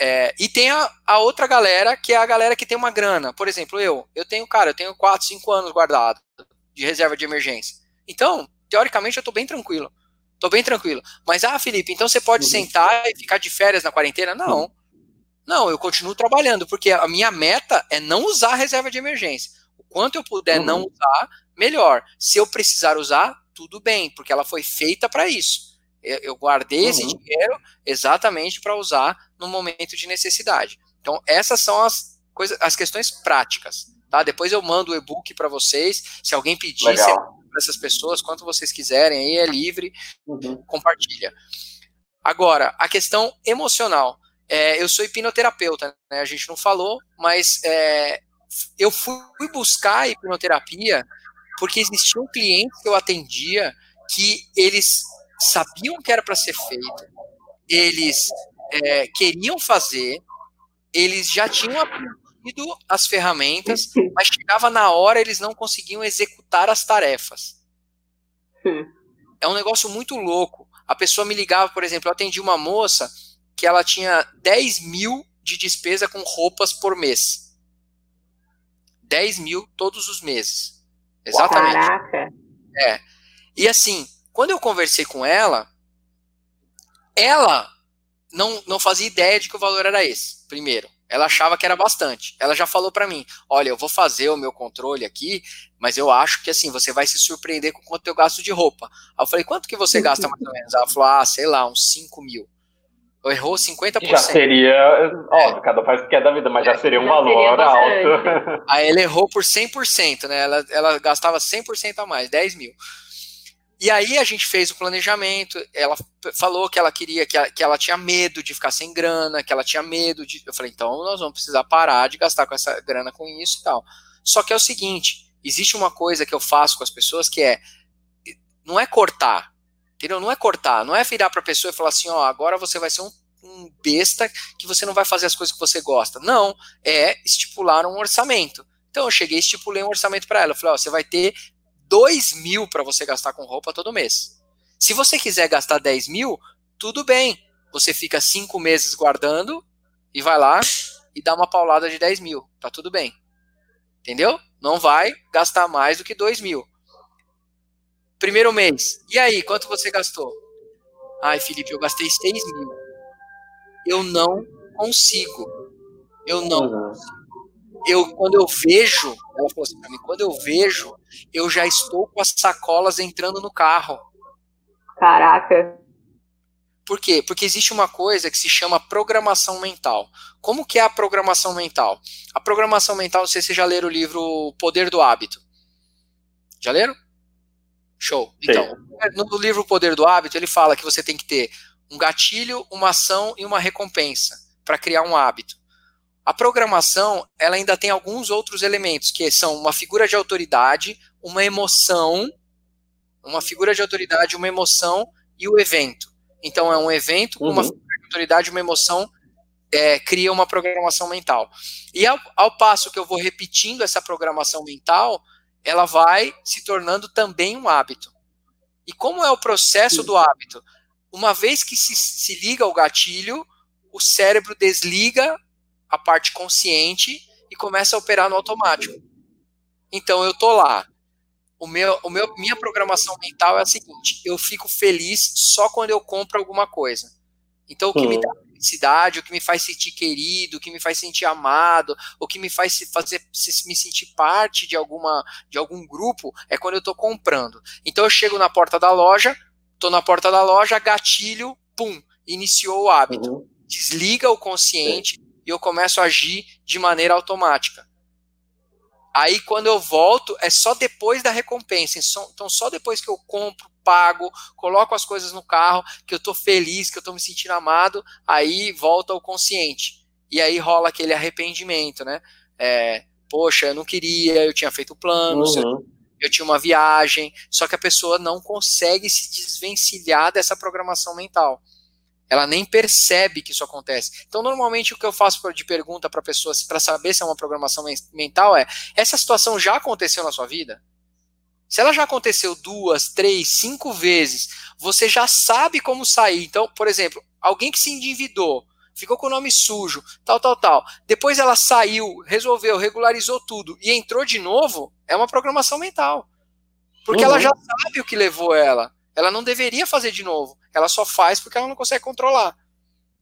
É, e tem a, a, outra galera, que é a galera que tem uma grana. Por exemplo, eu. Eu tenho, cara, eu tenho 4, 5 anos guardado de reserva de emergência. Então, teoricamente, eu tô bem tranquilo. Tô bem tranquilo. Mas, ah, Felipe, então você pode uhum. sentar e ficar de férias na quarentena? Não. Uhum. Não, eu continuo trabalhando, porque a minha meta é não usar a reserva de emergência. O quanto eu puder uhum. não usar, melhor. Se eu precisar usar, tudo bem, porque ela foi feita para isso. Eu, eu guardei uhum. esse dinheiro exatamente para usar no momento de necessidade. Então, essas são as coisas, as questões práticas. Tá? Depois eu mando o e-book para vocês. Se alguém pedir para essas pessoas, quanto vocês quiserem, aí é livre, uhum. compartilha. Agora, a questão emocional. É, eu sou hipnoterapeuta, né? a gente não falou, mas é, eu fui buscar a hipnoterapia porque existiam clientes que eu atendia que eles sabiam que era para ser feito, eles é, queriam fazer, eles já tinham aprendido as ferramentas, (laughs) mas chegava na hora eles não conseguiam executar as tarefas. (laughs) É um negócio muito louco. A pessoa me ligava, por exemplo, eu atendi uma moça que ela tinha 10 mil de despesa com roupas por mês. 10 mil todos os meses. Exatamente. Caraca. É. E assim, quando eu conversei com ela, ela não, não fazia ideia de que o valor era esse, primeiro. Ela achava que era bastante. Ela já falou para mim: olha, eu vou fazer o meu controle aqui, mas eu acho que assim, você vai se surpreender com quanto eu gasto de roupa. Aí eu falei: quanto que você gasta mais ou menos? Ela falou: ah, sei lá, uns 5 mil. Eu errou 50%. Já seria, óbvio, é. cada faz o que é da vida, mas já seria um já valor seria alto. (laughs) Aí ele errou por 100%, né? Ela, ela gastava 100% a mais, 10 mil. E aí a gente fez o planejamento, ela falou que ela queria, que ela, que ela tinha medo de ficar sem grana, que ela tinha medo de. Eu falei, então nós vamos precisar parar de gastar com essa grana com isso e tal. Só que é o seguinte: existe uma coisa que eu faço com as pessoas que é. Não é cortar, entendeu? Não é cortar, não é virar para a pessoa e falar assim, ó, agora você vai ser um, um besta que você não vai fazer as coisas que você gosta. Não, é estipular um orçamento. Então eu cheguei e estipulei um orçamento para ela. Eu falei, ó, você vai ter 2 mil para você gastar com roupa todo mês. Se você quiser gastar 10 mil, tudo bem. Você fica cinco meses guardando e vai lá e dá uma paulada de 10 mil. Tá tudo bem. Entendeu? Não vai gastar mais do que 2 mil. Primeiro mês. E aí, quanto você gastou? Ai, Felipe, eu gastei 6 mil. Eu não consigo. Eu não consigo eu quando eu vejo, ela falou assim para mim, quando eu vejo, eu já estou com as sacolas entrando no carro. Caraca. Por quê? Porque existe uma coisa que se chama programação mental. Como que é a programação mental? A programação mental, não sei se vocês já leram o livro O Poder do Hábito. Já leram? Show. Sim. Então, no livro O Poder do Hábito, ele fala que você tem que ter um gatilho, uma ação e uma recompensa para criar um hábito. A programação, ela ainda tem alguns outros elementos, que são uma figura de autoridade, uma emoção, uma figura de autoridade, uma emoção e o evento. Então, é um evento com uhum. uma figura de autoridade, uma emoção, é, cria uma programação mental. E ao, ao passo que eu vou repetindo essa programação mental, ela vai se tornando também um hábito. E como é o processo do hábito? Uma vez que se, se liga o gatilho, o cérebro desliga a parte consciente e começa a operar no automático. Então eu tô lá. O meu, o meu, minha programação mental é a seguinte: eu fico feliz só quando eu compro alguma coisa. Então o que me dá felicidade, o que me faz sentir querido, o que me faz sentir amado, o que me faz fazer me sentir parte de alguma de algum grupo é quando eu estou comprando. Então eu chego na porta da loja, estou na porta da loja, gatilho, pum, iniciou o hábito. Uhum. Desliga o consciente, e eu começo a agir de maneira automática. Aí quando eu volto, é só depois da recompensa. Então, só depois que eu compro, pago, coloco as coisas no carro, que eu estou feliz, que eu estou me sentindo amado, aí volta o consciente. E aí rola aquele arrependimento, né? É, Poxa, eu não queria, eu tinha feito o plano, uhum. eu, eu tinha uma viagem, só que a pessoa não consegue se desvencilhar dessa programação mental. Ela nem percebe que isso acontece. Então, normalmente, o que eu faço de pergunta para pessoas para saber se é uma programação mental é: essa situação já aconteceu na sua vida? Se ela já aconteceu duas, três, cinco vezes, você já sabe como sair. Então, por exemplo, alguém que se endividou, ficou com o nome sujo, tal, tal, tal. Depois ela saiu, resolveu, regularizou tudo e entrou de novo, é uma programação mental. Porque uhum. ela já sabe o que levou ela. Ela não deveria fazer de novo. Ela só faz porque ela não consegue controlar.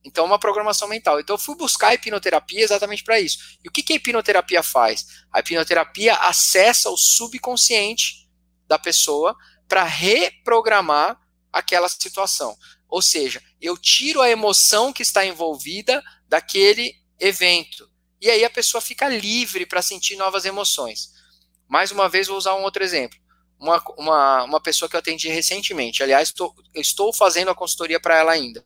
Então, uma programação mental. Então, eu fui buscar a hipnoterapia exatamente para isso. E o que, que a hipnoterapia faz? A hipnoterapia acessa o subconsciente da pessoa para reprogramar aquela situação. Ou seja, eu tiro a emoção que está envolvida daquele evento. E aí a pessoa fica livre para sentir novas emoções. Mais uma vez, vou usar um outro exemplo. Uma, uma, uma pessoa que eu atendi recentemente, aliás, tô, estou fazendo a consultoria para ela ainda.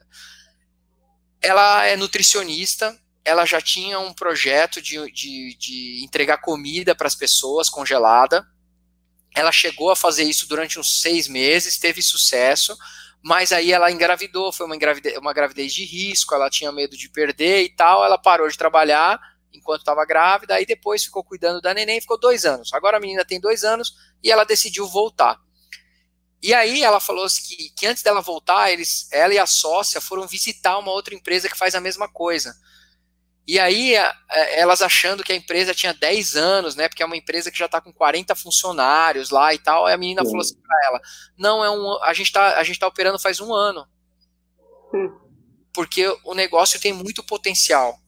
Ela é nutricionista, ela já tinha um projeto de, de, de entregar comida para as pessoas congelada. Ela chegou a fazer isso durante uns seis meses, teve sucesso, mas aí ela engravidou, foi uma uma gravidez de risco, ela tinha medo de perder e tal, ela parou de trabalhar enquanto estava grávida, aí depois ficou cuidando da neném, ficou dois anos. Agora a menina tem dois anos e ela decidiu voltar. E aí ela falou que, que antes dela voltar, eles, ela e a sócia foram visitar uma outra empresa que faz a mesma coisa. E aí, elas achando que a empresa tinha 10 anos, né? Porque é uma empresa que já está com 40 funcionários lá e tal. Aí a menina falou assim para ela: Não, é um. A gente está tá operando faz um ano. Porque o negócio tem muito potencial.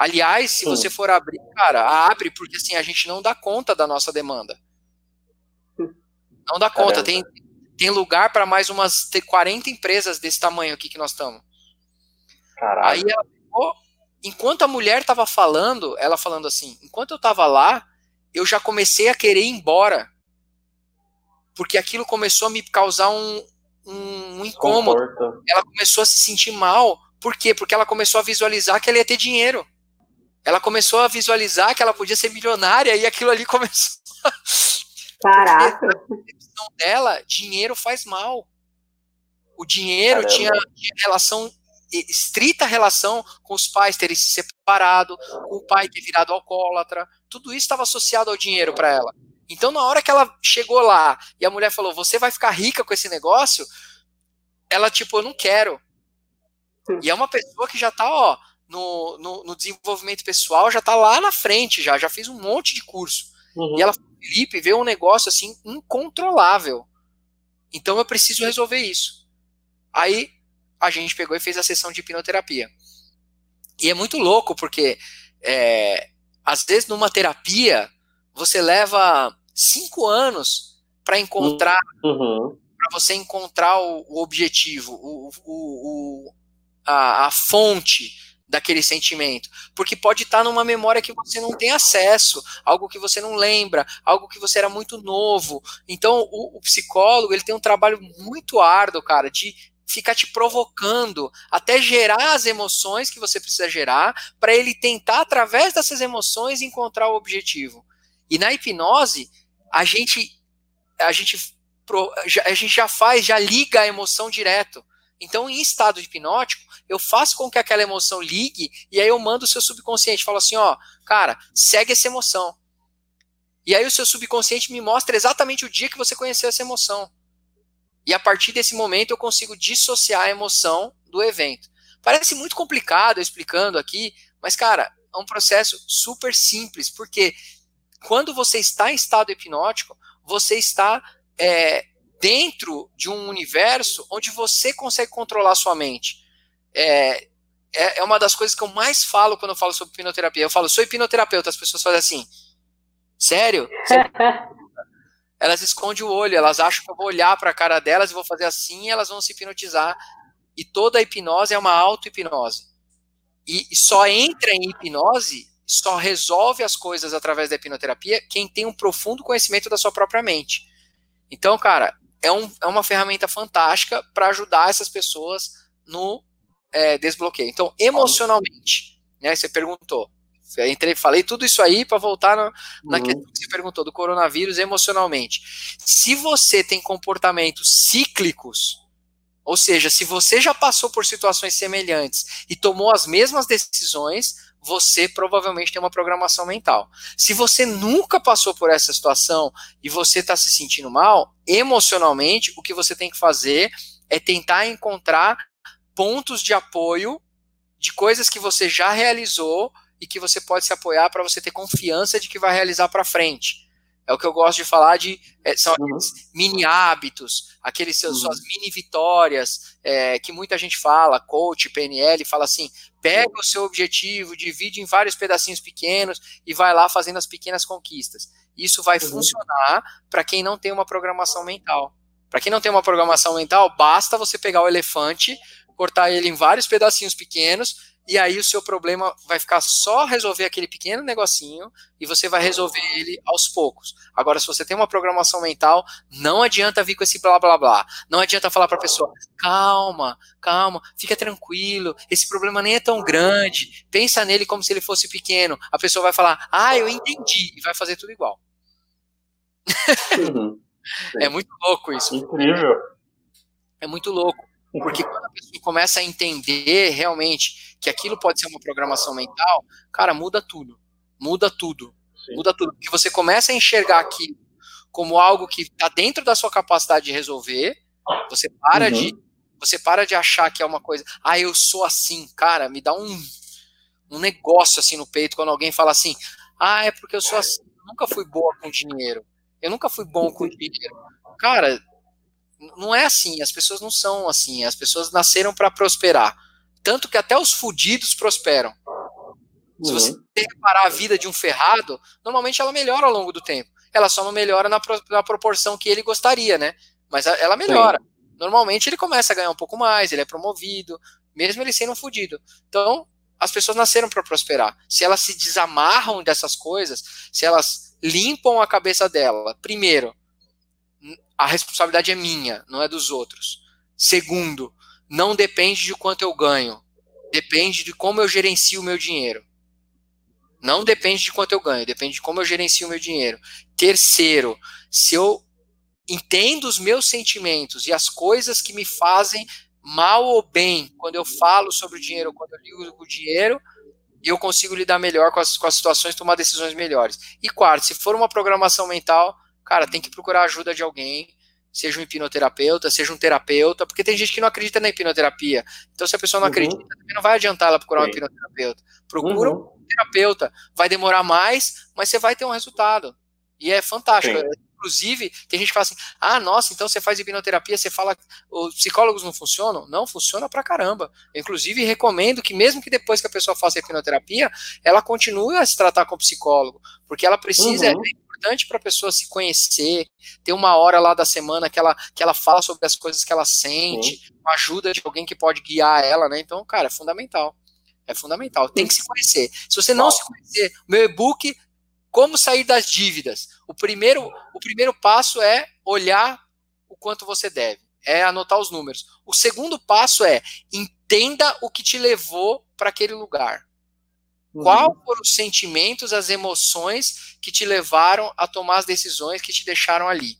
Aliás, se você for abrir, cara, abre, porque assim, a gente não dá conta da nossa demanda. (laughs) Não dá conta. Tem, tem lugar para mais umas 40 empresas desse tamanho aqui que nós estamos. Aí ela pegou enquanto a mulher estava falando, ela falando assim, enquanto eu estava lá, eu já comecei a querer ir embora. Porque aquilo começou a me causar um, um, um incômodo. Conforto. Ela começou a se sentir mal. Por quê? Porque ela começou a visualizar que ela ia ter dinheiro. Ela começou a visualizar que ela podia ser milionária e aquilo ali (laughs) começou. Caraca! A dela, dinheiro faz mal. O dinheiro tinha, tinha relação estrita relação com os pais terem se separado, com o pai ter virado alcoólatra, tudo isso estava associado ao dinheiro para ela. Então, na hora que ela chegou lá e a mulher falou: Você vai ficar rica com esse negócio? Ela, tipo, eu não quero. E é uma pessoa que já está ó, no, no, no, desenvolvimento pessoal, já está lá na frente, já, já fez um monte de curso. Uhum. E ela, Felipe, vê um negócio assim incontrolável. Então eu preciso resolver isso. Aí a gente pegou e fez a sessão de hipnoterapia. E é muito louco, porque é, às vezes numa terapia você leva cinco anos para encontrar, uhum. para você encontrar o, o objetivo, o, o, a, a, fonte daquele sentimento, porque pode estar numa memória que você não tem acesso, algo que você não lembra, algo que você era muito novo. Então o, o psicólogo ele tem um trabalho muito árduo, cara, de ficar te provocando até gerar as emoções que você precisa gerar para ele tentar através dessas emoções encontrar o objetivo. E na hipnose a gente a gente a gente já faz, já liga a emoção direto. Então, em estado hipnótico, eu faço com que aquela emoção ligue e aí eu mando o seu subconsciente, falo assim, ó, cara, segue essa emoção. E aí o seu subconsciente me mostra exatamente o dia que você conheceu essa emoção. E a partir desse momento eu consigo dissociar a emoção do evento. Parece muito complicado explicando aqui, mas, cara, é um processo super simples, porque quando você está em estado hipnótico, você está é, dentro de um universo onde você consegue controlar sua mente. É, é, é, uma das coisas que eu mais falo quando eu falo sobre hipnoterapia. Eu falo, sou hipnoterapeuta, as pessoas fazem assim, sério? sério? (laughs) elas escondem o olho, elas acham que eu vou olhar para a cara delas e vou fazer assim, e elas vão se hipnotizar. E toda a hipnose é uma auto-hipnose. E só entra em hipnose, só resolve as coisas através da hipnoterapia quem tem um profundo conhecimento da sua própria mente. Então, cara, é, um, é uma ferramenta fantástica para ajudar essas pessoas no é, desbloqueio. Então, emocionalmente, né, você perguntou, Entrei, falei tudo isso aí para voltar no, na uhum. questão que você perguntou do coronavírus emocionalmente. Se você tem comportamentos cíclicos, ou seja, se você já passou por situações semelhantes e tomou as mesmas decisões, você provavelmente tem uma programação mental. Se você nunca passou por essa situação e você está se sentindo mal, emocionalmente, o que você tem que fazer é tentar encontrar pontos de apoio de coisas que você já realizou e que você pode se apoiar para você ter confiança de que vai realizar para frente. É o que eu gosto de falar de é, são uhum. aqueles mini hábitos, aqueles seus, uhum. suas mini vitórias é, que muita gente fala, coach, PNL, fala assim: pega o seu objetivo, divide em vários pedacinhos pequenos e vai lá fazendo as pequenas conquistas. Isso vai uhum. funcionar para quem não tem uma programação mental. Para quem não tem uma programação mental, basta você pegar o elefante, cortar ele em vários pedacinhos pequenos e aí o seu problema vai ficar só resolver aquele pequeno negocinho e você vai resolver ele aos poucos. Agora, se você tem uma programação mental, não adianta vir com esse blá blá blá. Não adianta falar para a pessoa, calma, calma, fica tranquilo, esse problema nem é tão grande, pensa nele como se ele fosse pequeno. A pessoa vai falar, ah, eu entendi, e vai fazer tudo igual. Uhum. (laughs) é muito louco isso. Incrível. É muito louco. Porque quando a pessoa começa a entender realmente que aquilo pode ser uma programação mental, cara, muda tudo. Muda tudo. Sim. Muda tudo. Porque você começa a enxergar aquilo como algo que está dentro da sua capacidade de resolver. Você para uhum. de você para de achar que é uma coisa, ah, eu sou assim, cara, me dá um, um negócio assim no peito quando alguém fala assim, ah, é porque eu sou assim, eu nunca fui boa com dinheiro, eu nunca fui bom com dinheiro. Cara, não é assim, as pessoas não são assim, as pessoas nasceram para prosperar. Tanto que até os fudidos prosperam. Uhum. Se você reparar a vida de um ferrado, normalmente ela melhora ao longo do tempo. Ela só não melhora na, pro, na proporção que ele gostaria, né? Mas ela melhora. Sim. Normalmente ele começa a ganhar um pouco mais, ele é promovido, mesmo ele sendo um fudido. Então, as pessoas nasceram para prosperar. Se elas se desamarram dessas coisas, se elas limpam a cabeça dela, primeiro, a responsabilidade é minha, não é dos outros. Segundo, não depende de quanto eu ganho, depende de como eu gerencio o meu dinheiro. Não depende de quanto eu ganho, depende de como eu gerencio o meu dinheiro. Terceiro, se eu entendo os meus sentimentos e as coisas que me fazem mal ou bem quando eu falo sobre o dinheiro, quando eu ligo o dinheiro, eu consigo lidar melhor com as, com as situações, tomar decisões melhores. E quarto, se for uma programação mental, cara, tem que procurar ajuda de alguém, seja um hipnoterapeuta, seja um terapeuta, porque tem gente que não acredita na hipnoterapia. Então, se a pessoa não uhum. acredita, também não vai adiantar ela procurar Sim. um hipnoterapeuta. Procura uhum. um terapeuta. Vai demorar mais, mas você vai ter um resultado. E é fantástico. Sim. Inclusive, tem gente que fala assim: ah, nossa, então você faz hipnoterapia, você fala, os psicólogos não funcionam? Não, funciona pra caramba. Eu, inclusive, recomendo que, mesmo que depois que a pessoa faça hipnoterapia, ela continue a se tratar com o psicólogo, porque ela precisa, uhum. Importante para a pessoa se conhecer, ter uma hora lá da semana que ela, que ela fala sobre as coisas que ela sente, com a ajuda de alguém que pode guiar ela, né? Então, cara, é fundamental. É fundamental. Tem que se conhecer. Se você não se conhecer, meu e-book Como sair das dívidas. O primeiro, o primeiro passo é olhar o quanto você deve, é anotar os números. O segundo passo é entenda o que te levou para aquele lugar. Uhum. Qual foram os sentimentos, as emoções que te levaram a tomar as decisões que te deixaram ali?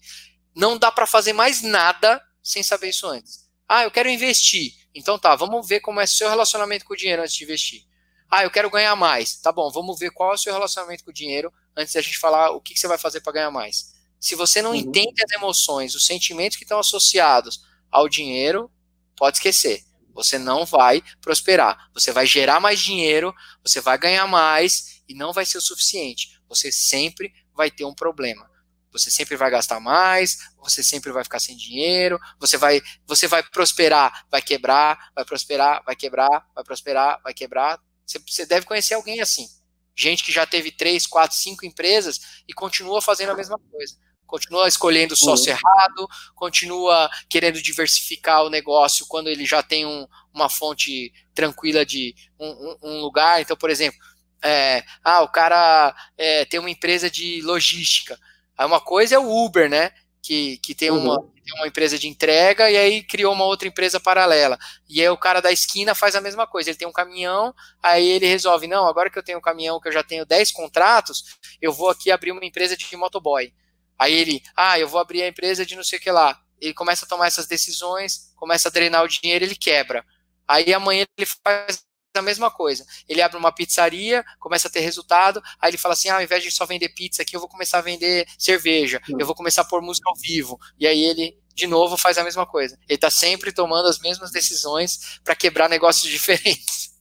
Não dá para fazer mais nada sem saber isso antes. Ah, eu quero investir. Então tá, vamos ver como é o seu relacionamento com o dinheiro antes de investir. Ah, eu quero ganhar mais. Tá bom, vamos ver qual é o seu relacionamento com o dinheiro antes da gente falar o que, que você vai fazer para ganhar mais. Se você não uhum. entende as emoções, os sentimentos que estão associados ao dinheiro, pode esquecer você não vai prosperar. Você vai gerar mais dinheiro, você vai ganhar mais e não vai ser o suficiente. Você sempre vai ter um problema. Você sempre vai gastar mais, você sempre vai ficar sem dinheiro, você vai, você vai prosperar, vai quebrar, vai prosperar, vai quebrar, vai prosperar, vai quebrar. Você, você deve conhecer alguém assim. Gente que já teve três, quatro, cinco empresas e continua fazendo a mesma coisa continua escolhendo o sócio uhum. errado, continua querendo diversificar o negócio quando ele já tem um, uma fonte tranquila de um, um lugar. Então, por exemplo, é, ah, o cara é, tem uma empresa de logística. Aí uma coisa é o Uber, né? Que, que tem, uma, uhum. tem uma empresa de entrega e aí criou uma outra empresa paralela. E aí o cara da esquina faz a mesma coisa. Ele tem um caminhão, aí ele resolve, não, agora que eu tenho um caminhão, que eu já tenho 10 contratos, eu vou aqui abrir uma empresa de motoboy. Aí ele, ah, eu vou abrir a empresa de não sei o que lá. Ele começa a tomar essas decisões, começa a drenar o dinheiro, ele quebra. Aí amanhã ele faz a mesma coisa. Ele abre uma pizzaria, começa a ter resultado, aí ele fala assim: ah, ao invés de só vender pizza aqui, eu vou começar a vender cerveja, eu vou começar a pôr música ao vivo. E aí ele, de novo, faz a mesma coisa. Ele está sempre tomando as mesmas decisões para quebrar negócios (laughs) diferentes.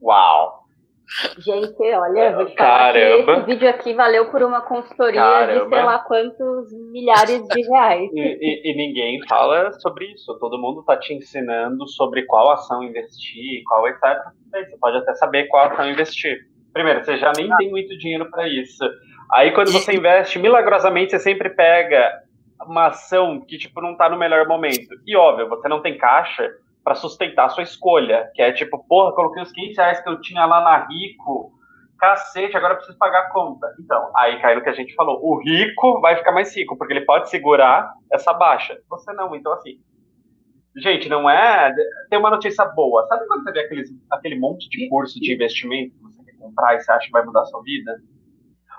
Uau! Gente, olha, vou te falar Caramba. esse vídeo aqui valeu por uma consultoria Caramba. de sei lá quantos milhares de reais. E, e, e, ninguém fala sobre isso. Todo mundo está te ensinando sobre qual ação investir, qual etc. Você pode até saber qual ação investir. Primeiro, você já nem tem muito dinheiro para isso. Aí quando você investe, milagrosamente você sempre pega uma ação que tipo não está no melhor momento. E óbvio, você não tem caixa, para sustentar a sua escolha, que é tipo, porra, coloquei os 15 reais que eu tinha lá na Rico, cacete, agora eu preciso pagar a conta. Então, aí cai no que a gente falou, o rico vai ficar mais rico, porque ele pode segurar essa baixa. Você não, então assim, gente, não é, tem uma notícia boa, sabe quando você vê aqueles, aquele monte de curso de investimento que você quer comprar e você acha que vai mudar a sua vida?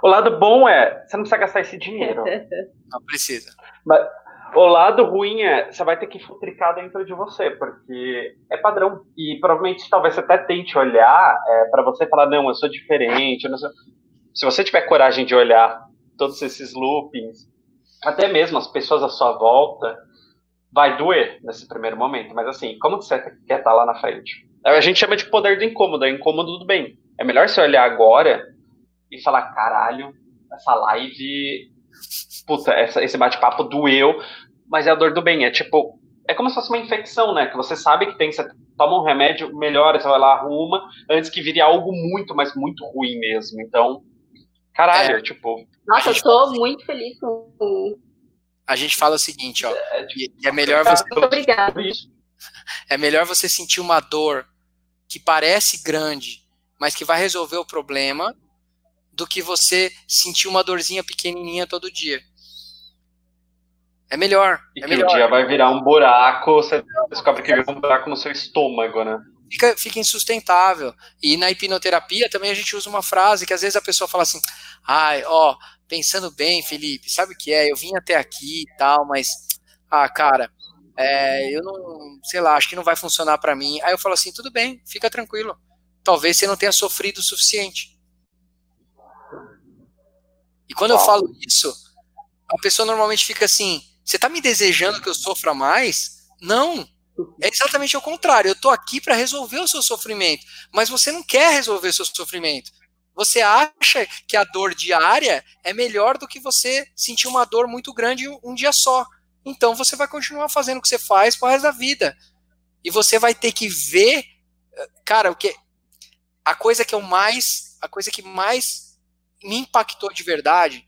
O lado bom é, você não precisa gastar esse dinheiro. (laughs) Não precisa. Mas, o lado ruim é, você vai ter que futricar dentro de você, porque é padrão. E provavelmente talvez você até tente olhar é, para você falar, não, eu sou diferente. Eu. Se você tiver coragem de olhar todos esses loopings, até mesmo as pessoas à sua volta, vai doer nesse primeiro momento. Mas assim, como você quer estar lá na frente? A gente chama de poder do incômodo, é incômodo do bem. É melhor você olhar agora e falar, caralho, essa live puta, essa, esse bate-papo doeu, mas é a dor do bem. É tipo, é como se fosse uma infecção, né? Que você sabe que tem, você toma um remédio, melhora, você vai lá, arruma, antes que vire algo muito, mas muito ruim mesmo. Então, caralho, é. tipo. Nossa, eu tô muito feliz com. A gente fala o seguinte, ó. É, tipo, é melhor você. Muito obrigada. (laughs) É melhor você sentir uma dor que parece grande, mas que vai resolver o problema, do que você sentir uma dorzinha pequenininha todo dia. É melhor. E é que melhor. o dia vai virar um buraco, você descobre que virou um buraco no seu estômago, né? Fica, fica insustentável. E na hipnoterapia também a gente usa uma frase que às vezes a pessoa fala assim: ai, ó, pensando bem, Felipe, sabe o que é? Eu vim até aqui e tal, mas, ah, cara, é, eu não, sei lá, acho que não vai funcionar para mim. Aí eu falo assim: tudo bem, fica tranquilo. Talvez você não tenha sofrido o suficiente. E quando eu falo isso, a pessoa normalmente fica assim: você está me desejando que eu sofra mais? Não. É exatamente o contrário. Eu estou aqui para resolver o seu sofrimento, mas você não quer resolver o seu sofrimento. Você acha que a dor diária é melhor do que você sentir uma dor muito grande um dia só. Então você vai continuar fazendo o que você faz pro resto da vida. E você vai ter que ver, cara, o que a coisa que eu mais, a coisa que mais me impactou de verdade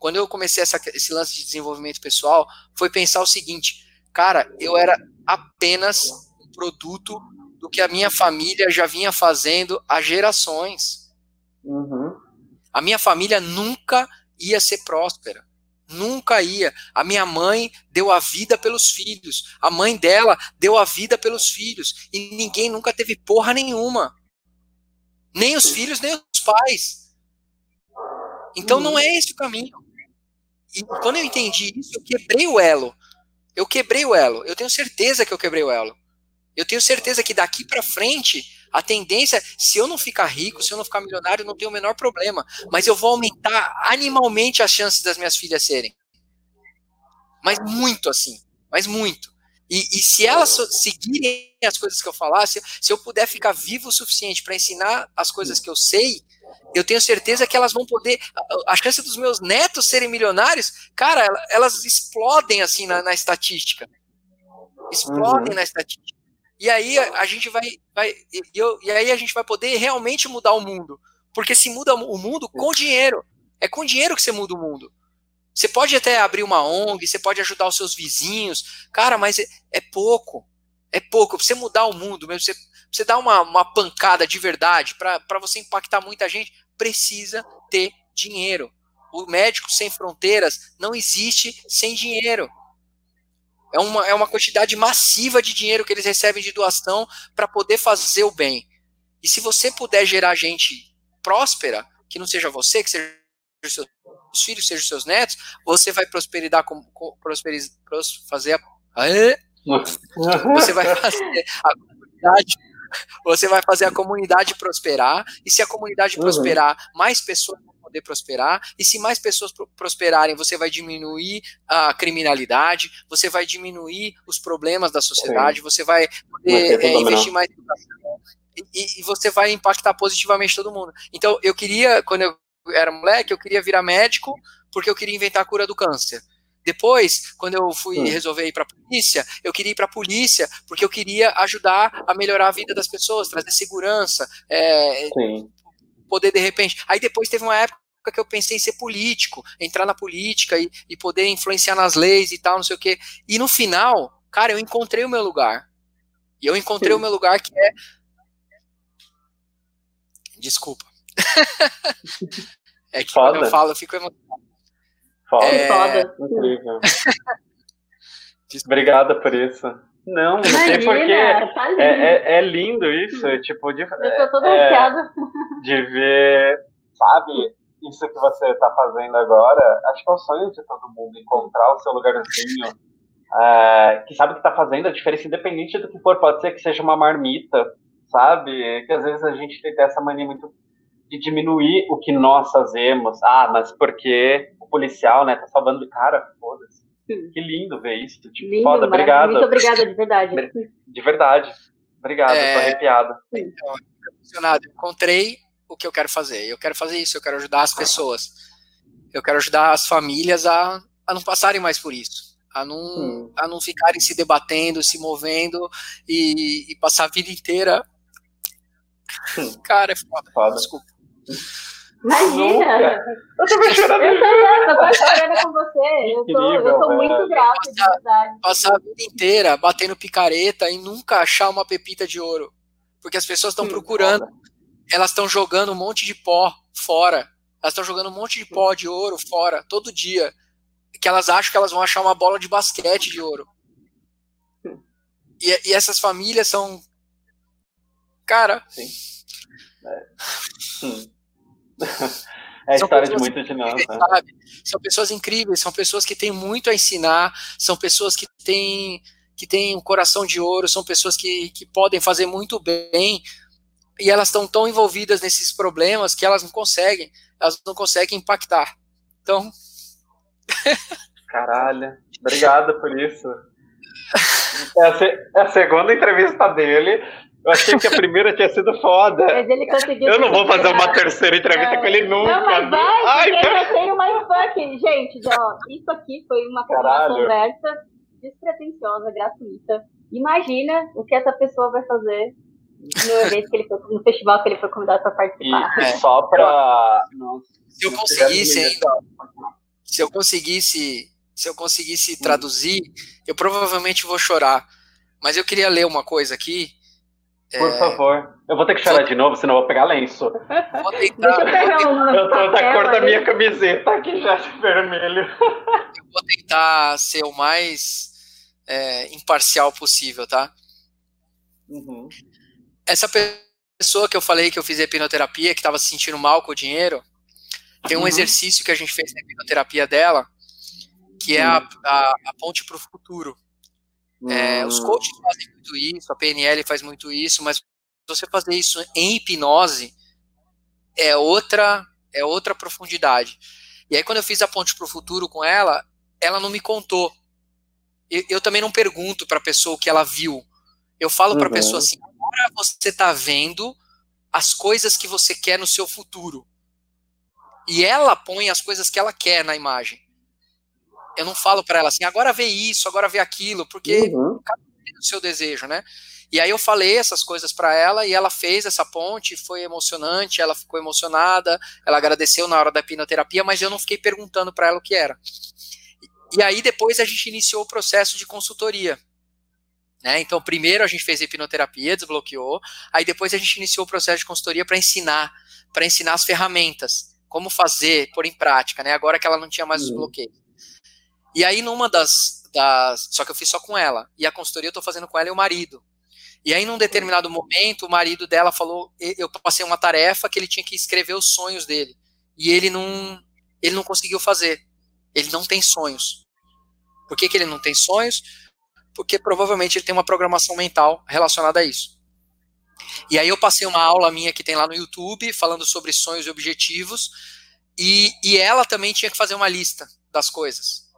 quando eu comecei essa, esse lance de desenvolvimento pessoal, foi pensar o seguinte, cara, eu era apenas um produto do que a minha família já vinha fazendo há gerações. Uhum. A minha família nunca ia ser próspera. Nunca ia. A minha mãe deu a vida pelos filhos. A mãe dela deu a vida pelos filhos. E ninguém nunca teve porra nenhuma. Nem os filhos, nem os pais. Então não é esse o caminho. E quando eu entendi isso, eu quebrei o elo. Eu quebrei o elo. Eu tenho certeza que eu quebrei o elo. Eu tenho certeza que daqui para frente, a tendência, se eu não ficar rico, se eu não ficar milionário, não tem o menor problema. Mas eu vou aumentar animalmente as chances das minhas filhas serem. Mas muito assim. Mas muito. E, e se elas seguirem as coisas que eu falasse, se eu puder ficar vivo o suficiente para ensinar as coisas que eu sei, eu tenho certeza que elas vão poder. A chance dos meus netos serem milionários, cara, elas explodem assim na, na estatística. Explodem uhum. na estatística. E aí a, gente vai. vai e, eu, e aí a gente vai poder realmente mudar o mundo. Porque se muda o mundo com dinheiro. É com dinheiro que você muda o mundo. Você pode até abrir uma ONG, você pode ajudar os seus vizinhos, cara, mas é, é pouco. É pouco. Pra você mudar o mundo, mesmo você você dar uma, uma pancada de verdade, para você impactar muita gente, precisa ter dinheiro. O Médico Sem Fronteiras não existe sem dinheiro. É uma, é uma quantidade massiva de dinheiro que eles recebem de doação para poder fazer o bem. E se você puder gerar gente próspera, que não seja você, que seja os seus filhos, seja os seus netos, você vai prosperidade, prosperizar, fazer a, você vai fazer a comunidade você vai fazer a comunidade prosperar, e se a comunidade uhum. prosperar, mais pessoas vão poder prosperar, e se mais pessoas prosperarem, você vai diminuir a criminalidade, você vai diminuir os problemas da sociedade, Sim. você vai poder é, investir mais em educação. e, e, você vai impactar positivamente todo mundo. Então, eu queria, quando eu era moleque, eu queria virar médico porque eu queria inventar a cura do câncer. Depois, quando eu fui Sim. resolver ir para a polícia, eu queria ir para a polícia porque eu queria ajudar a melhorar a vida das pessoas, trazer segurança, é, poder de repente. Aí depois teve uma época que eu pensei em ser político, entrar na política e, e poder influenciar nas leis e tal, não sei o quê. E no final, cara, eu encontrei o meu lugar. E eu encontrei Sim. o meu lugar que é. Desculpa. (laughs) é que Foda. quando eu falo, eu fico emocionado. Foda. É... Foda. Incrível. (laughs) Obrigada por isso. Não, não sei porquê. Tá é, é, é, lindo isso. É, tipo, de, eu tô toda é, de ver, sabe, isso que você está fazendo agora. Acho que é o sonho de todo mundo encontrar o seu lugarzinho. É, que sabe que está fazendo a diferença, independente do que for. Pode ser que seja uma marmita, sabe? Que às vezes a gente tem essa mania muito de diminuir o que nós fazemos. Ah, mas porque o policial, né, tá salvando. Cara, foda-se. Que lindo ver isso. Tipo, lindo, foda, obrigado. Muito obrigada, de verdade. De verdade. Obrigado, é... tô arrepiado. Então, emocionado. Encontrei o que eu quero fazer. Eu quero fazer isso, eu quero ajudar as pessoas. Eu quero ajudar as famílias a, a não passarem mais por isso. A não, hum. a não ficarem se debatendo, se movendo e, e passar a vida inteira. Hum. Cara, é foda. foda. Desculpa. Imagina! Eu tô (laughs) chorando. Eu tô, eu tô chorando com você. Eu tô, eu tô muito grata, de verdade. Passar a vida inteira batendo picareta e nunca achar uma pepita de ouro. Porque as pessoas estão procurando. Elas estão jogando um monte de pó fora. Elas estão jogando um monte de pó de ouro fora, todo dia. Que elas acham que elas vão achar uma bola de basquete de ouro. E, e essas famílias são. Cara. Sim. É. Hum. (laughs) É a história de muita gente, né? São pessoas incríveis, são pessoas que têm muito a ensinar, são pessoas que têm, que têm um coração de ouro, são pessoas que, que podem fazer muito bem, e elas estão tão envolvidas nesses problemas que elas não conseguem, elas não conseguem impactar. Então. Caralho, obrigado por isso. (laughs) É a, segunda entrevista dele. Eu achei que a primeira tinha sido foda. Mas ele conseguiu. Eu não vou fazer uma terceira entrevista com ele nunca. Não, mas vai, Ai, porque eu tenho mais fuck. Gente, ó, isso aqui foi uma, uma conversa despretensiosa, gratuita. Imagina o que essa pessoa vai fazer no evento que ele foi, no festival que ele foi convidado para participar. E, é. Só para. Se eu conseguisse ainda. Se eu conseguisse. Se eu conseguisse traduzir, eu provavelmente vou chorar. Mas eu queria ler uma coisa aqui por é... favor. Eu vou ter que chorar vou... de novo, senão eu vou pegar lenço. Vou tentar. Deixa eu pegar um eu tô da cor da minha camiseta aqui já de vermelho. Eu vou tentar ser o mais é, imparcial possível, tá? Uhum. Essa pessoa que eu falei que eu fiz hipnoterapia, que estava se sentindo mal com o dinheiro, tem um uhum. exercício que a gente fez na hipnoterapia dela, que é a, uhum. a, a ponte para o futuro. É, os hum. coaches fazem muito isso, a PNL faz muito isso, mas você fazer isso em hipnose é outra é outra profundidade. E aí quando eu fiz a ponte para o futuro com ela, ela não me contou. Eu, eu também não pergunto para a pessoa o que ela viu. Eu falo para a pessoa uhum. assim: agora você está vendo as coisas que você quer no seu futuro. E ela põe as coisas que ela quer na imagem eu não falo para ela assim, agora vê isso, agora vê aquilo, porque uhum. cada um tem o seu desejo, né? E aí eu falei essas coisas para ela e ela fez essa ponte, foi emocionante, ela ficou emocionada, ela agradeceu na hora da hipnoterapia, mas eu não fiquei perguntando para ela o que era. E aí depois a gente iniciou o processo de consultoria. Né? Então, primeiro a gente fez a hipnoterapia, desbloqueou, aí depois a gente iniciou o processo de consultoria para ensinar, para ensinar as ferramentas, como fazer, pôr em prática, né? Agora que ela não tinha mais uhum. os bloqueios. E aí, numa das, das. Só que eu fiz só com ela. E a consultoria eu tô fazendo com ela e o marido. E aí, num determinado momento, o marido dela falou: eu passei uma tarefa que ele tinha que escrever os sonhos dele. E ele não, ele não conseguiu fazer. Ele não tem sonhos. Por que, que ele não tem sonhos? Porque provavelmente ele tem uma programação mental relacionada a isso. E aí eu passei uma aula minha que tem lá no YouTube, falando sobre sonhos e objetivos, e, e ela também tinha que fazer uma lista das coisas.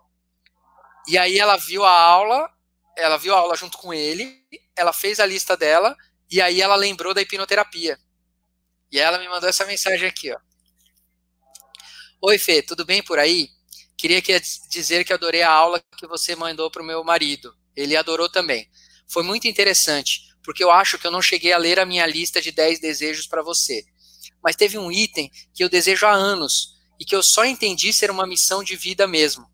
E aí ela viu a aula, ela viu a aula junto com ele, ela fez a lista dela E aí ela lembrou da hipnoterapia. E ela me mandou essa mensagem aqui, ó. Oi, Fê, tudo bem por aí? Queria dizer que adorei a aula que você mandou para o meu marido. Ele adorou também. Foi muito interessante, porque eu acho que eu não cheguei a ler a minha lista de 10 desejos para você. Mas teve um item que eu desejo há anos e que eu só entendi ser uma missão de vida mesmo.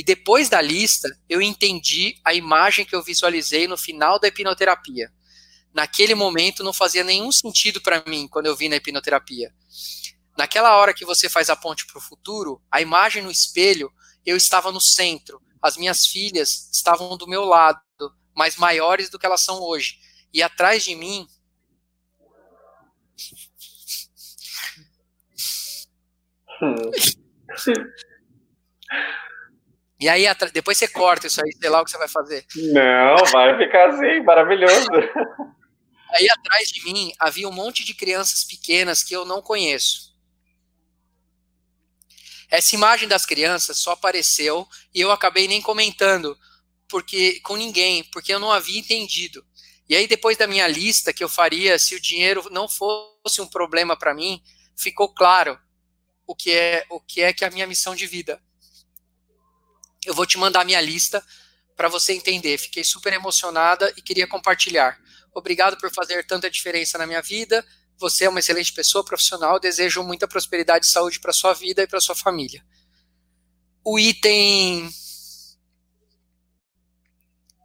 E depois da lista, eu entendi a imagem que eu visualizei no final da hipnoterapia. Naquele momento não fazia nenhum sentido para mim quando eu vi na hipnoterapia. Naquela hora que você faz a ponte para o futuro, a imagem no espelho, eu estava no centro. As minhas filhas estavam do meu lado, mais maiores do que elas são hoje. E atrás de mim. (laughs) E aí, depois você corta isso aí, sei lá o que você vai fazer. Não, vai ficar assim, maravilhoso. (laughs) Aí atrás de mim havia um monte de crianças pequenas que eu não conheço. Essa imagem das crianças só apareceu e eu acabei nem comentando porque com ninguém, porque eu não havia entendido. E aí depois da minha lista que eu faria se o dinheiro não fosse um problema para mim, ficou claro o que é o que é que é a minha missão de vida. Eu vou te mandar minha lista para você entender. Fiquei super emocionada e queria compartilhar. Obrigado por fazer tanta diferença na minha vida. Você é uma excelente pessoa, profissional. Desejo muita prosperidade e saúde para sua vida e para sua família. O item.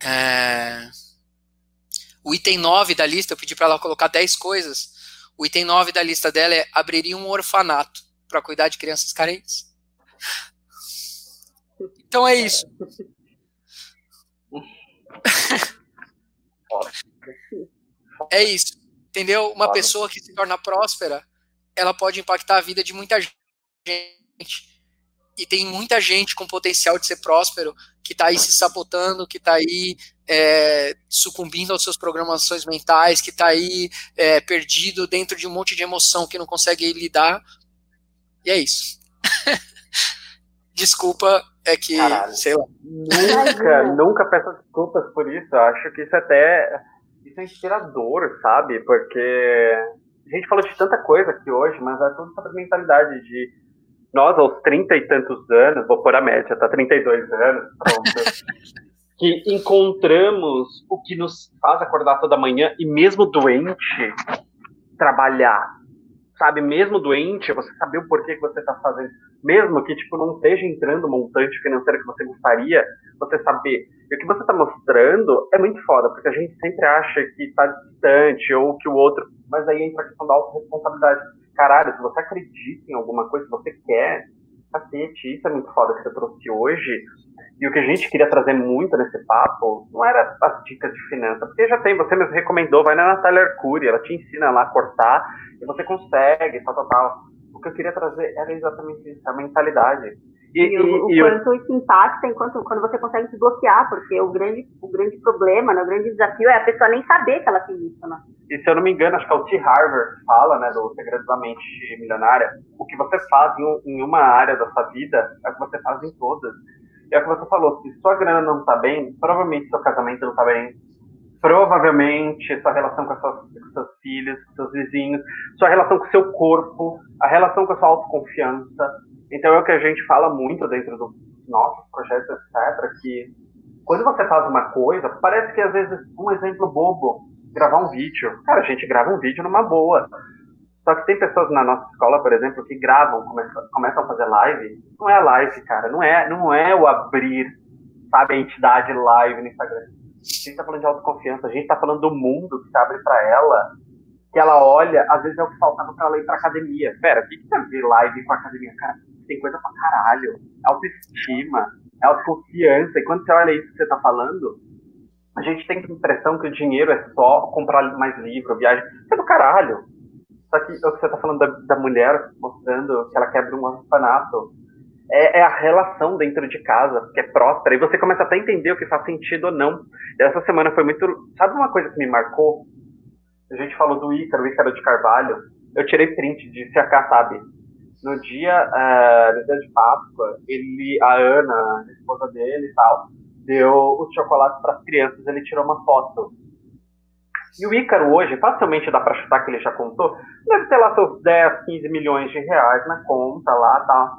É, o item 9 da lista, eu pedi para ela colocar 10 coisas. O item 9 da lista dela é abriria um orfanato para cuidar de crianças carentes. Então é isso. É isso. Entendeu? Uma pessoa que se torna próspera, ela pode impactar a vida de muita gente. E tem muita gente com potencial de ser próspero que está aí se sabotando, que está aí é, sucumbindo às suas programações mentais, que está aí é, perdido dentro de um monte de emoção que não consegue lidar. E é isso. (laughs) Desculpa, é que, Caralho. sei lá. Nunca, nunca peço desculpas por isso. Acho que isso até isso é inspirador, sabe? Porque a gente falou de tanta coisa aqui hoje, mas é tudo sobre a mentalidade de nós, aos 30 e tantos anos, vou pôr a média, tá 32 anos, pronto, (laughs) que encontramos o que nos faz acordar toda manhã e mesmo doente, trabalhar, sabe? Mesmo doente, você saber o porquê que você está fazendo, mesmo que tipo não esteja entrando o montante financeiro que você gostaria, você saber. E o que você está mostrando é muito foda, porque a gente sempre acha que está distante ou que o outro, mas aí entra a questão da autorresponsabilidade. Caralho, se você acredita em alguma coisa, se você quer, cacete, isso é muito foda que você trouxe hoje. E o que a gente queria trazer muito nesse papo não era as dicas de finanças, porque já tem, você mesmo recomendou, vai na Natália Arcuri, ela te ensina lá a cortar e você consegue, tal, tal, tal. O que eu queria trazer era exatamente isso, a mentalidade. E, e, o, e, o quanto isso impacta enquanto, quando você consegue se bloquear, porque o grande, o grande problema, né, o grande desafio é a pessoa nem saber que ela tem isso, né? E se eu não me engano, acho que é o T. Harvard fala, né, do Segredo da Mente Milionária, o que você faz em, em uma área da sua vida é o que você faz em todas. E é o que você falou, se sua grana não está bem, provavelmente seu casamento não está bem, provavelmente sua relação com, as suas, com seus filhos, com seus vizinhos, sua relação com seu corpo, a relação com a sua autoconfiança. Então é o que a gente fala muito dentro dos nossos projetos, etc., que quando você faz uma coisa, parece que às vezes um exemplo bobo, gravar um vídeo. Cara, a gente grava um vídeo numa boa. Só que tem pessoas na nossa escola, por exemplo, que gravam, começam, começam a fazer live. Não é live, cara. Não é, não é o abrir, sabe, a entidade live no Instagram a gente tá falando de autoconfiança, a gente tá falando do mundo que se abre para ela, que ela olha, às vezes é o que faltava pra ela ir pra academia. Pera, o que, que a ver live com a academia? Cara, tem coisa pra caralho. Autoestima, autoconfiança. E quando você olha isso que você tá falando, a gente tem a impressão que o dinheiro é só comprar mais livro, viagem. Isso é do caralho. Só que você tá falando da, da mulher mostrando que ela quebra um orfanato é, é, a relação dentro de casa, que é próspera, e você começa até a entender o que faz sentido ou não. E essa semana foi muito. Sabe uma coisa que me marcou? A gente falou do Ícaro, o Ícaro de Carvalho. Eu tirei print de CK, sabe? No dia, uh, no dia de Páscoa, ele, a Ana, a esposa dele e tal, deu os chocolates para as crianças. Ele tirou uma foto. E o Ícaro hoje, facilmente dá para chutar que ele já contou, deve ter lá seus 10, 15 milhões de reais na conta lá, tá?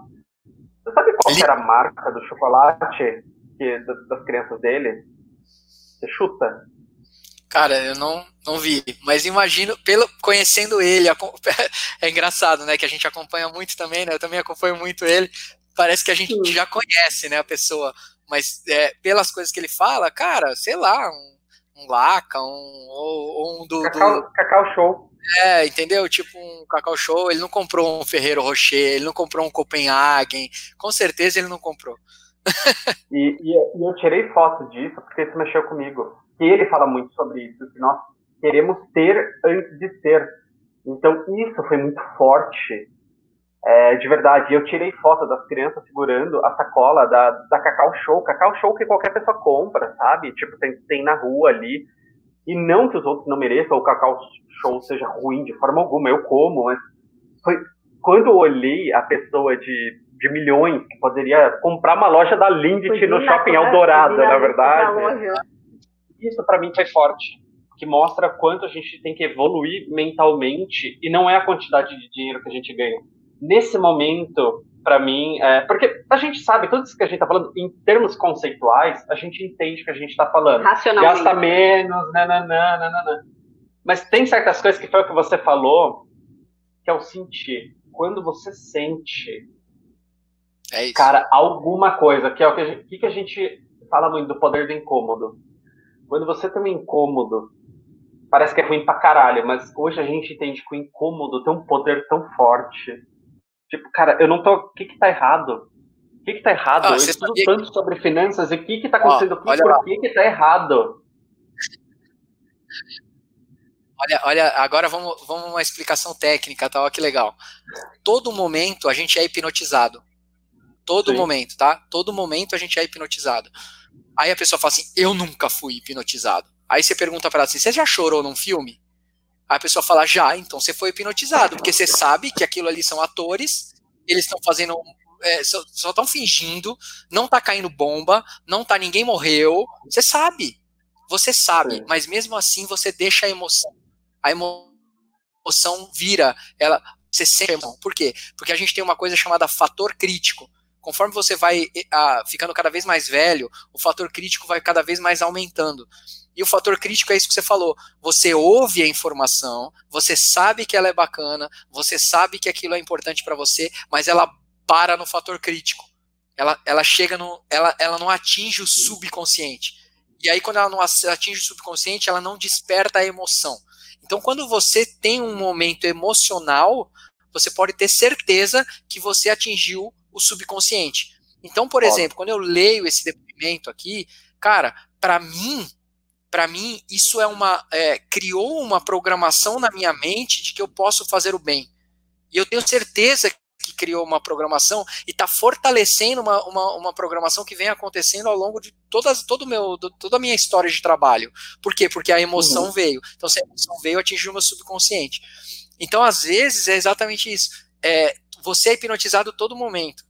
Você sabe qual ele... era a marca do chocolate que, das crianças dele? Você chuta? Cara, eu não, não vi, mas imagino, pelo conhecendo ele, (laughs) é engraçado, né, que a gente acompanha muito também, né, eu também acompanho muito ele, parece que a gente Sim. já conhece, né, a pessoa, mas é, pelas coisas que ele fala, cara, sei lá, um, um Laca, um, ou, um do Cacau, do... Cacau Show. É, entendeu? Tipo um Cacau Show, ele não comprou um Ferreiro Rocher, ele não comprou um Copenhagen, com certeza ele não comprou. (laughs) e, e, e, eu tirei foto disso porque isso mexeu comigo. E ele fala muito sobre isso, que nós queremos ter antes de ser. Então isso foi muito forte é, de verdade, eu tirei foto das crianças segurando a sacola da, da Cacau Show. Cacau Show que qualquer pessoa compra, sabe? Tipo, tem, tem na rua ali. E não que os outros não mereçam, o Cacau Show seja ruim de forma alguma, eu como, mas foi quando eu olhei a pessoa de, de milhões que poderia comprar uma loja da Lindt no Shopping Eldorado, na verdade. Isso para mim foi forte, que mostra quanto a gente tem que evoluir mentalmente e não é a quantidade de dinheiro que a gente ganha nesse momento, para mim, é, porque a gente sabe, tudo isso que a gente está falando, em termos conceituais, a gente entende o que a gente está falando. Racionalmente. Gasta menos, nananã, nananã. Mas tem certas coisas que foi o que você falou, que é o sentir. Quando você sente, é cara, alguma coisa, que é o que a, gente, que, que a gente fala muito do poder do incômodo. Quando você tem um incômodo parece que é ruim pra caralho, mas hoje a gente entende que o incômodo tem um poder tão forte Tipo, cara, eu não tô. O que que tá errado? O que que tá errado? Ah, eu estudo tanto sobre finanças e o que que tá acontecendo aqui? Por lá. que que tá errado? Olha, olha, agora vamos, vamos uma explicação técnica, tá? Olha que legal. Todo momento a gente é hipnotizado. Todo Sim. momento, tá? Todo momento a gente é hipnotizado. Aí a pessoa fala assim: Eu nunca fui hipnotizado. Aí você pergunta para ela assim: Você já chorou num filme? Aí a pessoa fala, já, então você foi hipnotizado, porque você sabe que aquilo ali são atores, eles estão fazendo. É, só estão fingindo, não tá caindo bomba, não tá ninguém morreu. Você sabe. Você sabe, mas mesmo assim você deixa a emoção. A emoção vira, ela. Você sente a emoção. Por quê? Porque a gente tem uma coisa chamada fator crítico. Conforme você vai a, ficando cada vez mais velho, o fator crítico vai cada vez mais aumentando. E o fator crítico é isso que você falou. Você ouve a informação, você sabe que ela é bacana, você sabe que aquilo é importante para você, mas ela para no fator crítico. Ela, ela chega no. Ela, ela não atinge o subconsciente. E aí, quando ela não atinge o subconsciente, ela não desperta a emoção. Então, quando você tem um momento emocional, você pode ter certeza que você atingiu o subconsciente. Então, por exemplo, quando eu leio esse depoimento aqui, cara, para mim, para mim, isso é uma. É, criou uma programação na minha mente de que eu posso fazer o bem. E eu tenho certeza que criou uma programação e está fortalecendo uma, uma, uma, programação que vem acontecendo ao longo de todas, todo meu, toda a minha história de trabalho. Por quê? Porque a emoção uhum. veio. Então, se a emoção veio, atingiu o meu subconsciente. Então, às vezes, é exatamente isso. É, você é hipnotizado todo momento.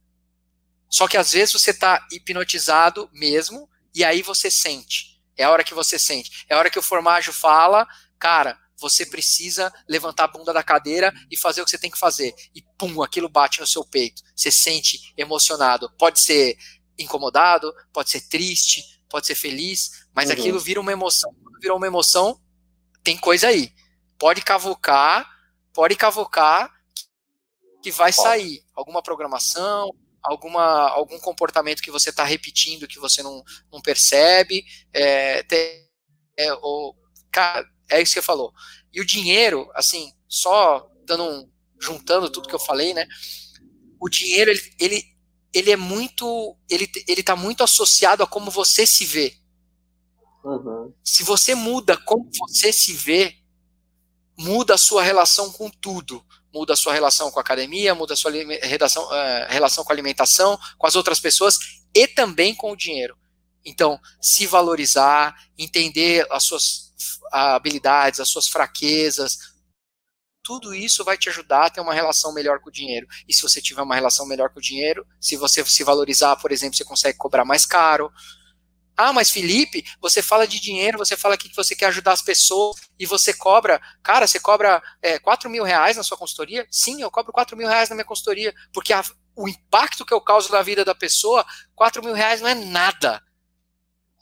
Só que às vezes você está hipnotizado mesmo, e aí você sente. É a hora que você sente. É a hora que o formaggio fala, cara, você precisa levantar a bunda da cadeira e fazer o que você tem que fazer. E pum, aquilo bate no seu peito. Você sente emocionado. Pode ser incomodado, pode ser triste, pode ser feliz, mas uhum. aquilo vira uma emoção. Quando virou uma emoção, tem coisa aí. Pode cavocar, pode cavocar que vai sair alguma programação, alguma, algum comportamento que você está repetindo que você não, não percebe. É, tem, é, ou, é isso que você falou. E o dinheiro, assim, só dando um, juntando tudo que eu falei, né? O dinheiro, ele, ele, ele é muito. Ele, ele tá muito associado a como você se vê. Uhum. Se você muda como você se vê, muda a sua relação com tudo muda a sua relação com a academia, muda a sua redação, uh, relação com a alimentação, com as outras pessoas e também com o dinheiro. Então, se valorizar, entender as suas habilidades, as suas fraquezas, tudo isso vai te ajudar a ter uma relação melhor com o dinheiro. E se você tiver uma relação melhor com o dinheiro, se você se valorizar, por exemplo, você consegue cobrar mais caro. Ah, mas Felipe, você fala de dinheiro, você fala aqui que você quer ajudar as pessoas e você cobra, cara, você cobra é, 4 mil reais na sua consultoria? Sim, eu cobro 4 mil reais na minha consultoria, porque a, o impacto que eu causo na vida da pessoa, 4 mil reais não é nada.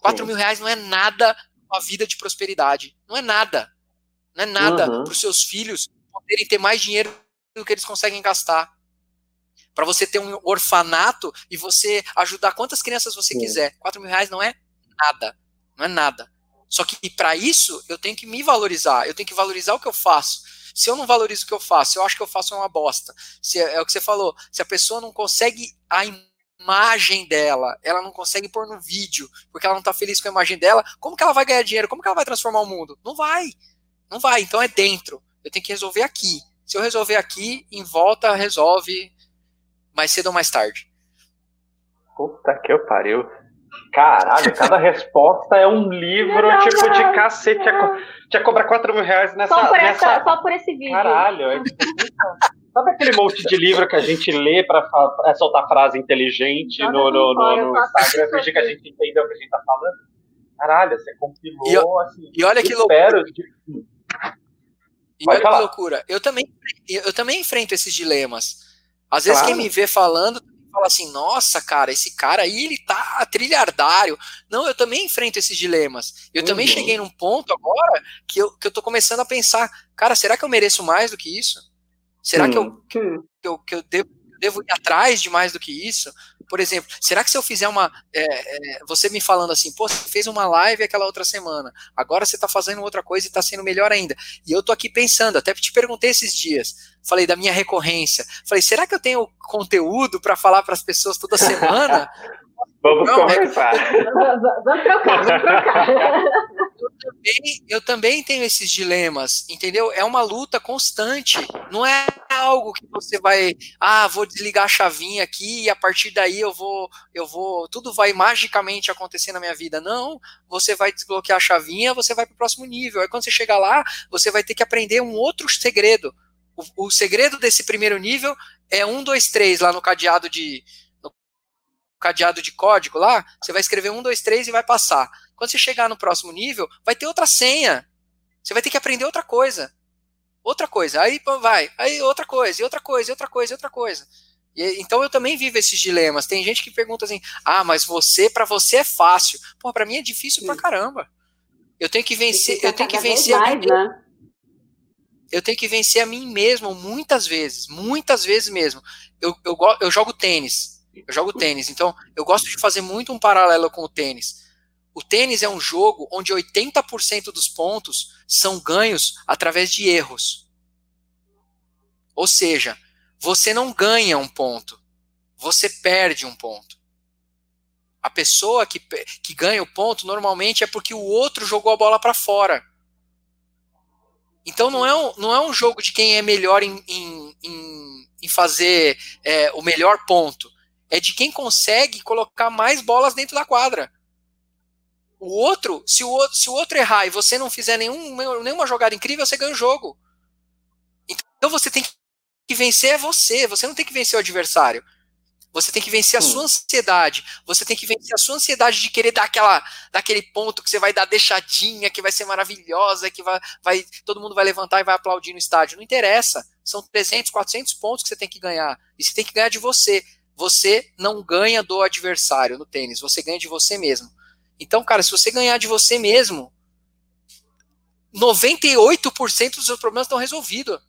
4 Sim. mil reais não é nada uma vida de prosperidade. Não é nada. Não é nada uhum. para os seus filhos poderem ter mais dinheiro do que eles conseguem gastar. Para você ter um orfanato e você ajudar quantas crianças você Sim. quiser. 4 mil reais não é nada. Não é nada. Só que para isso eu tenho que me valorizar, eu tenho que valorizar o que eu faço. Se eu não valorizo o que eu faço, eu acho que eu faço uma bosta. Se é, é o que você falou, se a pessoa não consegue a imagem dela, ela não consegue pôr no vídeo, porque ela não tá feliz com a imagem dela, como que ela vai ganhar dinheiro? Como que ela vai transformar o mundo? Não vai. Não vai. Então é dentro. Eu tenho que resolver aqui. Se eu resolver aqui, em volta resolve mais cedo ou mais tarde. Puta que eu pariu. Caralho, cada resposta é um (laughs) livro, não, tipo, não, de cacete. Tinha, tinha cobrar 4 mil reais nessa. Só por, nessa... Essa, só por esse vídeo. Caralho, é Sabe aquele monte de livro que a gente lê para é, soltar frase inteligente no, no, no, no Instagram, fingir que a gente entendeu o que a gente tá falando? Caralho, você compilou e, assim. E olha que loucura. De... E olha falar. que loucura. Eu também, eu também enfrento esses dilemas. Às vezes claro. quem me vê falando fala assim, nossa, cara, esse cara aí, ele tá trilhardário. Não, eu também enfrento esses dilemas. Eu uhum. também cheguei num ponto agora que eu, que eu tô começando a pensar, cara, será que eu mereço mais do que isso? Será que, eu, que, eu, que eu devo, devo ir atrás de mais do que isso? Por exemplo, será que se eu fizer uma. É, é, você me falando assim, pô, você fez uma live aquela outra semana, agora você está fazendo outra coisa e está sendo melhor ainda. E eu tô aqui pensando, até te perguntei esses dias, falei da minha recorrência. Falei, será que eu tenho conteúdo para falar para as pessoas toda semana? (laughs) Vamos Não, conversar. É, vamos trocar, vamos trocar. (laughs) Eu também, eu também tenho esses dilemas, entendeu? É uma luta constante. Não é algo que você vai, ah, vou desligar a chavinha aqui e a partir daí eu vou, eu vou, tudo vai magicamente acontecer na minha vida. Não, você vai desbloquear a chavinha, você vai para o próximo nível. Aí quando você chegar lá, você vai ter que aprender um outro segredo. O, o segredo desse primeiro nível é um, dois, três lá no cadeado de no cadeado de código lá. Você vai escrever um, dois, três e vai passar. Quando você chegar no próximo nível, vai ter outra senha. Você vai ter que aprender outra coisa. Outra coisa. Aí vai, aí outra coisa, e outra coisa, e outra coisa, e outra coisa. E, então eu também vivo esses dilemas. Tem gente que pergunta assim: "Ah, mas você, para você é fácil". Pô, para mim é difícil Sim. pra caramba. Eu tenho que vencer, eu tenho que vencer mais, a mim. Né? Eu tenho que vencer a mim mesmo muitas vezes, muitas vezes mesmo. Eu, eu, eu jogo tênis. Eu jogo tênis, então eu gosto de fazer muito um paralelo com o tênis. O tênis é um jogo onde 80% dos pontos são ganhos através de erros. Ou seja, você não ganha um ponto, você perde um ponto. A pessoa que, que ganha o ponto normalmente é porque o outro jogou a bola para fora. Então não é, um, não é um jogo de quem é melhor em, em, em, em fazer é, o melhor ponto. É de quem consegue colocar mais bolas dentro da quadra. O outro, se o outro, se o outro errar e você não fizer nenhum, nenhuma jogada incrível, você ganha o jogo. Então você tem que vencer é você, você não tem que vencer o adversário. Você tem que vencer a sua ansiedade. Você tem que vencer a sua ansiedade de querer dar aquela, daquele ponto que você vai dar deixadinha, que vai ser maravilhosa, que vai, vai, todo mundo vai levantar e vai aplaudir no estádio. Não interessa. São 300, 400 pontos que você tem que ganhar. E você tem que ganhar de você. Você não ganha do adversário no tênis. Você ganha de você mesmo. Então, cara, se você ganhar de você mesmo, 98% dos seus problemas estão resolvidos.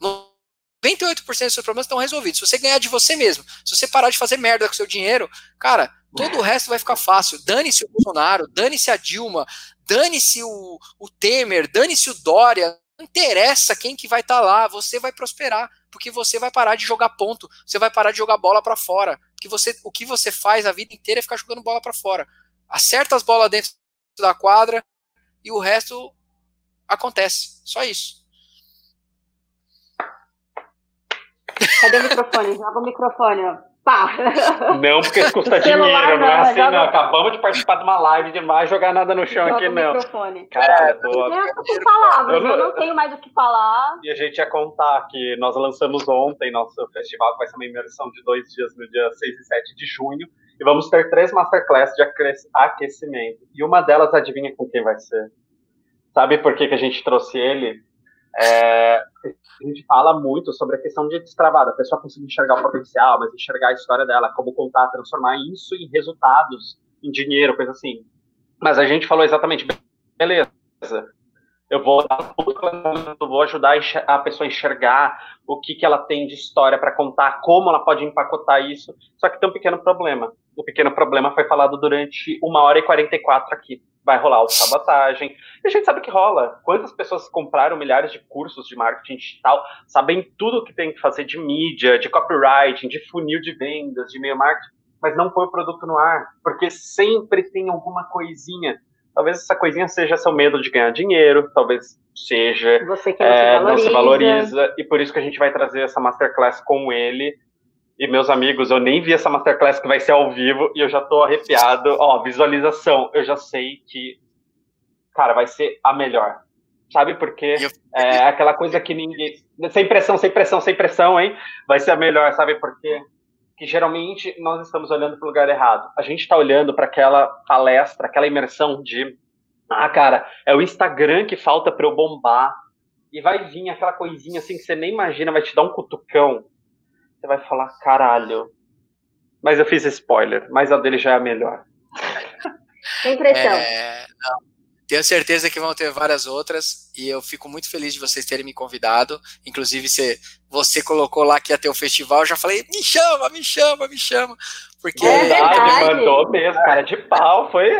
98% dos seus problemas estão resolvidos. Se você ganhar de você mesmo, se você parar de fazer merda com seu dinheiro, cara, todo o resto vai ficar fácil. Dane-se o Bolsonaro, dane-se a Dilma, dane-se o, o Temer, dane-se o Dória. Não interessa quem que vai estar tá lá, você vai prosperar, porque você vai parar de jogar ponto, você vai parar de jogar bola para fora. Que você, o que você faz a vida inteira é ficar jogando bola para fora acerta as bolas dentro da quadra e o resto acontece. Só isso. Cadê o microfone? Joga o microfone, ó. Pá. Não, porque isso custa dinheiro, não é assim, joga... não. Acabamos de participar de uma live demais, jogar nada no chão joga aqui, não. Microfone. Cara, eu tô... Eu palavras, eu não... eu não tenho mais o que falar. E a gente ia contar que nós lançamos ontem nosso festival, que vai ser uma imersão de dois dias no dia 6 e 7 de junho. E vamos ter três masterclasses de aquecimento. E uma delas, adivinha com quem vai ser? Sabe por que, que a gente trouxe ele? É, a gente fala muito sobre a questão de destravada, a pessoa conseguir enxergar o potencial, mas enxergar a história dela, como contar, transformar isso em resultados, em dinheiro, coisa assim. Mas a gente falou exatamente, beleza, eu vou eu vou ajudar a pessoa a enxergar o que, que ela tem de história para contar, como ela pode empacotar isso. Só que tem um pequeno problema. O pequeno problema foi falado durante uma hora e 44 aqui. Vai rolar o sabotagem. E a gente sabe que rola. Quantas pessoas compraram milhares de cursos de marketing digital, sabem tudo o que tem que fazer de mídia, de copywriting, de funil de vendas, de e-mail marketing, mas não põe o produto no ar, porque sempre tem alguma coisinha Talvez essa coisinha seja seu medo de ganhar dinheiro, talvez seja Você que não, é, se não, se valoriza. E por isso que a gente vai trazer essa masterclass com ele. E meus amigos, eu nem vi essa masterclass que vai ser ao vivo e eu já tô arrepiado. Ó, visualização, eu já sei que, cara, vai ser a melhor. Sabe por quê? É aquela coisa que ninguém. Sem pressão, sem pressão, sem pressão, hein? Vai ser a melhor, sabe por quê? que geralmente nós estamos olhando para o lugar errado. A gente está olhando para aquela palestra, aquela imersão de, ah, cara, é o Instagram que falta para eu bombar. E vai vir aquela coisinha assim que você nem imagina, vai te dar um cutucão. Você vai falar, caralho. Mas eu fiz spoiler, mas a dele já é a melhor. (laughs) Tem pressão. É, não. Tenho certeza que vão ter várias outras e eu fico muito feliz de vocês terem me convidado. Inclusive, você, você colocou lá que ia ter o festival, eu já falei, me chama, me chama, me chama. Porque. É verdade, mandou mesmo, cara, de pau, foi.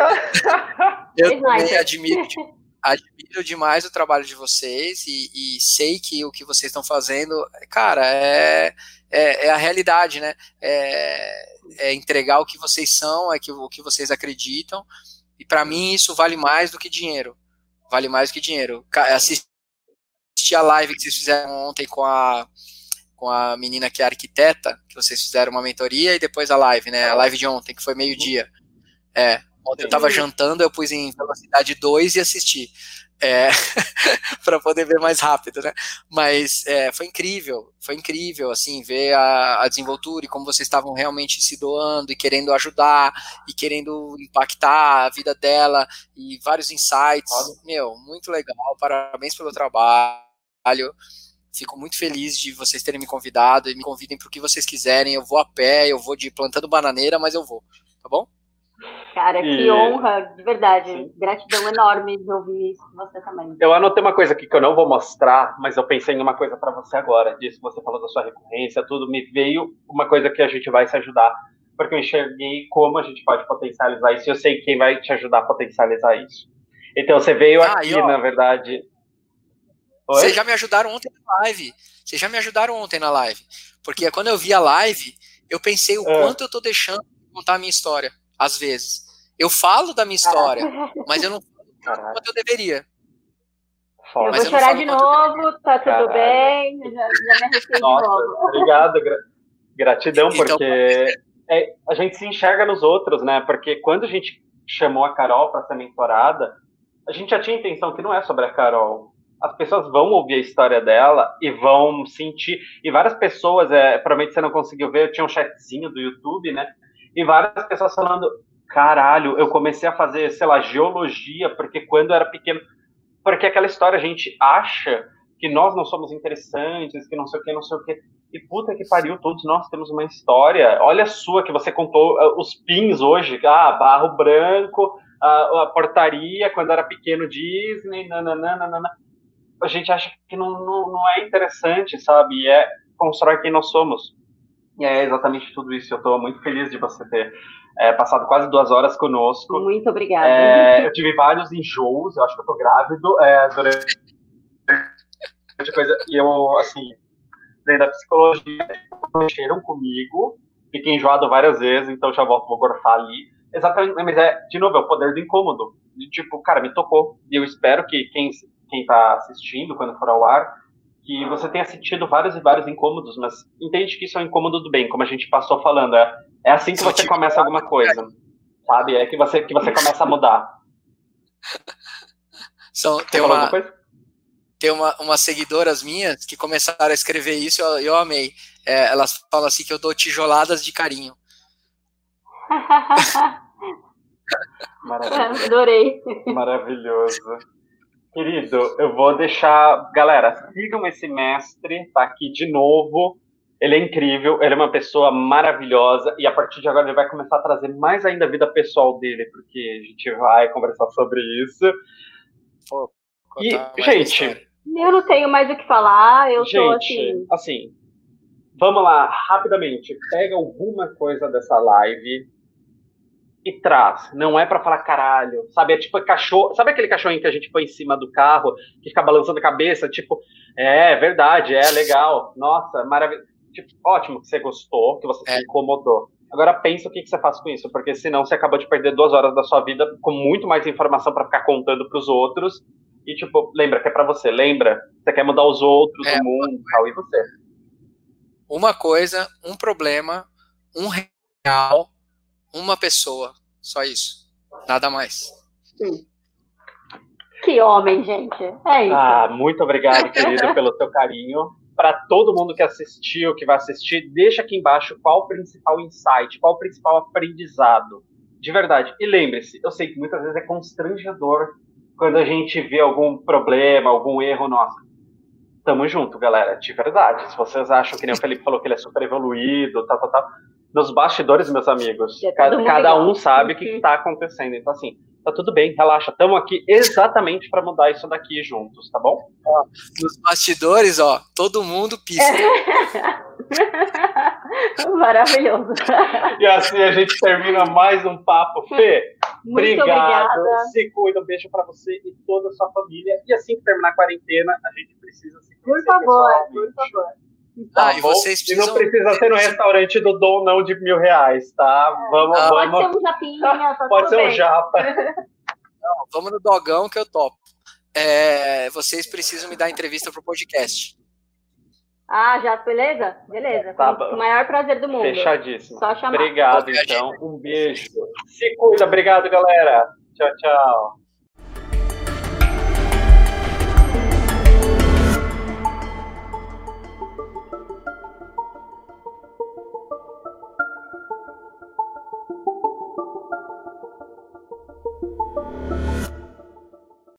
eu também admiro, (laughs) admiro demais o trabalho de vocês e, e, sei que o que vocês estão fazendo, cara, é, é, é a realidade, né? É, é, entregar o que vocês são, é que, o que vocês acreditam. E para mim isso vale mais do que dinheiro. Vale mais do que dinheiro. Assisti a live que vocês fizeram ontem com a com a menina que é arquiteta, que vocês fizeram uma mentoria e depois a live, né? A live de ontem, que foi meio-dia. É, ontem eu tava jantando, eu pus em velocidade 2 e assisti é, (laughs) para poder ver mais rápido, né? Mas é, foi incrível, foi incrível, assim, ver a, a, desenvoltura e como vocês estavam realmente se doando e querendo ajudar e querendo impactar a vida dela e vários insights. Meu, muito legal, parabéns pelo trabalho. Fico muito feliz de vocês terem me convidado e me convidem para o que vocês quiserem. Eu vou a pé, eu vou de plantando bananeira, mas eu vou, tá bom? Cara, que e... honra, de verdade. Sim. Gratidão enorme de ouvir isso de você também. Eu anotei uma coisa aqui que eu não vou mostrar, mas eu pensei em uma coisa para você agora. Disso você falou da sua recorrência, tudo. Me veio uma coisa que a gente vai se ajudar, porque eu enxerguei como a gente pode potencializar isso e eu sei quem vai te ajudar a potencializar isso. Então você veio ah, aqui, na verdade. Oi? Vocês já me ajudaram ontem na live. Vocês já me ajudaram ontem na live. Porque quando eu vi a live, eu pensei o é. quanto eu tô deixando de contar a minha história às vezes. Eu falo da minha história, mas eu não falo quanto eu deveria. Eu vou chorar de novo, tá tudo Caralho. bem, já, já me arrependo de novo. Obrigado, gra gratidão, então, porque é, a gente se enxerga nos outros, né? Porque quando a gente chamou a Carol para ser mentorada, a gente já tinha a intenção que não é sobre a Carol. As pessoas vão ouvir a história dela e vão sentir. E várias pessoas, é, provavelmente você não conseguiu ver, eu tinha um chatzinho do YouTube, né? e várias pessoas falando: caralho, eu comecei a fazer, sei lá, geologia, porque quando era pequeno. Porque aquela história a gente acha que nós não somos interessantes, que não sei o que, não sei o que. E puta que pariu, todos nós temos uma história. Olha a sua que você contou, uh, os pins hoje, ah, barro branco, a, a portaria quando era pequeno Disney, nananana. A gente acha que não, não, não é interessante, sabe? E é constrói quem nós somos. E é exatamente tudo isso. Eu estou muito feliz de você ter é, passado quase duas horas conosco. Muito obrigada. É, eu tive vários enjoos, eu acho que eu tô grávido é, durante coisa. E eu, assim, dentro da psicologia, mexeram comigo, fiquei enjoado várias vezes, então já volto, vou gorfar ali. Exatamente, mas é, de novo, é o poder do incômodo. De, tipo, cara, me tocou. E eu espero que quem, quem tá assistindo, quando for ao ar, que você tenha sentido vários e vários incômodos, mas entende que isso é um incômodo do bem, como a gente passou falando. É, é assim que você começa alguma coisa, sabe? É que você, que você começa a mudar. (laughs) São, tem uma, tem uma, umas seguidoras minhas que começaram a escrever isso e eu, eu amei. É, elas falam assim que eu dou tijoladas de carinho. (laughs) Maravilhoso. Adorei. Maravilhoso. Querido, eu vou deixar. Galera, sigam esse mestre, tá aqui de novo. Ele é incrível, ele é uma pessoa maravilhosa e a partir de agora ele vai começar a trazer mais ainda a vida pessoal dele, porque a gente vai conversar sobre isso. Pô, e, gente, eu não tenho mais o que falar, eu gente, tô assim. Assim, vamos lá, rapidamente. Pega alguma coisa dessa live e traz. Não é para falar caralho, sabe? É tipo cachorro. Sabe aquele cachorrinho que a gente põe em cima do carro, que fica balançando a cabeça? Tipo, é verdade, é legal. Nossa, maravilhoso. Tipo, ótimo que você gostou, que você é. se incomodou. Agora pensa o que, que você faz com isso, porque senão você acabou de perder duas horas da sua vida com muito mais informação para ficar contando para os outros. E, tipo, lembra que é para você, lembra? Você quer mudar os outros, é, o mundo e tal, e você. Uma coisa, um problema, um real, uma pessoa. Só isso. Nada mais. Que homem, gente. É isso. Ah, muito obrigado, (laughs) querido, pelo seu carinho. Para todo mundo que assistiu, que vai assistir, deixa aqui embaixo qual o principal insight, qual o principal aprendizado. De verdade. E lembre-se, eu sei que muitas vezes é constrangedor quando a gente vê algum problema, algum erro nosso. Tamo junto, galera, de verdade. Se vocês acham que nem o Felipe falou que ele é super evoluído, tal, tal, tal, nos bastidores, meus amigos. É cada, cada um sabe o que está acontecendo. Então, assim, tá tudo bem, relaxa. Estamos aqui exatamente para mudar isso daqui juntos, tá bom? Ó, nos bastidores, ó, todo mundo pisa. (laughs) Maravilhoso. E assim a gente termina mais um papo. Fê, Muito obrigado. Obrigada. Se cuida, um beijo para você e toda a sua família. E assim que terminar a quarentena, a gente precisa se cuidar. Por favor, por favor. Tá ah, e vocês precisam... E não precisa ser no (laughs) restaurante do Dom, não, de mil reais, tá? É. Vamos, ah, vamos. Pode ser um japinha, tá (laughs) Pode ser bem. um japa. Não, vamos no dogão que eu topo. É, vocês precisam me dar entrevista pro podcast. Ah, já, beleza? Beleza. Tá, Com o maior prazer do mundo. Fechadíssimo. Só chamar. Obrigado, então. Um beijo. Se cuida. Obrigado, galera. Tchau, tchau.